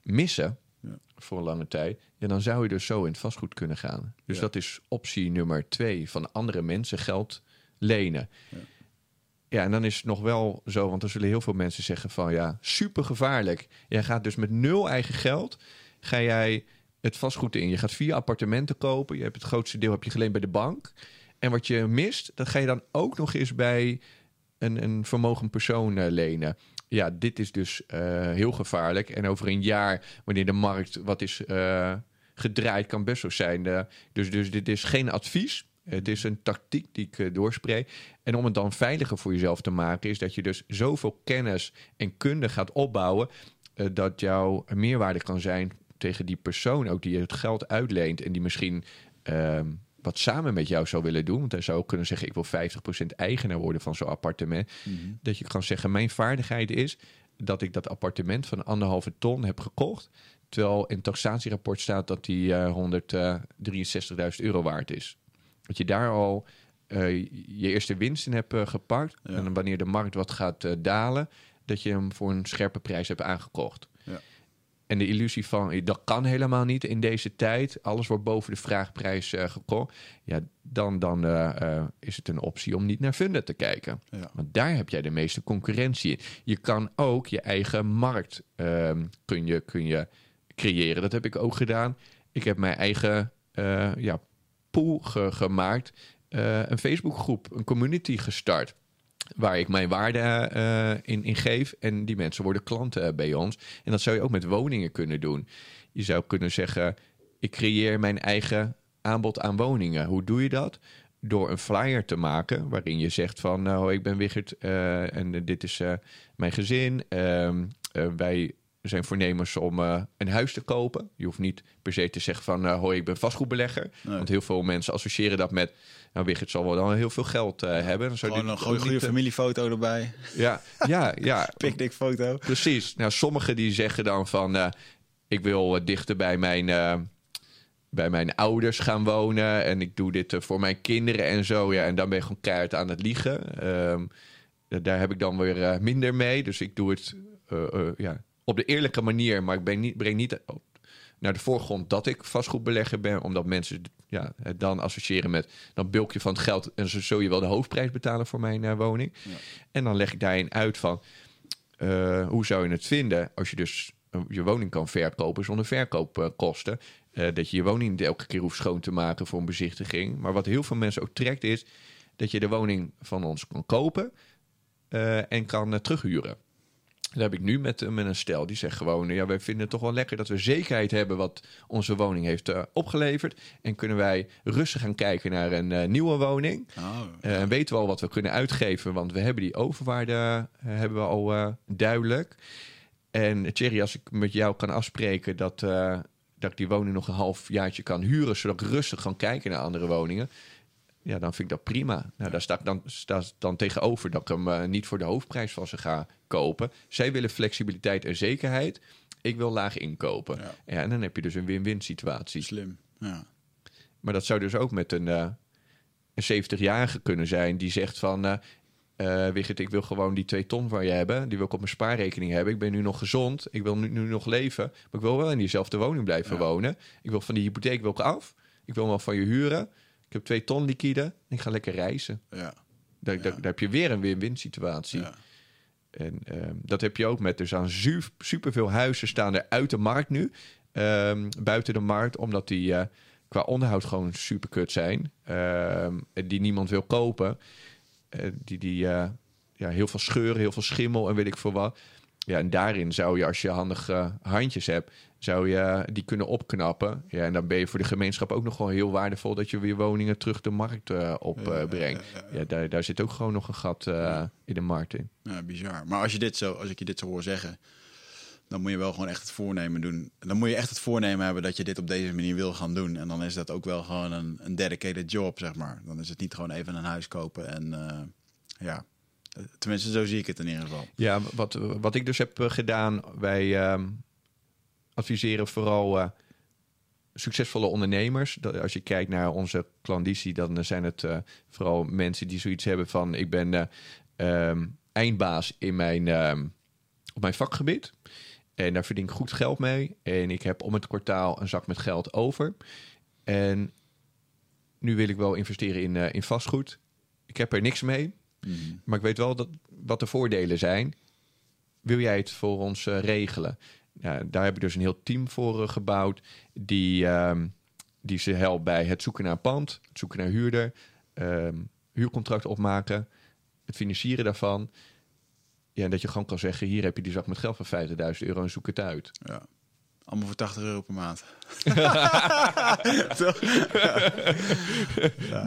S2: missen...
S1: Ja.
S2: voor een lange tijd... Ja, dan zou je dus zo in het vastgoed kunnen gaan. Dus
S1: Ja.
S2: dat is optie nummer twee. Van andere mensen geld lenen.
S1: Ja.
S2: En dan is het nog wel zo, want er zullen heel veel mensen zeggen van ja, super gevaarlijk. Jij gaat dus met nul eigen geld, ga jij het vastgoed in. Je gaat vier appartementen kopen, je hebt het grootste deel heb je geleend bij de bank. En wat je mist, dat ga je dan ook nog eens bij een, een persoon eh, lenen. Ja, dit is dus eh, heel gevaarlijk. En over een jaar, wanneer de markt wat is eh, gedraaid, kan best zo zijn. dus, dus dit is geen advies. Het is een tactiek die ik eh, doorspreek. En om het dan veiliger voor jezelf te maken, is dat je dus zoveel kennis en kunde gaat opbouwen. eh, dat jouw meerwaarde kan zijn tegen die persoon ook die je het geld uitleent. En die misschien ehm, wat samen met jou zou willen doen. Want hij zou ook kunnen zeggen: Ik wil 50% eigenaar worden van zo'n appartement. Dat je kan zeggen: Mijn vaardigheid is dat ik dat appartement van anderhalve ton heb gekocht. Terwijl in het taxatierapport staat dat die eh 163.000 euro waard is. Dat je daar al eh, je eerste winst in hebt eh, gepakt.
S1: Ja.
S2: En wanneer de markt wat gaat eh, dalen, dat je hem voor een scherpe prijs hebt aangekocht.
S1: Ja.
S2: En de illusie van dat kan helemaal niet in deze tijd. Alles wordt boven de vraagprijs gekocht. Ja, dan, dan is het een optie om niet naar Funda te kijken.
S1: Ja.
S2: Want daar heb jij de meeste concurrentie in. Je kan ook je eigen markt ehm, kun je, kun je creëren. Dat heb ik ook gedaan. Ik heb mijn eigen ja, pool ge- gemaakt. Eh, een Facebookgroep, een community gestart. Waar ik mijn waarde eh, in, in geef. En die mensen worden klanten eh, bij ons. En dat zou je ook met woningen kunnen doen. Je zou kunnen zeggen: ik creëer mijn eigen aanbod aan woningen. Hoe doe je dat? Door een flyer te maken waarin je zegt van nou, ik ben Wigert en dit is mijn gezin. Ehm, zijn voornemens om eh, een huis te kopen. Je hoeft niet per se te zeggen van eh, hoi, ik ben vastgoedbelegger.
S1: Nee.
S2: Want heel veel mensen associëren dat met nou, Wigert zal wel dan heel veel geld eh, hebben. Dan zou
S1: Gewoon een goede, familiefoto erbij.
S2: Ja, ja, ja.
S1: Picknickfoto.
S2: Precies. Nou, sommigen die zeggen dan van... ik wil dichter bij mijn, bij mijn ouders gaan wonen... en ik doe dit voor mijn kinderen en zo. Ja, en dan ben je gewoon keihard aan het liegen. Ehm, daar heb ik dan weer minder mee. Dus ik doe het ja, op de eerlijke manier... maar ik ben niet, breng niet naar de voorgrond dat ik vastgoedbelegger ben... omdat mensen ja, het dan associëren met... dan bulk je van het geld en zo zul je wel de hoofdprijs betalen voor mijn eh, woning.
S1: Ja.
S2: En dan leg ik daarin uit van... Eh, hoe zou je het vinden als je dus eh, je woning kan verkopen zonder verkoopkosten? Dat je je woning niet elke keer hoeft schoon te maken voor een bezichtiging. Maar wat heel veel mensen ook trekt is dat je de woning van ons kan kopen en kan terughuren. Dat heb ik nu met, eh, met een stel. Die zegt gewoon, ja, wij vinden het toch wel lekker dat we zekerheid hebben wat onze woning heeft eh, opgeleverd. En kunnen wij rustig gaan kijken naar een eh, nieuwe woning.
S1: Oh,
S2: En weten we al wat we kunnen uitgeven, want we hebben die overwaarde hebben we al duidelijk. En Thierry, als ik met jou kan afspreken dat, dat ik die woning nog een half jaartje kan huren, zodat ik rustig kan kijken naar andere woningen, ja, dan vind ik dat prima. Nou, daar sta ik dan, sta dan tegenover dat ik hem eh, niet voor de hoofdprijs van ze ga kopen. Zij willen flexibiliteit en zekerheid. Ik wil laag inkopen.
S1: Ja.
S2: Ja. en dan heb je dus een win-win situatie.
S1: slim. Ja.
S2: Maar dat zou dus ook met een, eh, een 70-jarige kunnen zijn die zegt van... Wigert, ik wil gewoon die twee ton van je hebben. Die wil ik op mijn spaarrekening hebben. Ik ben nu nog gezond. Ik wil nu, nu nog leven. Maar ik wil wel in diezelfde woning blijven
S1: Ja.
S2: wonen. Ik wil van die hypotheek wil ik af. Ik wil wel van je huren. Ik heb twee ton liquide. Ik ga lekker reizen.
S1: Ja.
S2: Daar,
S1: Ja.
S2: daar, daar heb je weer een win-win situatie.
S1: Ja.
S2: En ehm, dat heb je ook met. Er staan su- superveel huizen staan er uit de markt nu. Ehm, buiten de markt, omdat die eh, qua onderhoud gewoon superkut zijn. Ehm, en die niemand wil kopen. Eh, die die eh, ja, heel veel scheuren, heel veel schimmel en weet ik veel wat. Ja, en daarin zou je, als je handige handjes hebt, zou je die kunnen opknappen. Ja, en dan ben je voor de gemeenschap ook nog gewoon heel waardevol dat je weer woningen terug de markt eh, opbrengt.
S1: Ja, ja,
S2: daar, daar zit ook gewoon nog een gat eh, in de markt in.
S1: Ja, bizar. Maar als, je dit zo, als ik je dit zo hoor zeggen, dan moet je wel gewoon echt het voornemen doen. Dan moet je echt het voornemen hebben dat je dit op deze manier wil gaan doen. En dan is dat ook wel gewoon een, een dedicated job, zeg maar. Dan is het niet gewoon even een huis kopen en eh, ja. Tenminste, zo zie ik het in ieder geval.
S2: Ja, wat, wat ik dus heb eh, gedaan, wij ehm, adviseren vooral eh, succesvolle ondernemers. Als je kijkt naar onze klanditie, dan zijn het eh, vooral mensen die zoiets hebben van... ik ben eh, ehm, eindbaas in mijn, ehm, op mijn vakgebied. En daar verdien ik goed geld mee. En ik heb om het kwartaal een zak met geld over. En nu wil ik wel investeren in, eh, in vastgoed. Ik heb er niks mee. Maar ik weet wel dat, wat de voordelen zijn. Wil jij het voor ons eh, regelen? Ja, daar heb ik dus een heel team voor eh, gebouwd. Die, ehm, die ze helpt bij het zoeken naar pand, het zoeken naar huurder, ehm, huurcontract opmaken. het financieren daarvan. Ja, en dat je gewoon kan zeggen, hier heb je die zak met geld van 50.000 euro en zoek het uit.
S1: Ja. Allemaal voor 80 euro per maand.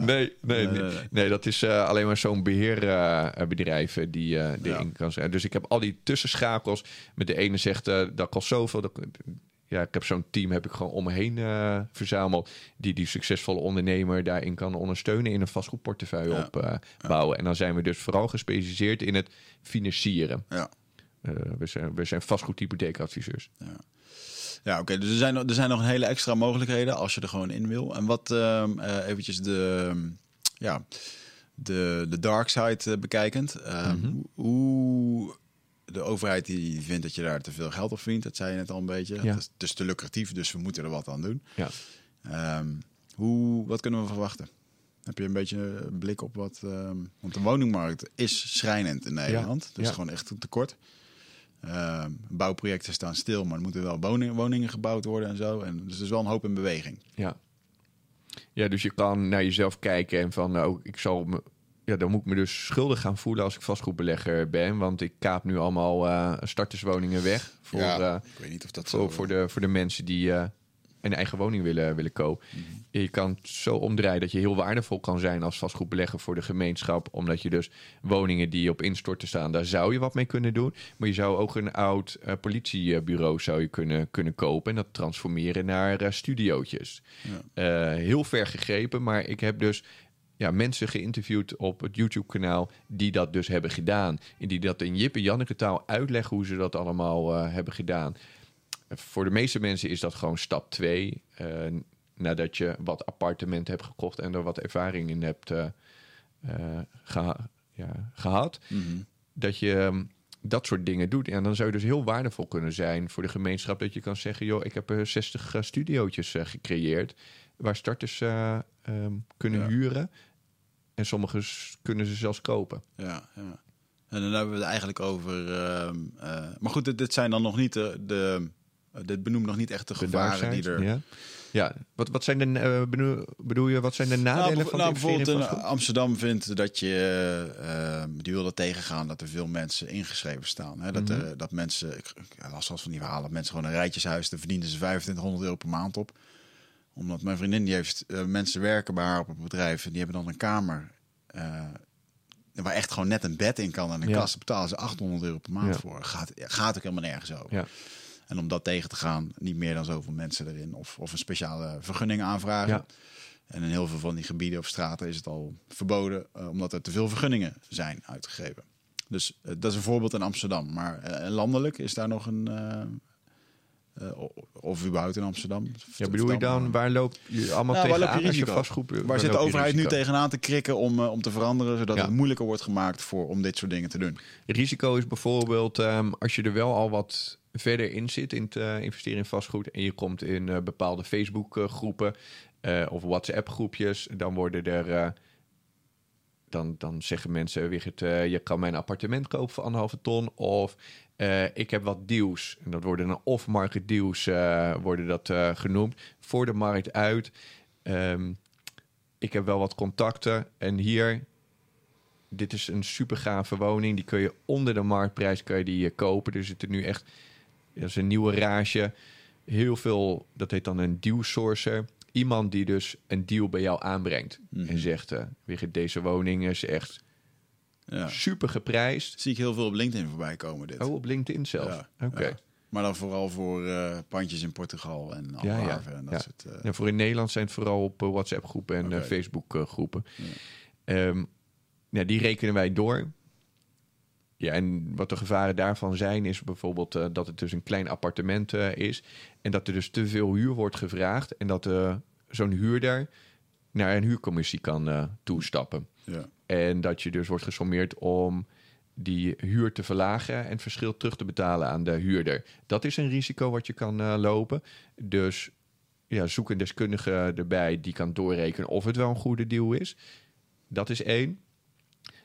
S2: Nee, nee, nee,
S1: nee, nee.
S2: nee, dat is eh, alleen maar zo'n beheerbedrijf eh, die eh erin
S1: Ja.
S2: kan zijn. Dus ik heb al die tussenschakels. Met de ene zegt eh, dat kost zoveel. Dat, ja, ik heb zo'n team heb ik gewoon om me heen eh, verzameld. Die die succesvolle ondernemer daarin kan ondersteunen in een vastgoedportefeuille
S1: Ja.
S2: op eh, bouwen. En dan zijn we dus vooral gespecialiseerd in het financieren.
S1: Ja.
S2: Eh, we, zijn, we zijn vastgoedhypotheekadviseurs.
S1: Ja, oké. Dus er zijn, nog- er zijn nog een hele extra mogelijkheden als je er gewoon in wil. En wat eh, eventjes de, ehm, ja, de, de dark side eh, bekijkend. Ehm,
S2: Mhm.
S1: Hoe de overheid die vindt dat je daar te veel geld op verdient. Dat zei je net al een beetje.
S2: Ja.
S1: Het, is, te lucratief, dus we moeten er wat aan doen.
S2: Ja.
S1: Hoe, wat kunnen we verwachten? Heb je een beetje een blik op wat... want de woningmarkt is schrijnend in Nederland.
S2: Ja.
S1: Dus
S2: Ja.
S1: gewoon echt een tekort. Ehm, bouwprojecten staan stil, maar er moeten wel woningen, woningen gebouwd worden en zo. En dus er is wel een hoop in beweging.
S2: Ja. Ja, dus je kan naar jezelf kijken en van, nou, ik zal me, ja, dan moet ik me dus schuldig gaan voelen als ik vastgoedbelegger ben, want ik kaap nu allemaal eh, starterswoningen weg voor, eh,
S1: ik weet niet of dat
S2: voor,
S1: zo...
S2: voor, de, voor de mensen die eh, een eigen woning willen, willen kopen. Je kan het zo omdraaien dat je heel waardevol kan zijn als vastgoedbelegger voor de gemeenschap. Omdat je dus woningen die op instorten staan, daar zou je wat mee kunnen doen. Maar je zou ook een oud eh, politiebureau zou je kunnen, kunnen kopen en dat transformeren naar eh, studiootjes. Eh, heel ver gegrepen, maar ik heb dus ja, mensen geïnterviewd op het YouTube-kanaal die dat dus hebben gedaan. En die dat in Jip en Janneke taal uitleggen hoe ze dat allemaal hebben gedaan. Voor de meeste mensen is dat gewoon stap 2. nadat je wat appartementen hebt gekocht en er wat ervaring in hebt eh, eh, geha- ja, gehad.
S1: Mhm.
S2: Dat je ehm, dat soort dingen doet. En dan zou je dus heel waardevol kunnen zijn voor de gemeenschap. Dat je kan zeggen, joh, ik heb er 60 eh, studiootjes eh, gecreëerd. Waar starters eh, ehm, kunnen
S1: Ja.
S2: huren. En sommige s- kunnen ze zelfs kopen.
S1: Ja, ja. En dan hebben we het eigenlijk over... ehm, eh, maar goed, dit, dit zijn dan nog niet de... de dit benoemt nog niet echt de gevaren die er...
S2: Ja, ja. Wat, wat zijn de, eh, bedoel, bedoel je, wat zijn de nadelen
S1: nou,
S2: van
S1: nou, bijvoorbeeld in? Amsterdam vindt dat je eh, die wilde tegengaan dat er veel mensen ingeschreven staan. Hè? Dat, er- dat mensen, ik, ik las van die verhalen, dat mensen gewoon een rijtjeshuis, daar verdienen ze 2500 euro per maand op. Omdat mijn vriendin die heeft eh, mensen werken bij haar op het bedrijf en die hebben dan een kamer eh, waar echt gewoon net een bed in kan en een
S2: Ja.
S1: kast. Betalen ze 800 euro per maand
S2: Ja.
S1: voor. Gaat, gaat ook helemaal nergens over.
S2: Ja.
S1: En om dat tegen te gaan, niet meer dan zoveel mensen erin. Of, of een speciale vergunning aanvragen.
S2: Ja.
S1: En in heel veel van die gebieden of straten is het al verboden, eh, omdat er te veel vergunningen zijn uitgegeven. Dus eh, dat is een voorbeeld in Amsterdam. Maar eh, landelijk is daar nog een. of überhaupt in Amsterdam.
S2: Ja, bedoel je dan, waar loop je allemaal
S1: Nou, waar
S2: tegenaan
S1: loop je. Waar zit de overheid nu tegenaan te krikken om, om te veranderen, zodat
S2: Ja.
S1: het moeilijker wordt gemaakt voor, om dit soort dingen te doen?
S2: Risico is bijvoorbeeld ehm, als je er wel al wat verder in zit in het eh, investeren in vastgoed en je komt in eh, bepaalde Facebook eh, groepen of WhatsApp groepjes, dan worden er dan, dan zeggen mensen weer het, je kan mijn appartement kopen voor anderhalve ton of ik heb wat deals en dat worden dan off-market deals worden dat genoemd voor de markt uit. Ehm, ik heb wel wat contacten en hier dit is een super gave woning. Die kun je onder de marktprijs kan je die, kopen. Er zit er nu echt, dat is een nieuwe rage. Heel veel, dat heet dan een deal sourcer. Iemand die dus een deal bij jou aanbrengt.
S1: Mhm.
S2: En zegt, Wigert, deze woning is echt
S1: Ja.
S2: super geprijsd.
S1: Zie ik heel veel op LinkedIn voorbij komen. Dit.
S2: Oh, op LinkedIn zelf.
S1: Ja,
S2: Oké.
S1: ja. Maar dan vooral voor eh, pandjes in Portugal en Algarve en dat soort. eh,
S2: Ja, voor in Nederland zijn het vooral op WhatsApp-groepen en. Facebook-groepen. Ehm, ja, die rekenen wij door. Ja, en wat de gevaren daarvan zijn, is bijvoorbeeld eh, dat het dus een klein appartement eh, is. En dat er dus te veel huur wordt gevraagd. En dat eh, zo'n huurder naar een huurcommissie kan toestappen.
S1: ja.
S2: En dat je dus wordt gesommeerd om die huur te verlagen en het verschil terug te betalen aan de huurder. Dat is een risico wat je kan lopen. Dus ja, zoek een deskundige erbij die kan doorrekenen of het wel een goede deal is. Dat is één.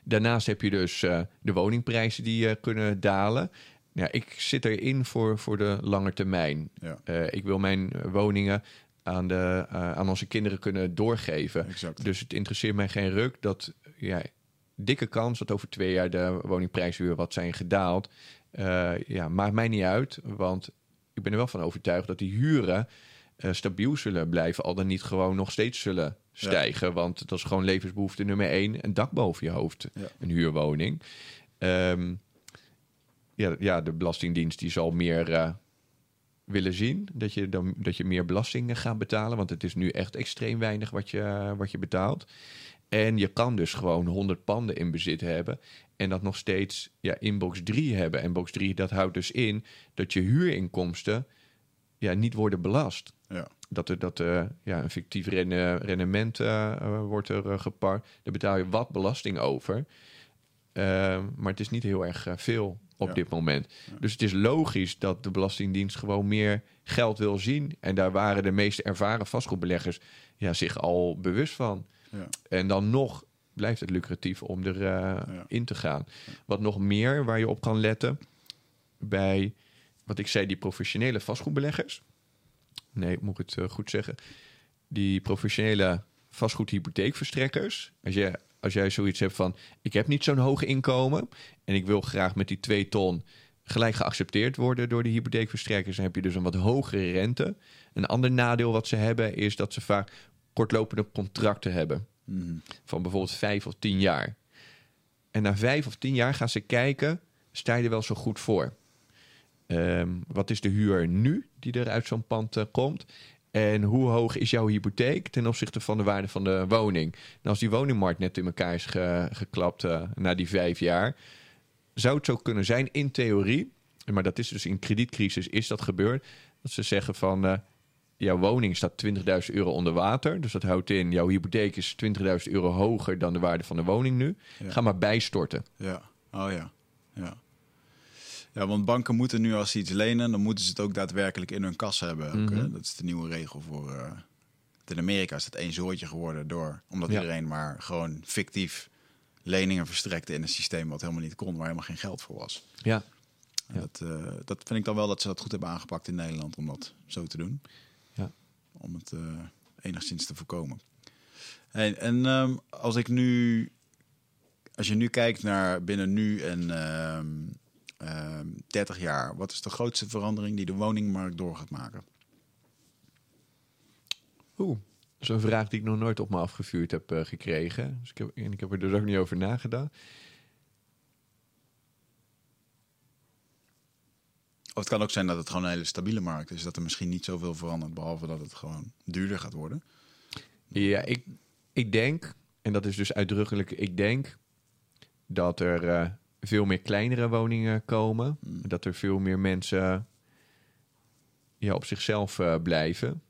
S2: Daarnaast heb je dus eh, de woningprijzen die eh, kunnen dalen. Ja, ik zit erin voor, voor de lange termijn.
S1: Ja.
S2: Eh, ik wil mijn woningen aan, de, aan onze kinderen kunnen doorgeven.
S1: Exact.
S2: Dus het interesseert mij geen ruk dat ja, dikke kans dat over twee jaar de woningprijzen weer wat zijn gedaald. Uh, ja, maakt mij niet uit, want ik ben er wel van overtuigd dat die huren uh, stabiel zullen blijven, al dan niet gewoon nog steeds zullen stijgen. Want dat is gewoon levensbehoefte nummer één: een dak boven je hoofd, ja. een huurwoning. Um, ja, ja, de Belastingdienst die zal meer uh, willen zien. Dat je, dan, dat je meer belastingen gaat betalen. Want het is nu echt extreem weinig wat je, wat je betaalt. En je kan dus gewoon 100 panden in bezit hebben. En dat nog steeds ja, in box 3 hebben. En box 3, dat houdt dus in dat je huurinkomsten ja, niet worden belast. Ja. Dat er dat, uh, ja, een fictief rendement uh, wordt er gepakt. Daar betaal je wat belasting over. maar het is niet heel erg veel op dit moment. Dus het is logisch dat de Belastingdienst gewoon meer geld wil zien. En daar waren de meeste ervaren vastgoedbeleggers ja, zich al bewust van. Ja. En dan nog blijft het lucratief om erin uh, in te gaan. Wat nog meer waar je op kan letten bij, wat ik zei, die professionele vastgoedbeleggers. Nee, moet ik het uh, goed zeggen? Die professionele vastgoedhypotheekverstrekkers. Als je als jij zoiets hebt van: ik heb niet zo'n hoog inkomen en ik wil graag met die twee ton gelijk geaccepteerd worden door de hypotheekverstrekkers, dan heb je dus een wat hogere rente. Een ander nadeel wat ze hebben is dat ze vaak kortlopende contracten hebben. Mhm. Van bijvoorbeeld vijf of tien jaar. En na vijf of tien jaar gaan ze kijken, sta je er wel zo goed voor? Ehm, wat is de huur nu die er uit zo'n pand uh, komt? En hoe hoog is jouw hypotheek ten opzichte van de waarde van de woning? En als die woningmarkt net in elkaar is geklapt uh, na die vijf jaar, zou het zo kunnen zijn in theorie, maar dat is dus in kredietcrisis is dat gebeurd, dat ze zeggen van uh, jouw woning staat 20.000 euro onder water, dus dat houdt in jouw hypotheek is 20.000 euro hoger dan de waarde van de woning nu. Ga maar bijstorten.
S1: Ja, oh ja, ja. Ja, want banken moeten nu als ze iets lenen, dan moeten ze het ook daadwerkelijk in hun kas hebben. Ook, mhm. Dat is de nieuwe regel voor. Uh, in Amerika is het één soortje geworden door, omdat iedereen maar gewoon fictief leningen verstrekte in een systeem wat helemaal niet kon, waar helemaal geen geld voor was.
S2: Ja.
S1: ja. Dat, uh, dat vind ik dan wel dat ze dat goed hebben aangepakt in Nederland om dat zo te doen.
S2: Ja.
S1: Om het uh, enigszins te voorkomen. En, en um, als ik nu, als je nu kijkt naar binnen nu en uh, 30 ehm, jaar, wat is de grootste verandering die de woningmarkt door gaat maken?
S2: Oeh, dat is een vraag die ik nog nooit op me afgevuurd heb uh, gekregen. Dus ik heb, en ik heb er dus ook niet over nagedacht.
S1: Of het kan ook zijn dat het gewoon een hele stabiele markt is. Dat er misschien niet zoveel verandert, behalve dat het gewoon duurder gaat worden.
S2: Ja, ik, ik denk, en dat is dus uitdrukkelijk, ik denk dat er uh, veel meer kleinere woningen komen. Hmm. Dat er veel meer mensen ja, op zichzelf uh, blijven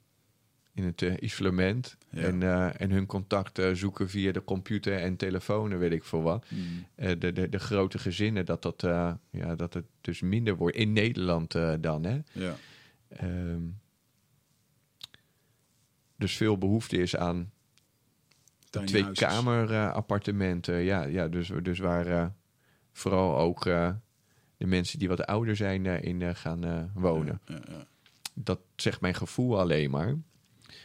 S2: in het uh, isolement. En, uh, en hun contacten zoeken via de computer en telefoon, weet ik veel wat. Hmm. de, de, de grote gezinnen, dat, dat, ja, dat het dus minder wordt. In Nederland dan, hè.
S1: Ja.
S2: Um, dus veel behoefte is aan twee kamer appartementen. Ja, ja, dus, dus waar vooral ook uh, de mensen die wat ouder zijn uh, in uh, gaan wonen. Ja, ja, dat zegt mijn gevoel alleen maar.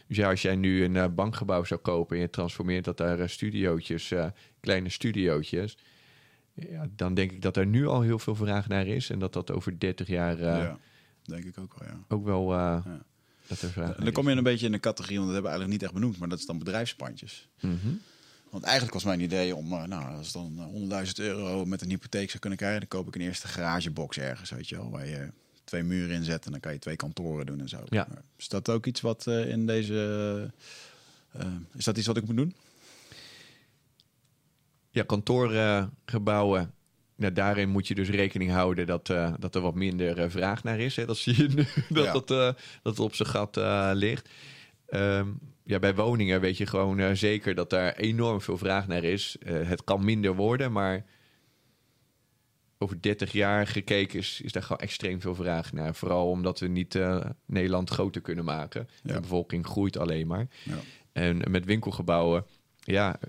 S2: Dus ja, als jij nu een bankgebouw zou kopen en je transformeert dat daar studiootjes, kleine studiootjes, ja, dan denk ik dat er nu al heel veel vraag naar is en dat dat over 30 jaar.
S1: ja, denk ik ook wel. Ja.
S2: Ook wel. Dat er vraag
S1: dan kom je een beetje in een categorie, want dat hebben we eigenlijk niet echt benoemd, maar dat is dan bedrijfspandjes.
S2: Mm
S1: want eigenlijk was mijn idee om, uh, nou, als dan 100.000 eh, euro met een hypotheek zou kunnen krijgen, dan koop ik een eerste garagebox ergens, weet je wel, waar je twee muren in zet en dan kan je twee kantoren doen en zo.
S2: Ja.
S1: Is dat ook iets wat uh, in deze, is dat iets wat ik moet doen?
S2: Ja, kantoorgebouwen. Nou, daarin moet je dus rekening houden dat, uh, dat er wat minder vraag naar is. Hè? Dat zie je nu, dat, ja. dat, dat het op zijn gat ligt. Um, ja, bij woningen weet je gewoon uh, zeker dat daar enorm veel vraag naar is. Uh, het kan minder worden, maar over 30 jaar gekeken is, is daar gewoon extreem veel vraag naar. Vooral omdat we niet uh, Nederland groter kunnen maken. Ja. De bevolking groeit alleen maar. Ja. En met winkelgebouwen, ja,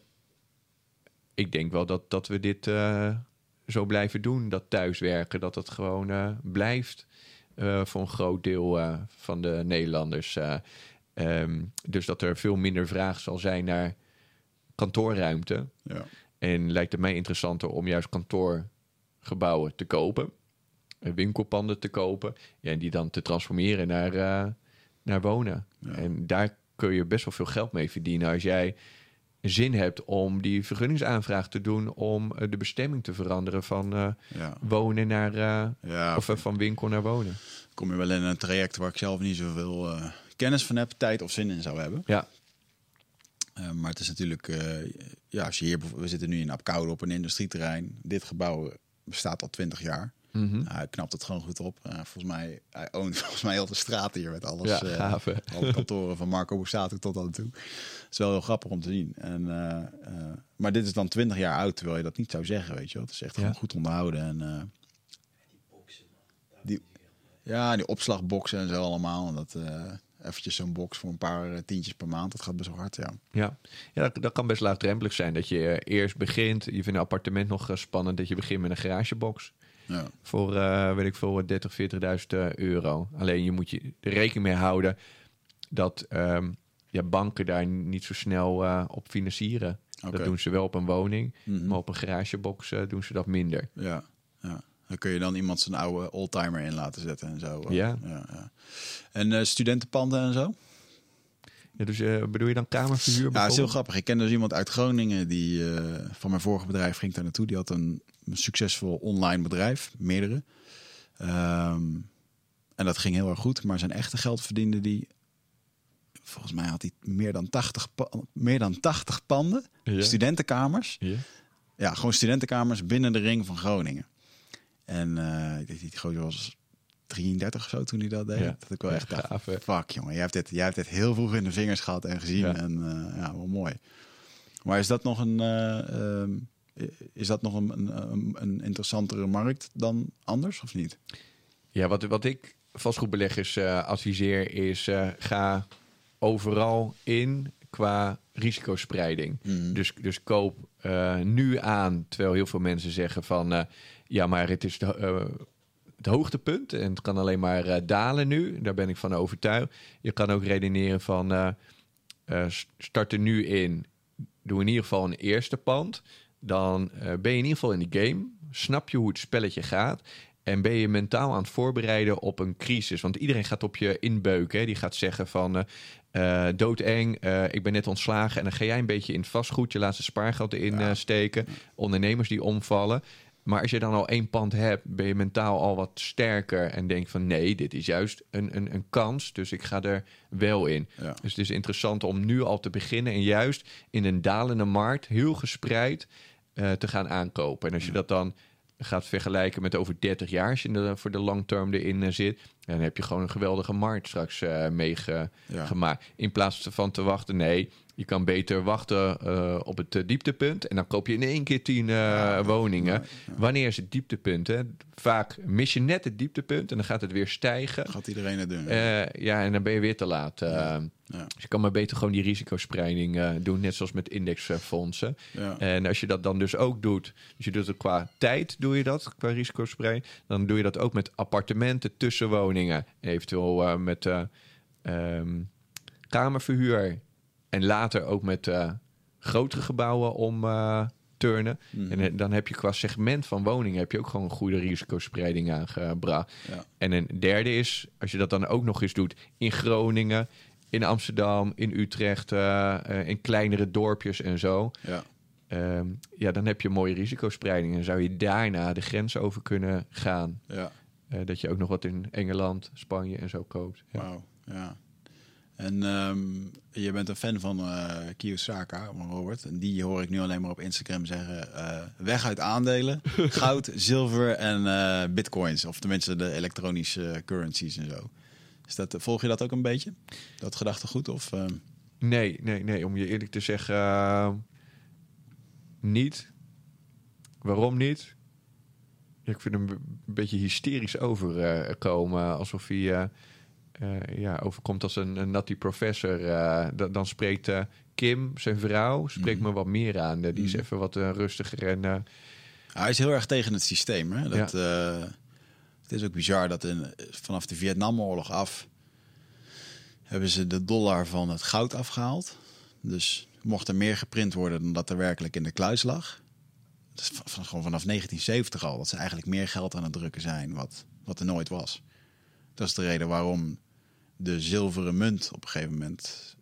S2: ik denk wel dat, dat we dit zo blijven doen. Dat thuiswerken, dat het gewoon blijft voor een groot deel van de Nederlanders. Um, dus dat er veel minder vraag zal zijn naar kantoorruimte.
S1: Ja.
S2: En lijkt het mij interessanter om juist kantoorgebouwen te kopen. eh, Winkelpanden te kopen. Ja, en die dan te transformeren naar, eh, naar wonen.
S1: Ja.
S2: En daar kun je best wel veel geld mee verdienen. Als jij zin hebt om die vergunningsaanvraag te doen... om eh, de bestemming te veranderen van
S1: Ja,
S2: wonen naar...
S1: ja
S2: of van winkel naar wonen.
S1: kom je wel in een traject waar ik zelf niet zoveel kennis van heb, tijd of zin in zou hebben.
S2: Ja,
S1: Eh, maar het is natuurlijk, eh, ja, als je hier, we zitten nu in Apkoude op een industrieterrein. Dit gebouw bestaat al twintig jaar.
S2: Mhm.
S1: Nou, hij knapt het gewoon goed op. Eh, volgens mij, hij oont volgens mij heel de straat hier met alles.
S2: ja
S1: eh,
S2: gaaf
S1: alle kantoren van Marco Borsato tot aan toe. Het is wel heel grappig om te zien. En, eh, eh, maar dit is dan 20 jaar oud, terwijl je dat niet zou zeggen, weet je wel. Het is echt
S2: Ja.
S1: gewoon goed onderhouden. En, eh, die, ja, die opslagboxen en zo allemaal. En dat, eh, eventjes zo'n box voor een paar eh, tientjes per maand, dat gaat best wel hard, ja.
S2: Ja, ja dat, dat kan best laagdrempelig zijn. Dat je eh, eerst begint, je vindt een appartement nog eh, spannend... dat je begint met een garagebox
S1: ja.
S2: voor, eh, weet ik veel, 30, 40.000 eh, euro. Alleen je moet je er rekening mee houden dat ehm, ja, banken daar niet zo snel op financieren. Dat doen ze wel op een woning,
S1: Mhm.
S2: maar op een garagebox doen ze dat minder.
S1: Ja, ja. Dan kun je dan iemand zijn oude oldtimer in laten zetten en zo.
S2: Ja.
S1: ja, ja. En eh, studentenpanden en zo?
S2: Ja, dus eh, bedoel je dan kamerverhuur
S1: Ja, is heel grappig. Ik ken dus iemand uit Groningen die eh, van mijn vorige bedrijf ging daar naartoe. Die had een, een succesvol online bedrijf, meerdere. Ehm, en dat ging heel erg goed. Maar zijn echte geld verdiende die. Volgens mij had hij meer dan 80, pa- meer dan 80 panden,
S2: Ja.
S1: studentenkamers.
S2: Ja.
S1: Ja, gewoon studentenkamers binnen de ring van Groningen. En eh ik denk die gozer was 33 of zo toen hij dat deed.
S2: Ja.
S1: Dat ik wel echt dacht, fuck jongen, jij hebt, dit, jij hebt dit heel vroeg in de vingers gehad en gezien.
S2: Ja.
S1: En eh, ja, wel mooi. Maar is dat nog een, eh, ehm, is dat nog een, een, interessantere markt dan anders of niet?
S2: Ja, wat, wat ik vastgoedbeleggers eh adviseer is... ga overal in qua risicospreiding.
S1: Mhm.
S2: Dus, dus koop nu aan, terwijl heel veel mensen zeggen van... ja, maar het is de, eh, het hoogtepunt en het kan alleen maar eh, dalen nu. Daar ben ik van overtuigd. Je kan ook redeneren van... eh, start er nu in, doe in ieder geval een eerste pand. Dan ben je in ieder geval in de game. Snap je hoe het spelletje gaat. En ben je mentaal aan het voorbereiden op een crisis. Want iedereen gaat op je inbeuken. Hè. Die gaat zeggen van doodeng, ik ben net ontslagen. En dan ga jij een beetje in het vastgoed je laatste spaargeld
S1: Ja.
S2: eh, steken. Ondernemers die omvallen. Maar als je dan al één pand hebt, ben je mentaal al wat sterker. En denk van nee, dit is juist een, een, een kans. Dus ik ga er wel in.
S1: Ja.
S2: Dus het is interessant om nu al te beginnen. En juist in een dalende markt heel gespreid eh, te gaan aankopen. En als je dat dan gaat vergelijken met over 30 jaar, als je er voor de long term erin eh, zit, dan heb je gewoon een geweldige markt straks eh meegemaakt.
S1: Ja.
S2: In plaats van te wachten, nee, je kan beter wachten eh, op het eh, dieptepunt en dan koop je in één keer 10 eh, woningen. Wanneer is het dieptepunt? Hè? Vaak mis je net het dieptepunt en dan gaat het weer stijgen.
S1: Gaat iedereen het doen?
S2: Ja, en dan ben je weer te laat. eh.
S1: Ja.
S2: Dus je kan maar beter gewoon die risicospreiding doen, net zoals met indexfondsen.
S1: ja.
S2: En als je dat dan dus ook doet, dus je doet het qua tijd, doe je dat, qua risicospreiding, dan doe je dat ook met appartementen, tussenwoningen, eventueel eh, met eh, ehm, kamerverhuur en later ook met eh, grotere gebouwen om turnen.
S1: Mhm.
S2: En dan heb je qua segment van woningen heb je ook gewoon een goede risicospreiding aangebracht.
S1: Ja.
S2: En een derde is, als je dat dan ook nog eens doet in Groningen, in Amsterdam, in Utrecht, in kleinere dorpjes en zo.
S1: Ja.
S2: Ehm, ja, dan heb je een mooie risicospreiding. En zou je daarna de grens over kunnen gaan.
S1: Ja.
S2: Eh, dat je ook nog wat in Engeland, Spanje en zo koopt. Ja.
S1: Wauw, ja. En ehm, je bent een fan van eh Kiyosaka, Robert. En die hoor ik nu alleen maar op Instagram zeggen... eh, weg uit aandelen, goud, zilver en bitcoins. Of tenminste de elektronische currencies en zo. Is dat, volg je dat ook een beetje? Dat gedachtegoed? Of, ehm,
S2: Nee, nee, nee. Om je eerlijk te zeggen, eh, niet. Waarom niet? Ik vind hem een beetje hysterisch overkomen. alsof hij eh, eh, ja, overkomt als een, een natty professor. eh, dan, dan spreekt eh, Kim, zijn vrouw, spreekt me wat meer aan. Eh, die is
S1: Mhm.
S2: even wat eh, rustiger en... eh,
S1: hij is heel erg tegen het systeem. Hè? Dat, eh, het is ook bizar dat in, vanaf de Vietnamoorlog af... hebben ze de dollar van het goud afgehaald. Dus mocht er meer geprint worden dan dat er werkelijk in de kluis lag. Dat is van, gewoon vanaf 1970 al, dat ze eigenlijk meer geld aan het drukken zijn wat, wat er nooit was. Dat is de reden waarom de zilveren munt op een gegeven moment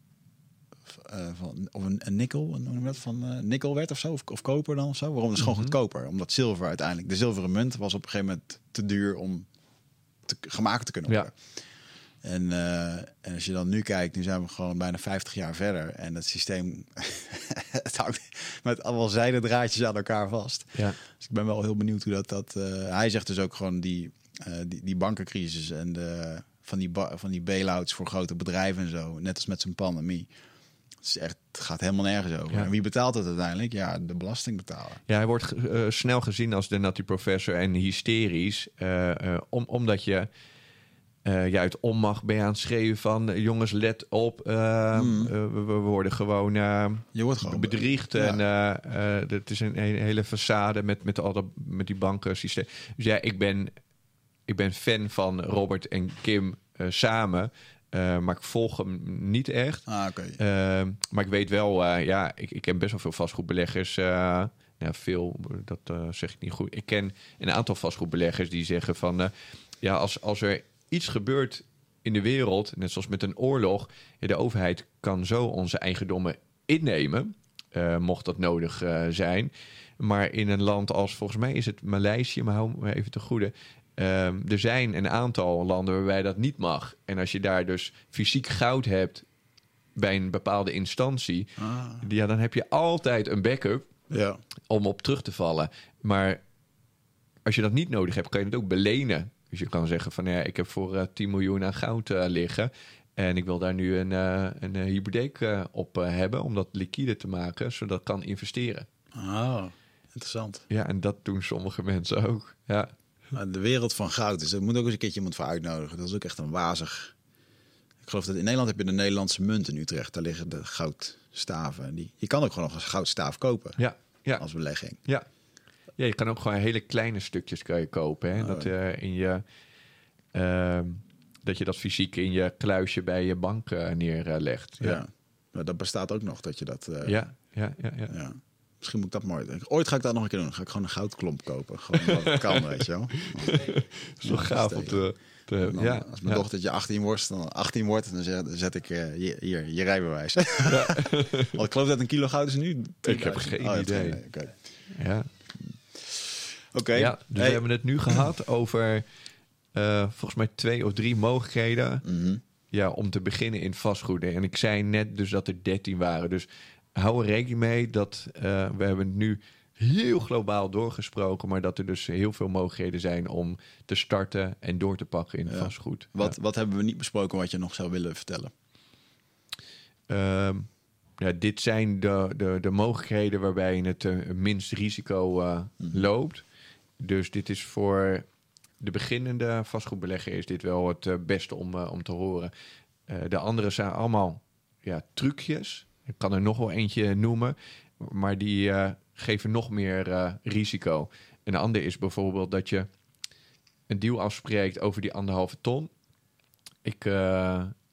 S1: eh, van, of een, een nikkel, een, dat, van eh, nikkel werd of zo, of, of koper dan of zo. Waarom? Dat is gewoon goedkoper, omdat zilver uiteindelijk, de zilveren munt was op een gegeven moment te duur om te, gemaakt te kunnen
S2: Ja.
S1: En, eh, en als je dan nu kijkt, nu zijn we gewoon bijna 50 jaar verder. En het systeem het hangt met allemaal zijden draadjes aan elkaar vast.
S2: Ja.
S1: Dus ik ben wel heel benieuwd hoe dat... dat eh, hij zegt dus ook gewoon die, eh, die, die bankencrisis en de, van die, van die bail-outs voor grote bedrijven en zo. Net als met zijn pandemie. Het, is echt, het gaat helemaal nergens over.
S2: Ja.
S1: En wie betaalt het uiteindelijk? Ja, de belastingbetaler.
S2: Ja, hij wordt snel gezien als de Nutty Professor en hysterisch. om, omdat je eh ja, uit onmacht ben je aan het schreeuwen van... eh, jongens, let op, eh,
S1: Mm.
S2: eh, we, we worden gewoon eh,
S1: Je wordt gewoon...
S2: bedriegd.
S1: Ja.
S2: En het is een, een hele façade met, met, al dat, met die bankensysteem. Dus ja, ik ben, ik ben fan van Robert en Kim samen. maar ik volg hem niet echt.
S1: Ah, oké.
S2: Ehm, maar ik weet wel, ja, ik, ik ken best wel veel vastgoedbeleggers. ja, veel, dat zeg ik niet goed. Ik ken een aantal vastgoedbeleggers die zeggen van... ja, als, als er iets gebeurt in de wereld, net zoals met een oorlog... de overheid kan zo onze eigendommen innemen, eh, mocht dat nodig eh, zijn. Maar in een land als, volgens mij is het Maleisië, maar hou me even te goede... Ehm, er zijn een aantal landen waarbij dat niet mag. En als je daar dus fysiek goud hebt bij een bepaalde instantie,
S1: Ah,
S2: ja, dan heb je altijd een backup
S1: ja.
S2: om op terug te vallen. Maar als je dat niet nodig hebt, kan je het ook belenen. Dus je kan zeggen van ja, ik heb voor eh, 10 miljoen aan goud eh, liggen. En ik wil daar nu een, eh, een eh, hypotheek eh, op eh, hebben om dat liquide te maken, zodat ik kan investeren.
S1: Ah, interessant.
S2: Ja, en dat doen sommige mensen ook. Ja,
S1: De wereld van goud is. Er moet ook eens een keertje iemand voor uitnodigen. Dat is ook echt een wazig. Ik geloof dat in Nederland heb je de Nederlandse munt in Utrecht. Daar liggen de goudstaven. En Die, je kan ook gewoon nog een goudstaaf kopen
S2: ja, ja.
S1: als belegging.
S2: Ja. Ja, je kan ook gewoon hele kleine stukjes kan je kopen. Hè?
S1: Oh,
S2: dat, eh, in je, ehm, dat je dat fysiek in je kluisje bij je bank eh, neerlegt.
S1: Ja.
S2: Ja.
S1: Maar dat bestaat ook nog dat je dat. eh,
S2: Ja, ja, ja, ja.
S1: ja. Misschien moet ik dat mooi. Ooit ga ik dat nog een keer doen. Dan ga ik gewoon een goudklomp kopen. Gewoon wat kan, weet je wel.
S2: Zo gaaf
S1: En dan,
S2: ja,
S1: als mijn
S2: ja.
S1: dochtertje 18 wordt, dan 18 wordt, dan zet, dan zet ik hier, hier je rijbewijs. Want ik geloof dat een kilo goud is nu. 10.000.
S2: Ik heb geen
S1: hebt
S2: idee.
S1: Oké.
S2: Ja.
S1: Oké.
S2: Ja, dus
S1: Hey.
S2: we hebben het nu gehad over eh, volgens mij twee of drie mogelijkheden
S1: Mhm.
S2: ja, om te beginnen in vastgoed. En ik zei net dus dat er 13 waren. Dus hou er rekening mee dat eh, we hebben het nu heel globaal doorgesproken, maar dat er dus heel veel mogelijkheden zijn om te starten en door te pakken in
S1: Ja.
S2: vastgoed.
S1: Wat, wat hebben we niet besproken wat je nog zou willen vertellen?
S2: Ehm, ja, dit zijn de, de, de mogelijkheden waarbij je het eh, minst risico
S1: Mhm.
S2: loopt. Dus dit is voor de beginnende vastgoedbelegger is dit wel het eh, beste om, eh, om te horen. Eh, de andere zijn allemaal ja, trucjes. Ik kan er nog wel eentje noemen, maar die geven nog meer risico. Een ander is bijvoorbeeld dat je een deal afspreekt over die anderhalve ton. Ik,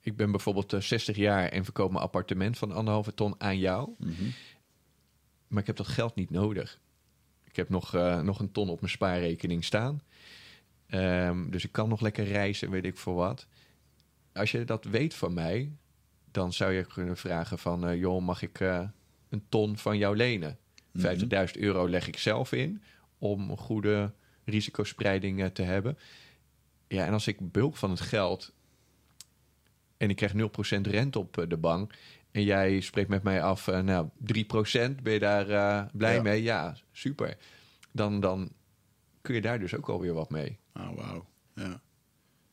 S2: ik ben bijvoorbeeld eh, 60 jaar en verkoop mijn appartement van anderhalve ton aan jou.
S1: Mhm.
S2: Maar ik heb dat geld niet nodig. Ik heb nog, eh, nog een ton op mijn spaarrekening staan. Ehm, dus ik kan nog lekker reizen, weet ik voor wat. Als je dat weet van mij, dan zou je kunnen vragen van... eh, joh, mag ik eh, een ton van jou lenen? 50.000 euro leg ik zelf in om een goede risicospreiding te hebben. Ja, en als ik bulk van het geld en ik krijg 0% rente op de bank... en jij spreekt met mij af, eh, nou, 3% ben je daar eh, blij
S1: Ja.
S2: mee? Ja, super. Dan, dan kun je daar dus ook alweer wat mee.
S1: Oh, wauw. Ja.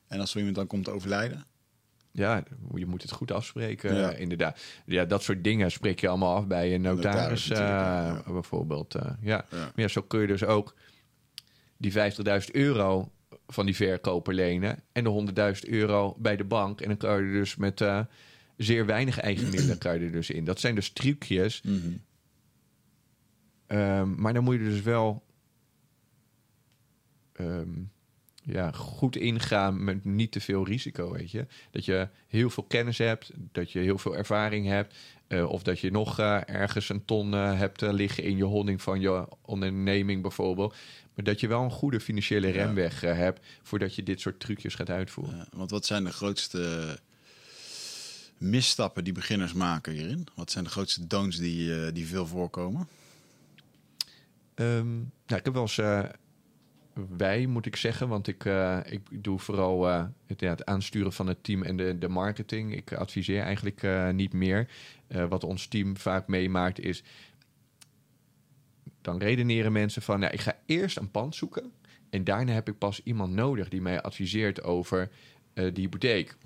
S1: En als zo iemand dan komt overlijden?
S2: Ja, je moet het goed afspreken,
S1: Ja.
S2: inderdaad. Ja, dat soort dingen spreek je allemaal af bij een notaris,
S1: Notaris
S2: eh,
S1: ja.
S2: bijvoorbeeld. ja. Maar zo kun je dus ook die 50.000 euro van die verkoper lenen... en de 100.000 euro bij de bank. En dan kan je dus met zeer weinig eigen middelen kan je er dus in. Dat zijn dus trucjes.
S1: Mhm.
S2: Ehm, maar dan moet je dus wel ehm, ja, goed ingaan met niet te veel risico, weet je. Dat je heel veel kennis hebt, dat je heel veel ervaring hebt. Eh, of dat je nog eh, ergens een ton eh, hebt liggen in je holding van je onderneming bijvoorbeeld. Maar dat je wel een goede financiële remweg hebt voordat je dit soort trucjes gaat uitvoeren.
S1: Ja, want wat zijn de grootste misstappen die beginners maken hierin? Wat zijn de grootste don'ts die, eh, die veel voorkomen?
S2: Ehm, nou, ik heb wel eens eh, wij, moet ik zeggen, want ik, eh, ik doe vooral het, ja, het aansturen van het team en de, de marketing. Ik adviseer eigenlijk niet meer. Wat ons team vaak meemaakt is, dan redeneren mensen van, nou, ik ga eerst een pand zoeken en daarna heb ik pas iemand nodig die mij adviseert over die hypotheek.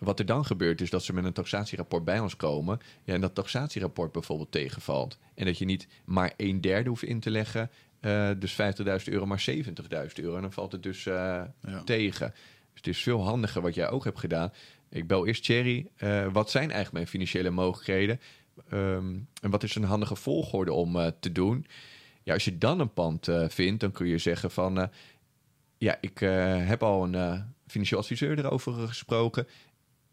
S2: Wat er dan gebeurt is dat ze met een taxatierapport bij ons komen. Ja, en dat taxatierapport bijvoorbeeld tegenvalt. En dat je niet maar een derde hoeft in te leggen. eh, dus 50.000 euro, maar 70.000 euro. En dan valt het dus eh,
S1: Ja.
S2: tegen. Dus het is veel handiger wat jij ook hebt gedaan. Ik bel eerst Thierry. eh, wat zijn eigenlijk mijn financiële mogelijkheden? Ehm, en wat is een handige volgorde om te doen? Ja, als je dan een pand vindt, dan kun je zeggen van... ja, ik heb al een financieel adviseur erover gesproken.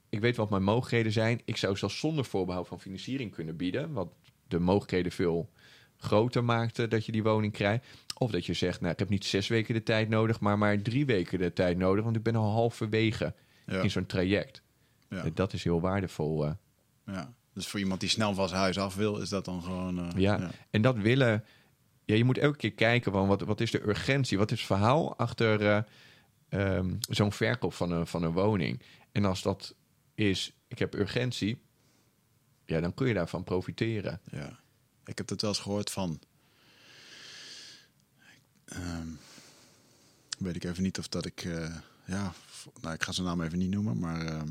S2: Ik weet wat mijn mogelijkheden zijn. Ik zou zelfs zonder voorbehoud van financiering kunnen bieden. Wat de mogelijkheden veel groter maakt eh, dat je die woning krijgt. Of dat je zegt, nou, ik heb niet zes weken de tijd nodig, maar maar drie weken de tijd nodig. Want ik ben al halverwege
S1: Ja.
S2: in zo'n traject.
S1: Ja.
S2: Eh, Dat is heel waardevol. eh.
S1: Ja. Dus voor iemand die snel van zijn huis af wil, is dat dan gewoon... eh,
S2: Ja. En dat willen. Ja, je moet elke keer kijken van wat, wat is de urgentie? Wat is het verhaal achter eh, ehm, zo'n verkoop van een, van een woning? En als dat is, ik heb urgentie, ja, dan kun je daarvan profiteren.
S1: Ja. Ik heb het wel eens gehoord van. ehm, weet ik even niet of dat ik. eh, ja, nou, ik ga zijn naam even niet noemen, maar ehm,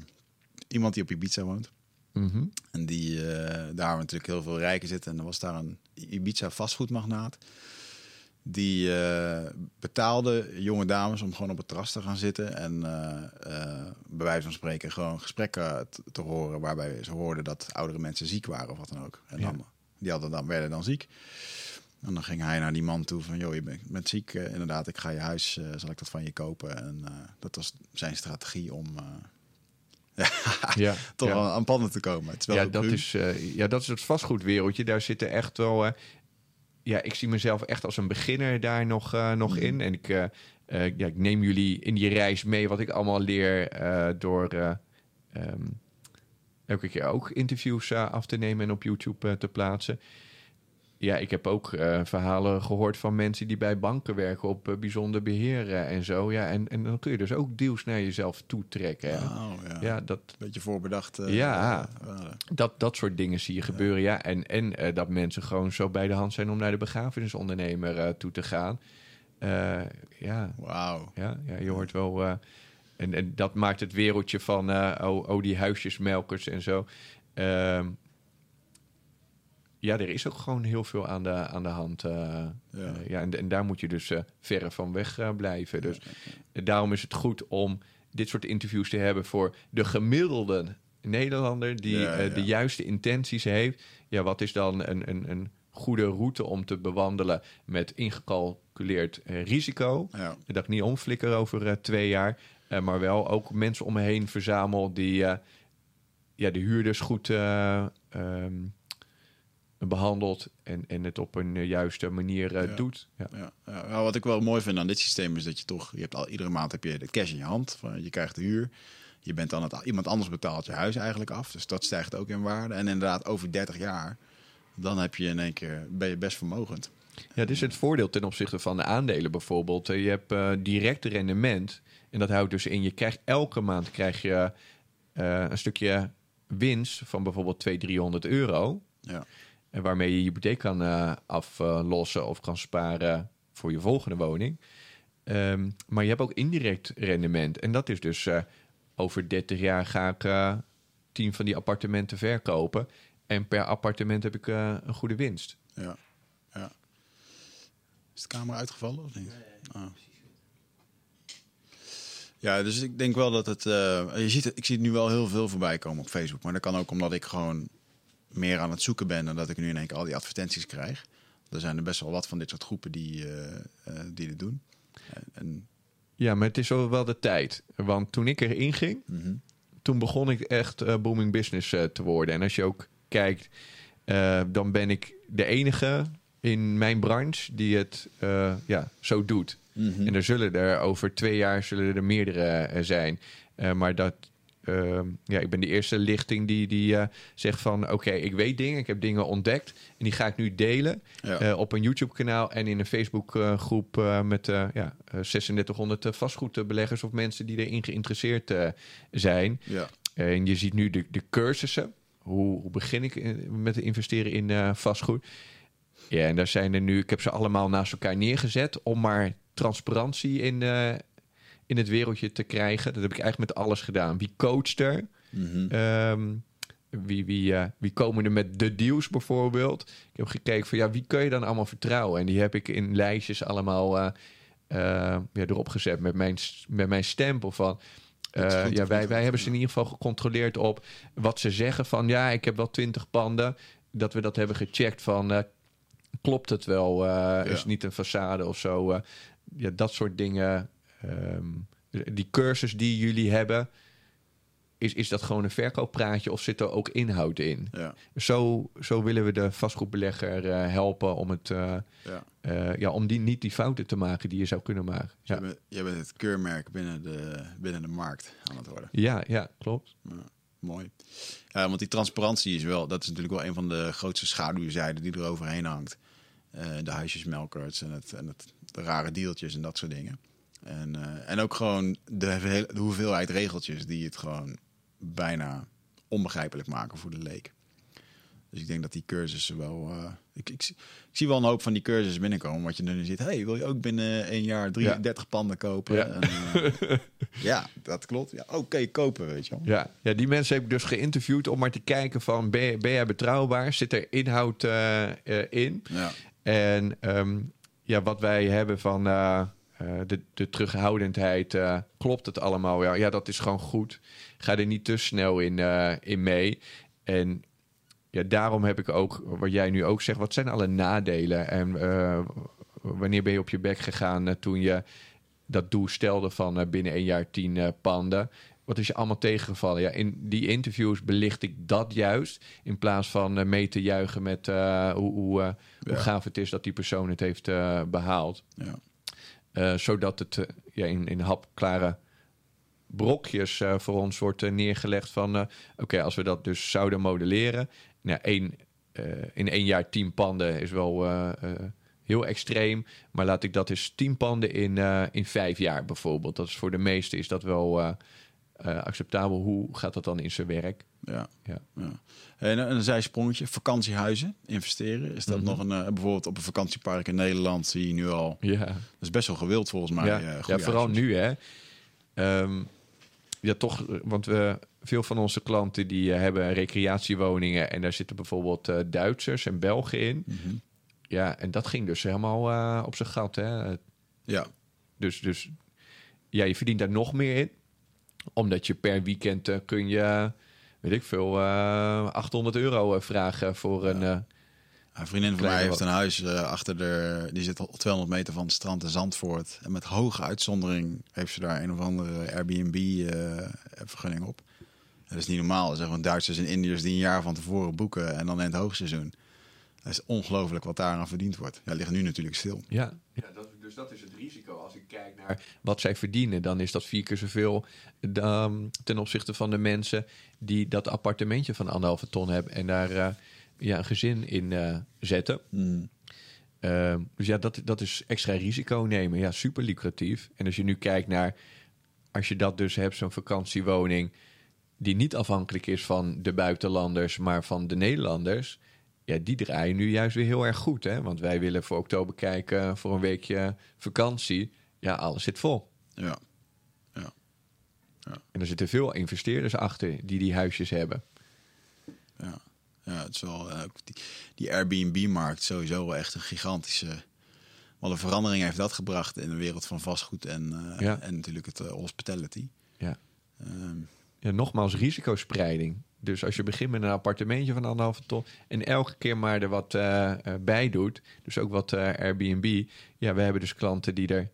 S1: iemand die op Ibiza woont.
S2: Mhm.
S1: En die eh, daar natuurlijk heel veel rijken zitten. En er was daar een Ibiza vastgoedmagnaat. Die eh, betaalde jonge dames om gewoon op het terras te gaan zitten. En eh, bij wijze van spreken gewoon gesprekken te, te horen. Waarbij ze hoorden dat oudere mensen ziek waren of wat dan ook. En
S2: Ja.
S1: dan, die hadden dan, werden dan ziek. En dan ging hij naar die man toe van... joh, je bent, bent ziek, inderdaad, ik ga je huis, zal ik dat van je kopen? En dat was zijn strategie om
S2: Ja,
S1: toch
S2: ja.
S1: aan, panden te komen. Het is wel
S2: ja, dat is, ja, dat is het vastgoedwereldje. Daar zitten echt wel. Ja, ik zie mezelf echt als een beginner daar nog, eh, nog
S1: Mhm.
S2: in. En ik, eh, eh, ja, ik neem jullie in die reis mee wat ik allemaal leer door eh, ehm, elke keer ook interviews af te nemen en op YouTube te plaatsen. Ja, ik heb ook eh, verhalen gehoord van mensen die bij banken werken op eh, bijzonder beheer eh, en zo. Ja, en, en dan kun je dus ook deals naar jezelf toe trekken. hè.
S1: Oh, ja.
S2: Ja, dat,
S1: Beetje voorbedacht.
S2: Ja. dat, dat soort dingen zie je gebeuren, ja. En, en dat mensen gewoon zo bij de hand zijn om naar de begrafenisondernemer toe te gaan. Ja,
S1: Wauw.
S2: ja, ja, je hoort wel... en, en dat maakt het wereldje van, oh, oh, die huisjesmelkers en zo. Ehm, ja, er is ook gewoon heel veel aan de, aan de hand. eh,
S1: Ja.
S2: eh, ja, en, en daar moet je dus eh, verre van weg blijven. Dus daarom is het goed om dit soort interviews te hebben voor de gemiddelde Nederlander die
S1: Ja,
S2: de juiste intenties heeft. Ja, wat is dan een, een, een goede route om te bewandelen met ingecalculeerd risico?
S1: Ja.
S2: Dat ik niet omflikker over twee jaar, maar wel ook mensen om me heen verzamel die ja, de huurders goed eh, ehm, behandelt en, en het op een eh, juiste manier eh,
S1: Ja.
S2: doet. Ja.
S1: Ja. Nou, wat ik wel mooi vind aan dit systeem is dat je toch, je hebt al iedere maand heb je de cash in je hand, van, je krijgt de huur. Je bent dan het, iemand anders betaalt je huis eigenlijk af, dus dat stijgt ook in waarde. En inderdaad, over 30 jaar, dan heb je in één keer, ben je best vermogend.
S2: Ja, dit is het voordeel ten opzichte van de aandelen bijvoorbeeld. Eh, Je hebt eh, direct rendement. En dat houdt dus in, je krijgt elke maand krijg je een stukje winst van bijvoorbeeld 200, 300 euro.
S1: Ja.
S2: En waarmee je je hypotheek kan eh, aflossen of kan sparen voor je volgende woning. Ehm, maar je hebt ook indirect rendement. En dat is dus eh, over 30 jaar ga ik eh 10 van die appartementen verkopen. En per appartement heb ik eh, een goede winst.
S1: Ja. ja. Is de camera uitgevallen of niet? Ah. Ja, dus ik denk wel dat het. eh, je ziet. Ik zie het nu wel heel veel voorbij komen op Facebook. Maar dat kan ook omdat ik gewoon meer aan het zoeken ben en dat ik nu in één keer al die advertenties krijg. Er zijn er best wel wat van dit soort groepen die, eh, eh, die dit doen. En, en,
S2: Ja, maar het is wel de tijd. Want toen ik erin ging,
S1: mhm.
S2: toen begon ik echt eh, booming business eh, te worden. En als je ook kijkt, eh, dan ben ik de enige in mijn branche die het eh, ja, zo doet.
S1: Mhm.
S2: En er zullen er over twee jaar zullen er meerdere eh, zijn. Eh, maar dat, ehm, ja, ik ben de eerste lichting die, die eh, zegt van... oké, ik weet dingen, ik heb dingen ontdekt... en die ga ik nu delen
S1: Ja.
S2: eh, op een YouTube-kanaal... en in een Facebook-groep eh, met ja, eh, 3600 eh, vastgoedbeleggers... of mensen die erin geïnteresseerd zijn.
S1: ja.
S2: En je ziet nu de, de cursussen. Hoe, hoe begin ik in- met investeren in vastgoed? Ja, en daar zijn er nu... Ik heb ze allemaal naast elkaar neergezet... om maar transparantie in, in het wereldje te krijgen. Dat heb ik eigenlijk met alles gedaan. Wie coacht er?
S1: Mhm.
S2: Ehm, wie, wie, eh, wie komen er met de deals bijvoorbeeld? Ik heb gekeken van ja, wie kun je dan allemaal vertrouwen? En die heb ik in lijstjes allemaal eh, ja, erop gezet met mijn, met mijn stempel van. Ja, wij, wij hebben ze in ieder geval gecontroleerd op wat ze zeggen van ja, ik heb wel twintig panden. Dat we dat hebben gecheckt van klopt het wel? Is het niet een façade of zo? ja, dat soort dingen. Ehm, die cursus die jullie hebben, is, is dat gewoon een verkooppraatje of zit er ook inhoud in?
S1: ja.
S2: Zo, zo willen we de vastgoedbelegger eh, helpen om, het, eh,
S1: ja.
S2: eh, ja, om die, niet die fouten te maken die je zou kunnen maken.
S1: Ja.
S2: Ja,
S1: Jij, bent, jij bent het keurmerk binnen de, binnen de markt aan het worden.
S2: ja, ja klopt.
S1: Mooi. Want die transparantie is wel, dat is natuurlijk wel een van de grootste schaduwzijden die er overheen hangt. De huisjesmelkers en, het, en het, de rare deeltjes en dat soort dingen. En, eh, en ook gewoon de, hoeveelheid regeltjes die het gewoon bijna onbegrijpelijk maken voor de leek. Dus ik denk dat die cursussen wel. eh, ik, ik, zie- ik zie wel een hoop van die cursussen binnenkomen. Wat je nu ziet. Hey, wil je ook binnen één jaar 33 panden kopen?
S2: Ja.
S1: En, eh, ja, dat klopt. Ja, Oké, kopen, weet je wel.
S2: Ja, ja, die mensen heb ik dus geïnterviewd om maar te kijken van ben, je- ben jij betrouwbaar? Zit er inhoud in?
S1: Ja.
S2: En ehm, ja, wat wij hebben van eh, de, de terughoudendheid, eh, klopt het allemaal? Ja, ja, dat is gewoon goed. Ga er niet te snel in, eh, in mee. En ja, daarom heb ik ook, wat jij nu ook zegt, wat zijn alle nadelen? En wanneer ben je op je bek gegaan toen je dat doel stelde van binnen een jaar tien panden? Wat is je allemaal tegengevallen? Ja, in die interviews belicht ik dat juist. In plaats van mee te juichen met hoe, hoe, hoe gaaf het is dat die persoon het heeft eh, behaald.
S1: Ja.
S2: Eh, zodat het eh, ja, in, in hapklare brokjes eh, voor ons wordt neergelegd van... oké, als we dat dus zouden modelleren... Nou, één, in één jaar tien panden is wel heel extreem. Maar laat ik dat eens tien panden in, in vijf jaar bijvoorbeeld. Dat is voor de meesten is dat wel acceptabel. Hoe gaat dat dan in zijn werk?
S1: Ja.
S2: Ja.
S1: ja. En een zijsprongetje, vakantiehuizen, investeren. Is dat
S2: Mhm.
S1: nog een, eh, bijvoorbeeld op een vakantiepark in Nederland zie je nu al,
S2: Ja.
S1: dat is best wel gewild volgens mij.
S2: ja,
S1: eh,
S2: ja,
S1: goede
S2: vooral nu, hè. Ehm, ja, toch, want we, veel van onze klanten die eh, hebben recreatiewoningen... en daar zitten bijvoorbeeld Duitsers en Belgen in.
S1: Mhm.
S2: Ja, en dat ging dus helemaal op zijn gat, hè.
S1: Ja,
S2: Dus, dus ja, je verdient daar nog meer in. Omdat je per weekend kun je, weet ik veel, eh 800 euro eh, vragen voor een... eh,
S1: een vriendin van mij heeft een huis eh, achter de, die zit al 200 meter van het strand in Zandvoort. En met hoge uitzondering heeft ze daar een of andere Airbnb-vergunning op. Dat is niet normaal. Dat zijn gewoon Duitsers en Indiërs die een jaar van tevoren boeken en dan in het hoogseizoen. Dat is ongelooflijk wat daar aan verdiend wordt. Ja, ligt nu natuurlijk stil.
S2: ja, ja dat, dus dat is het risico. Als ik kijk naar wat zij verdienen, dan is dat vier keer zoveel dan, ten opzichte van de mensen die dat appartementje van anderhalve ton hebben en daar eh, ja, een gezin in eh, zetten. Ehm, dus ja, dat, dat is extra risico nemen. Ja, super lucratief. En als je nu kijkt naar, als je dat dus hebt, zo'n vakantiewoning, die niet afhankelijk is van de buitenlanders, maar van de Nederlanders. Ja, die draaien nu juist weer heel erg goed. Hè? Want wij willen voor oktober kijken voor een weekje vakantie. Ja, alles zit vol.
S1: Ja.
S2: En er zitten veel investeerders achter die die huisjes hebben.
S1: Ja, ja het is wel, eh, die, die Airbnb-markt sowieso wel echt een gigantische. Wat een verandering heeft dat gebracht in de wereld van vastgoed en, eh,
S2: Ja.
S1: en natuurlijk het eh, hospitality.
S2: Ja.
S1: Ehm,
S2: Ja, nogmaals, risicospreiding. Dus als je begint met een appartementje van anderhalve ton... en elke keer maar er wat eh, bij doet... dus ook wat eh, Airbnb... ja, we hebben dus klanten die er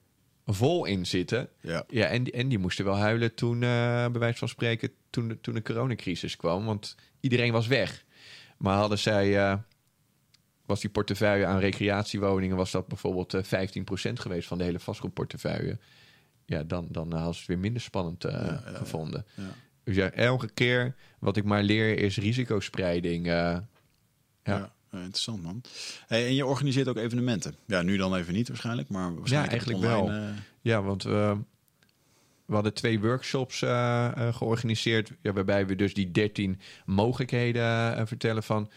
S2: vol in zitten...
S1: ja.
S2: Ja, en, die- en die moesten wel huilen toen, bij wijze van spreken, toen, de- toen de coronacrisis kwam. Want iedereen was weg. Maar hadden zij, was die portefeuille aan recreatiewoningen, was dat bijvoorbeeld eh 15% geweest van de hele vastgoedportefeuille. Ja, dan, dan hadden ze het weer minder spannend
S1: ja, ja.
S2: gevonden.
S1: Ja.
S2: Dus ja, elke keer wat ik maar leer is risicospreiding. eh,
S1: Ja.
S2: Ja.
S1: ja, interessant man. Hey, en je organiseert ook evenementen. Ja, nu dan even niet waarschijnlijk, maar waarschijnlijk
S2: eigenlijk
S1: online,
S2: wel.
S1: eh,
S2: Ja, want eh, we hadden twee workshops georganiseerd. Ja, waarbij we dus die 13 mogelijkheden vertellen van.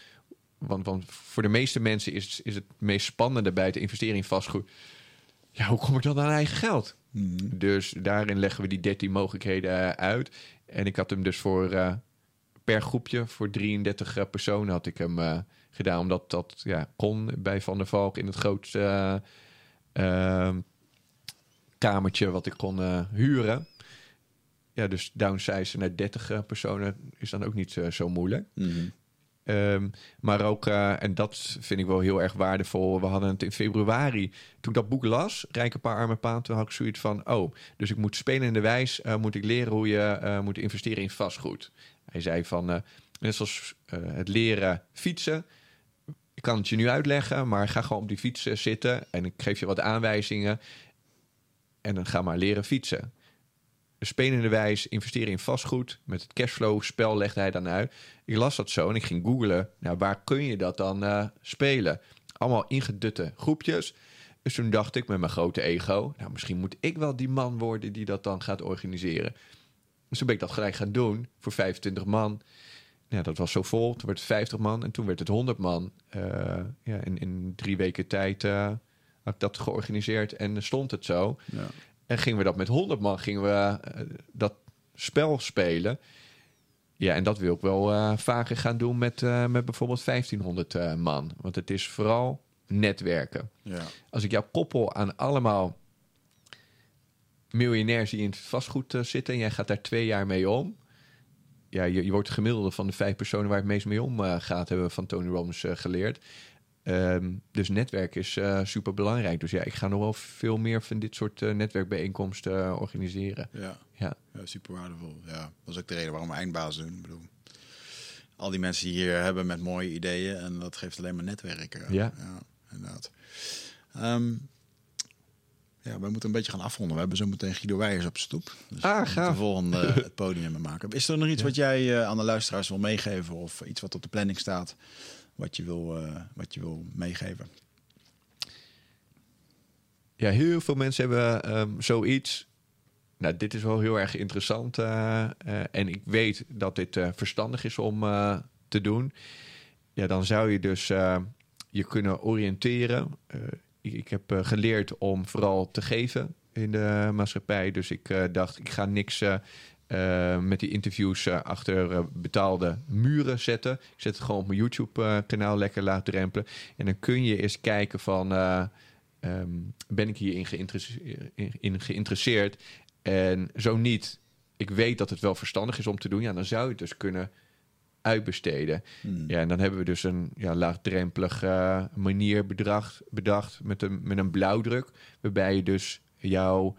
S2: Want, want voor de meeste mensen is, is het meest spannende bij het investeren in vastgoed. Ja, hoe kom ik dan aan eigen geld?
S1: mhm.
S2: Dus daarin leggen we die 13 mogelijkheden uit. En ik had hem dus voor eh, per groepje, voor 33 eh, personen had ik hem eh, gedaan. Omdat dat ja, kon bij Van der Valk in het grootste eh, ehm, kamertje wat ik kon huren. Ja, dus downsize naar 30 eh, personen is dan ook niet zo moeilijk.
S1: Mhm.
S2: Ehm, maar ook, en dat vind ik wel heel erg waardevol. We hadden het in februari. Toen ik dat boek las, Rijke paar arme paan, toen had ik zoiets van: oh, dus ik moet spelen in de wijs, eh, moet ik leren hoe je eh, moet investeren in vastgoed. Hij zei van, eh, net zoals het leren fietsen. Ik kan het je nu uitleggen, maar ga gewoon op die fiets zitten en ik geef je wat aanwijzingen. En dan ga maar leren fietsen. Spelende wijs, investeren in vastgoed. Met het cashflow spel legde hij dan uit. Ik las dat zo en ik ging googlen. Nou, waar kun je dat dan eh, spelen? Allemaal ingedutte groepjes. Dus toen dacht ik met mijn grote ego... nou, misschien moet ik wel die man worden die dat dan gaat organiseren. Dus toen ben ik dat gelijk gaan doen voor 25 man. Ja, dat was zo vol. Toen werd het 50 man en toen werd het 100 man. Eh, ja, in, in drie weken tijd eh, had ik dat georganiseerd en stond het zo.
S1: Ja.
S2: En gingen we dat met 100 man, gingen we eh, dat spel spelen. Ja, en dat wil ik wel eh, vaker gaan doen met, eh, met bijvoorbeeld 1500 eh, man. Want het is vooral netwerken.
S1: Ja.
S2: Als ik jou koppel aan allemaal miljonairs die in het vastgoed zitten... en jij gaat daar twee jaar mee om... Ja, je, je wordt de gemiddelde van de vijf personen waar het meest mee om gaat... hebben we van Tony Robbins geleerd. Ehm, dus netwerk is super belangrijk. Dus ja, ik ga nog wel veel meer van dit soort eh, netwerkbijeenkomsten eh, organiseren.
S1: Ja.
S2: Ja.
S1: ja, super waardevol. Ja, dat is ook de reden waarom we eindbaas doen. Ik bedoel, al die mensen hier hebben met mooie ideeën en dat geeft alleen maar netwerken.
S2: Ja.
S1: inderdaad. Ehm, ja, we moeten een beetje gaan afronden. We hebben zo meteen Guido Weijers op stoep. Dus
S2: Ah, gaaf.
S1: de volgende eh, het podium maken. Is er nog iets
S2: Ja.
S1: wat jij eh, aan de luisteraars wil meegeven of iets wat op de planning staat, wat je wil, eh, wat je wil meegeven?
S2: Ja, heel veel mensen hebben ehm, zoiets. Nou, dit is wel heel erg interessant. eh, eh, en ik weet dat dit verstandig is om te doen. Ja, dan zou je dus je kunnen oriënteren. Ik, ik heb geleerd om vooral te geven in de maatschappij. Dus ik dacht, ik ga niks eh, met die interviews eh, achter eh, betaalde muren zetten. Ik zet het gewoon op mijn YouTube-kanaal lekker laagdrempelen. En dan kun je eens kijken van... eh, ehm, ben ik hierin geïnteresse- in, in geïnteresseerd? En zo niet, ik weet dat het wel verstandig is om te doen. Ja, dan zou je het dus kunnen uitbesteden.
S1: Hmm.
S2: Ja, en dan hebben we dus een ja, laagdrempelige manier bedacht, bedacht met, een, met een blauwdruk. Waarbij je dus jouw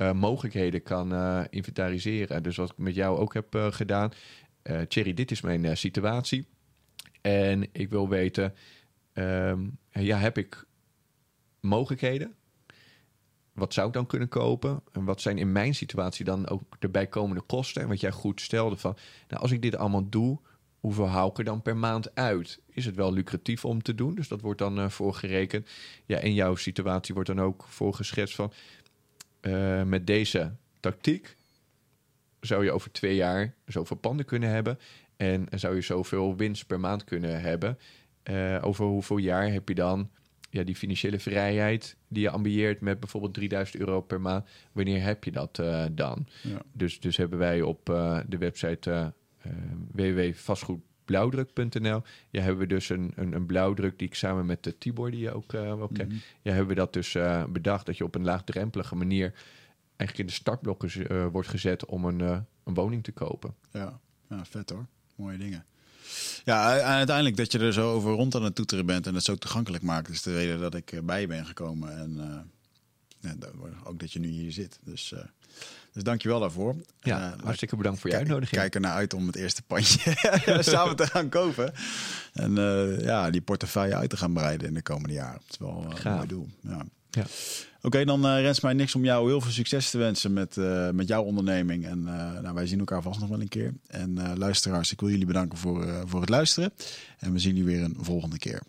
S2: eh, mogelijkheden kan eh, inventariseren. Dus wat ik met jou ook heb eh, gedaan. Thierry, dit is mijn situatie. En ik wil weten, ehm, ja, heb ik mogelijkheden? Wat zou ik dan kunnen kopen? En wat zijn in mijn situatie dan ook de bijkomende kosten? En wat jij goed stelde van, nou, als ik dit allemaal doe, hoeveel hou ik er dan per maand uit? Is het wel lucratief om te doen? Dus dat wordt dan eh voorgerekend. Ja, in jouw situatie wordt dan ook voorgeschetst van, eh, met deze tactiek zou je over twee jaar zoveel panden kunnen hebben. En zou je zoveel winst per maand kunnen hebben. Eh, over hoeveel jaar heb je dan ja, die financiële vrijheid die je ambieert met bijvoorbeeld 3000 euro per maand. Wanneer heb je dat eh, dan?
S1: Ja.
S2: Dus, dus hebben wij op de website uh, www.vastgoedblauwdruk.nl. Ja, hebben we dus een, een, een blauwdruk die ik samen met de Tibor, die je ook.
S1: Mhm.
S2: Ja, hebben we dat dus eh, bedacht dat je op een laagdrempelige manier eigenlijk in de startblokken eh, wordt gezet om een, een woning te kopen.
S1: Ja. ja, vet hoor. Mooie dingen. Ja, uiteindelijk dat je er zo over rond aan het toeteren bent en het zo toegankelijk maakt, is de reden dat ik bij je ben gekomen. En ja, ook dat je nu hier zit. Dus, uh, dus dankjewel daarvoor.
S2: Ja, hartstikke bedankt voor je uitnodiging.
S1: Kijk er naar uit om het eerste pandje samen te gaan kopen. En ja, die portefeuille uit te gaan breiden in de komende jaren. Dat is wel een mooi doel. Ja. Ja. Oké, dan uh, rest mij niks om jou heel veel succes te wensen met, met jouw onderneming. En nou, wij zien elkaar vast nog wel een keer. En luisteraars, ik wil jullie bedanken voor, voor het luisteren. En we zien jullie weer een volgende keer.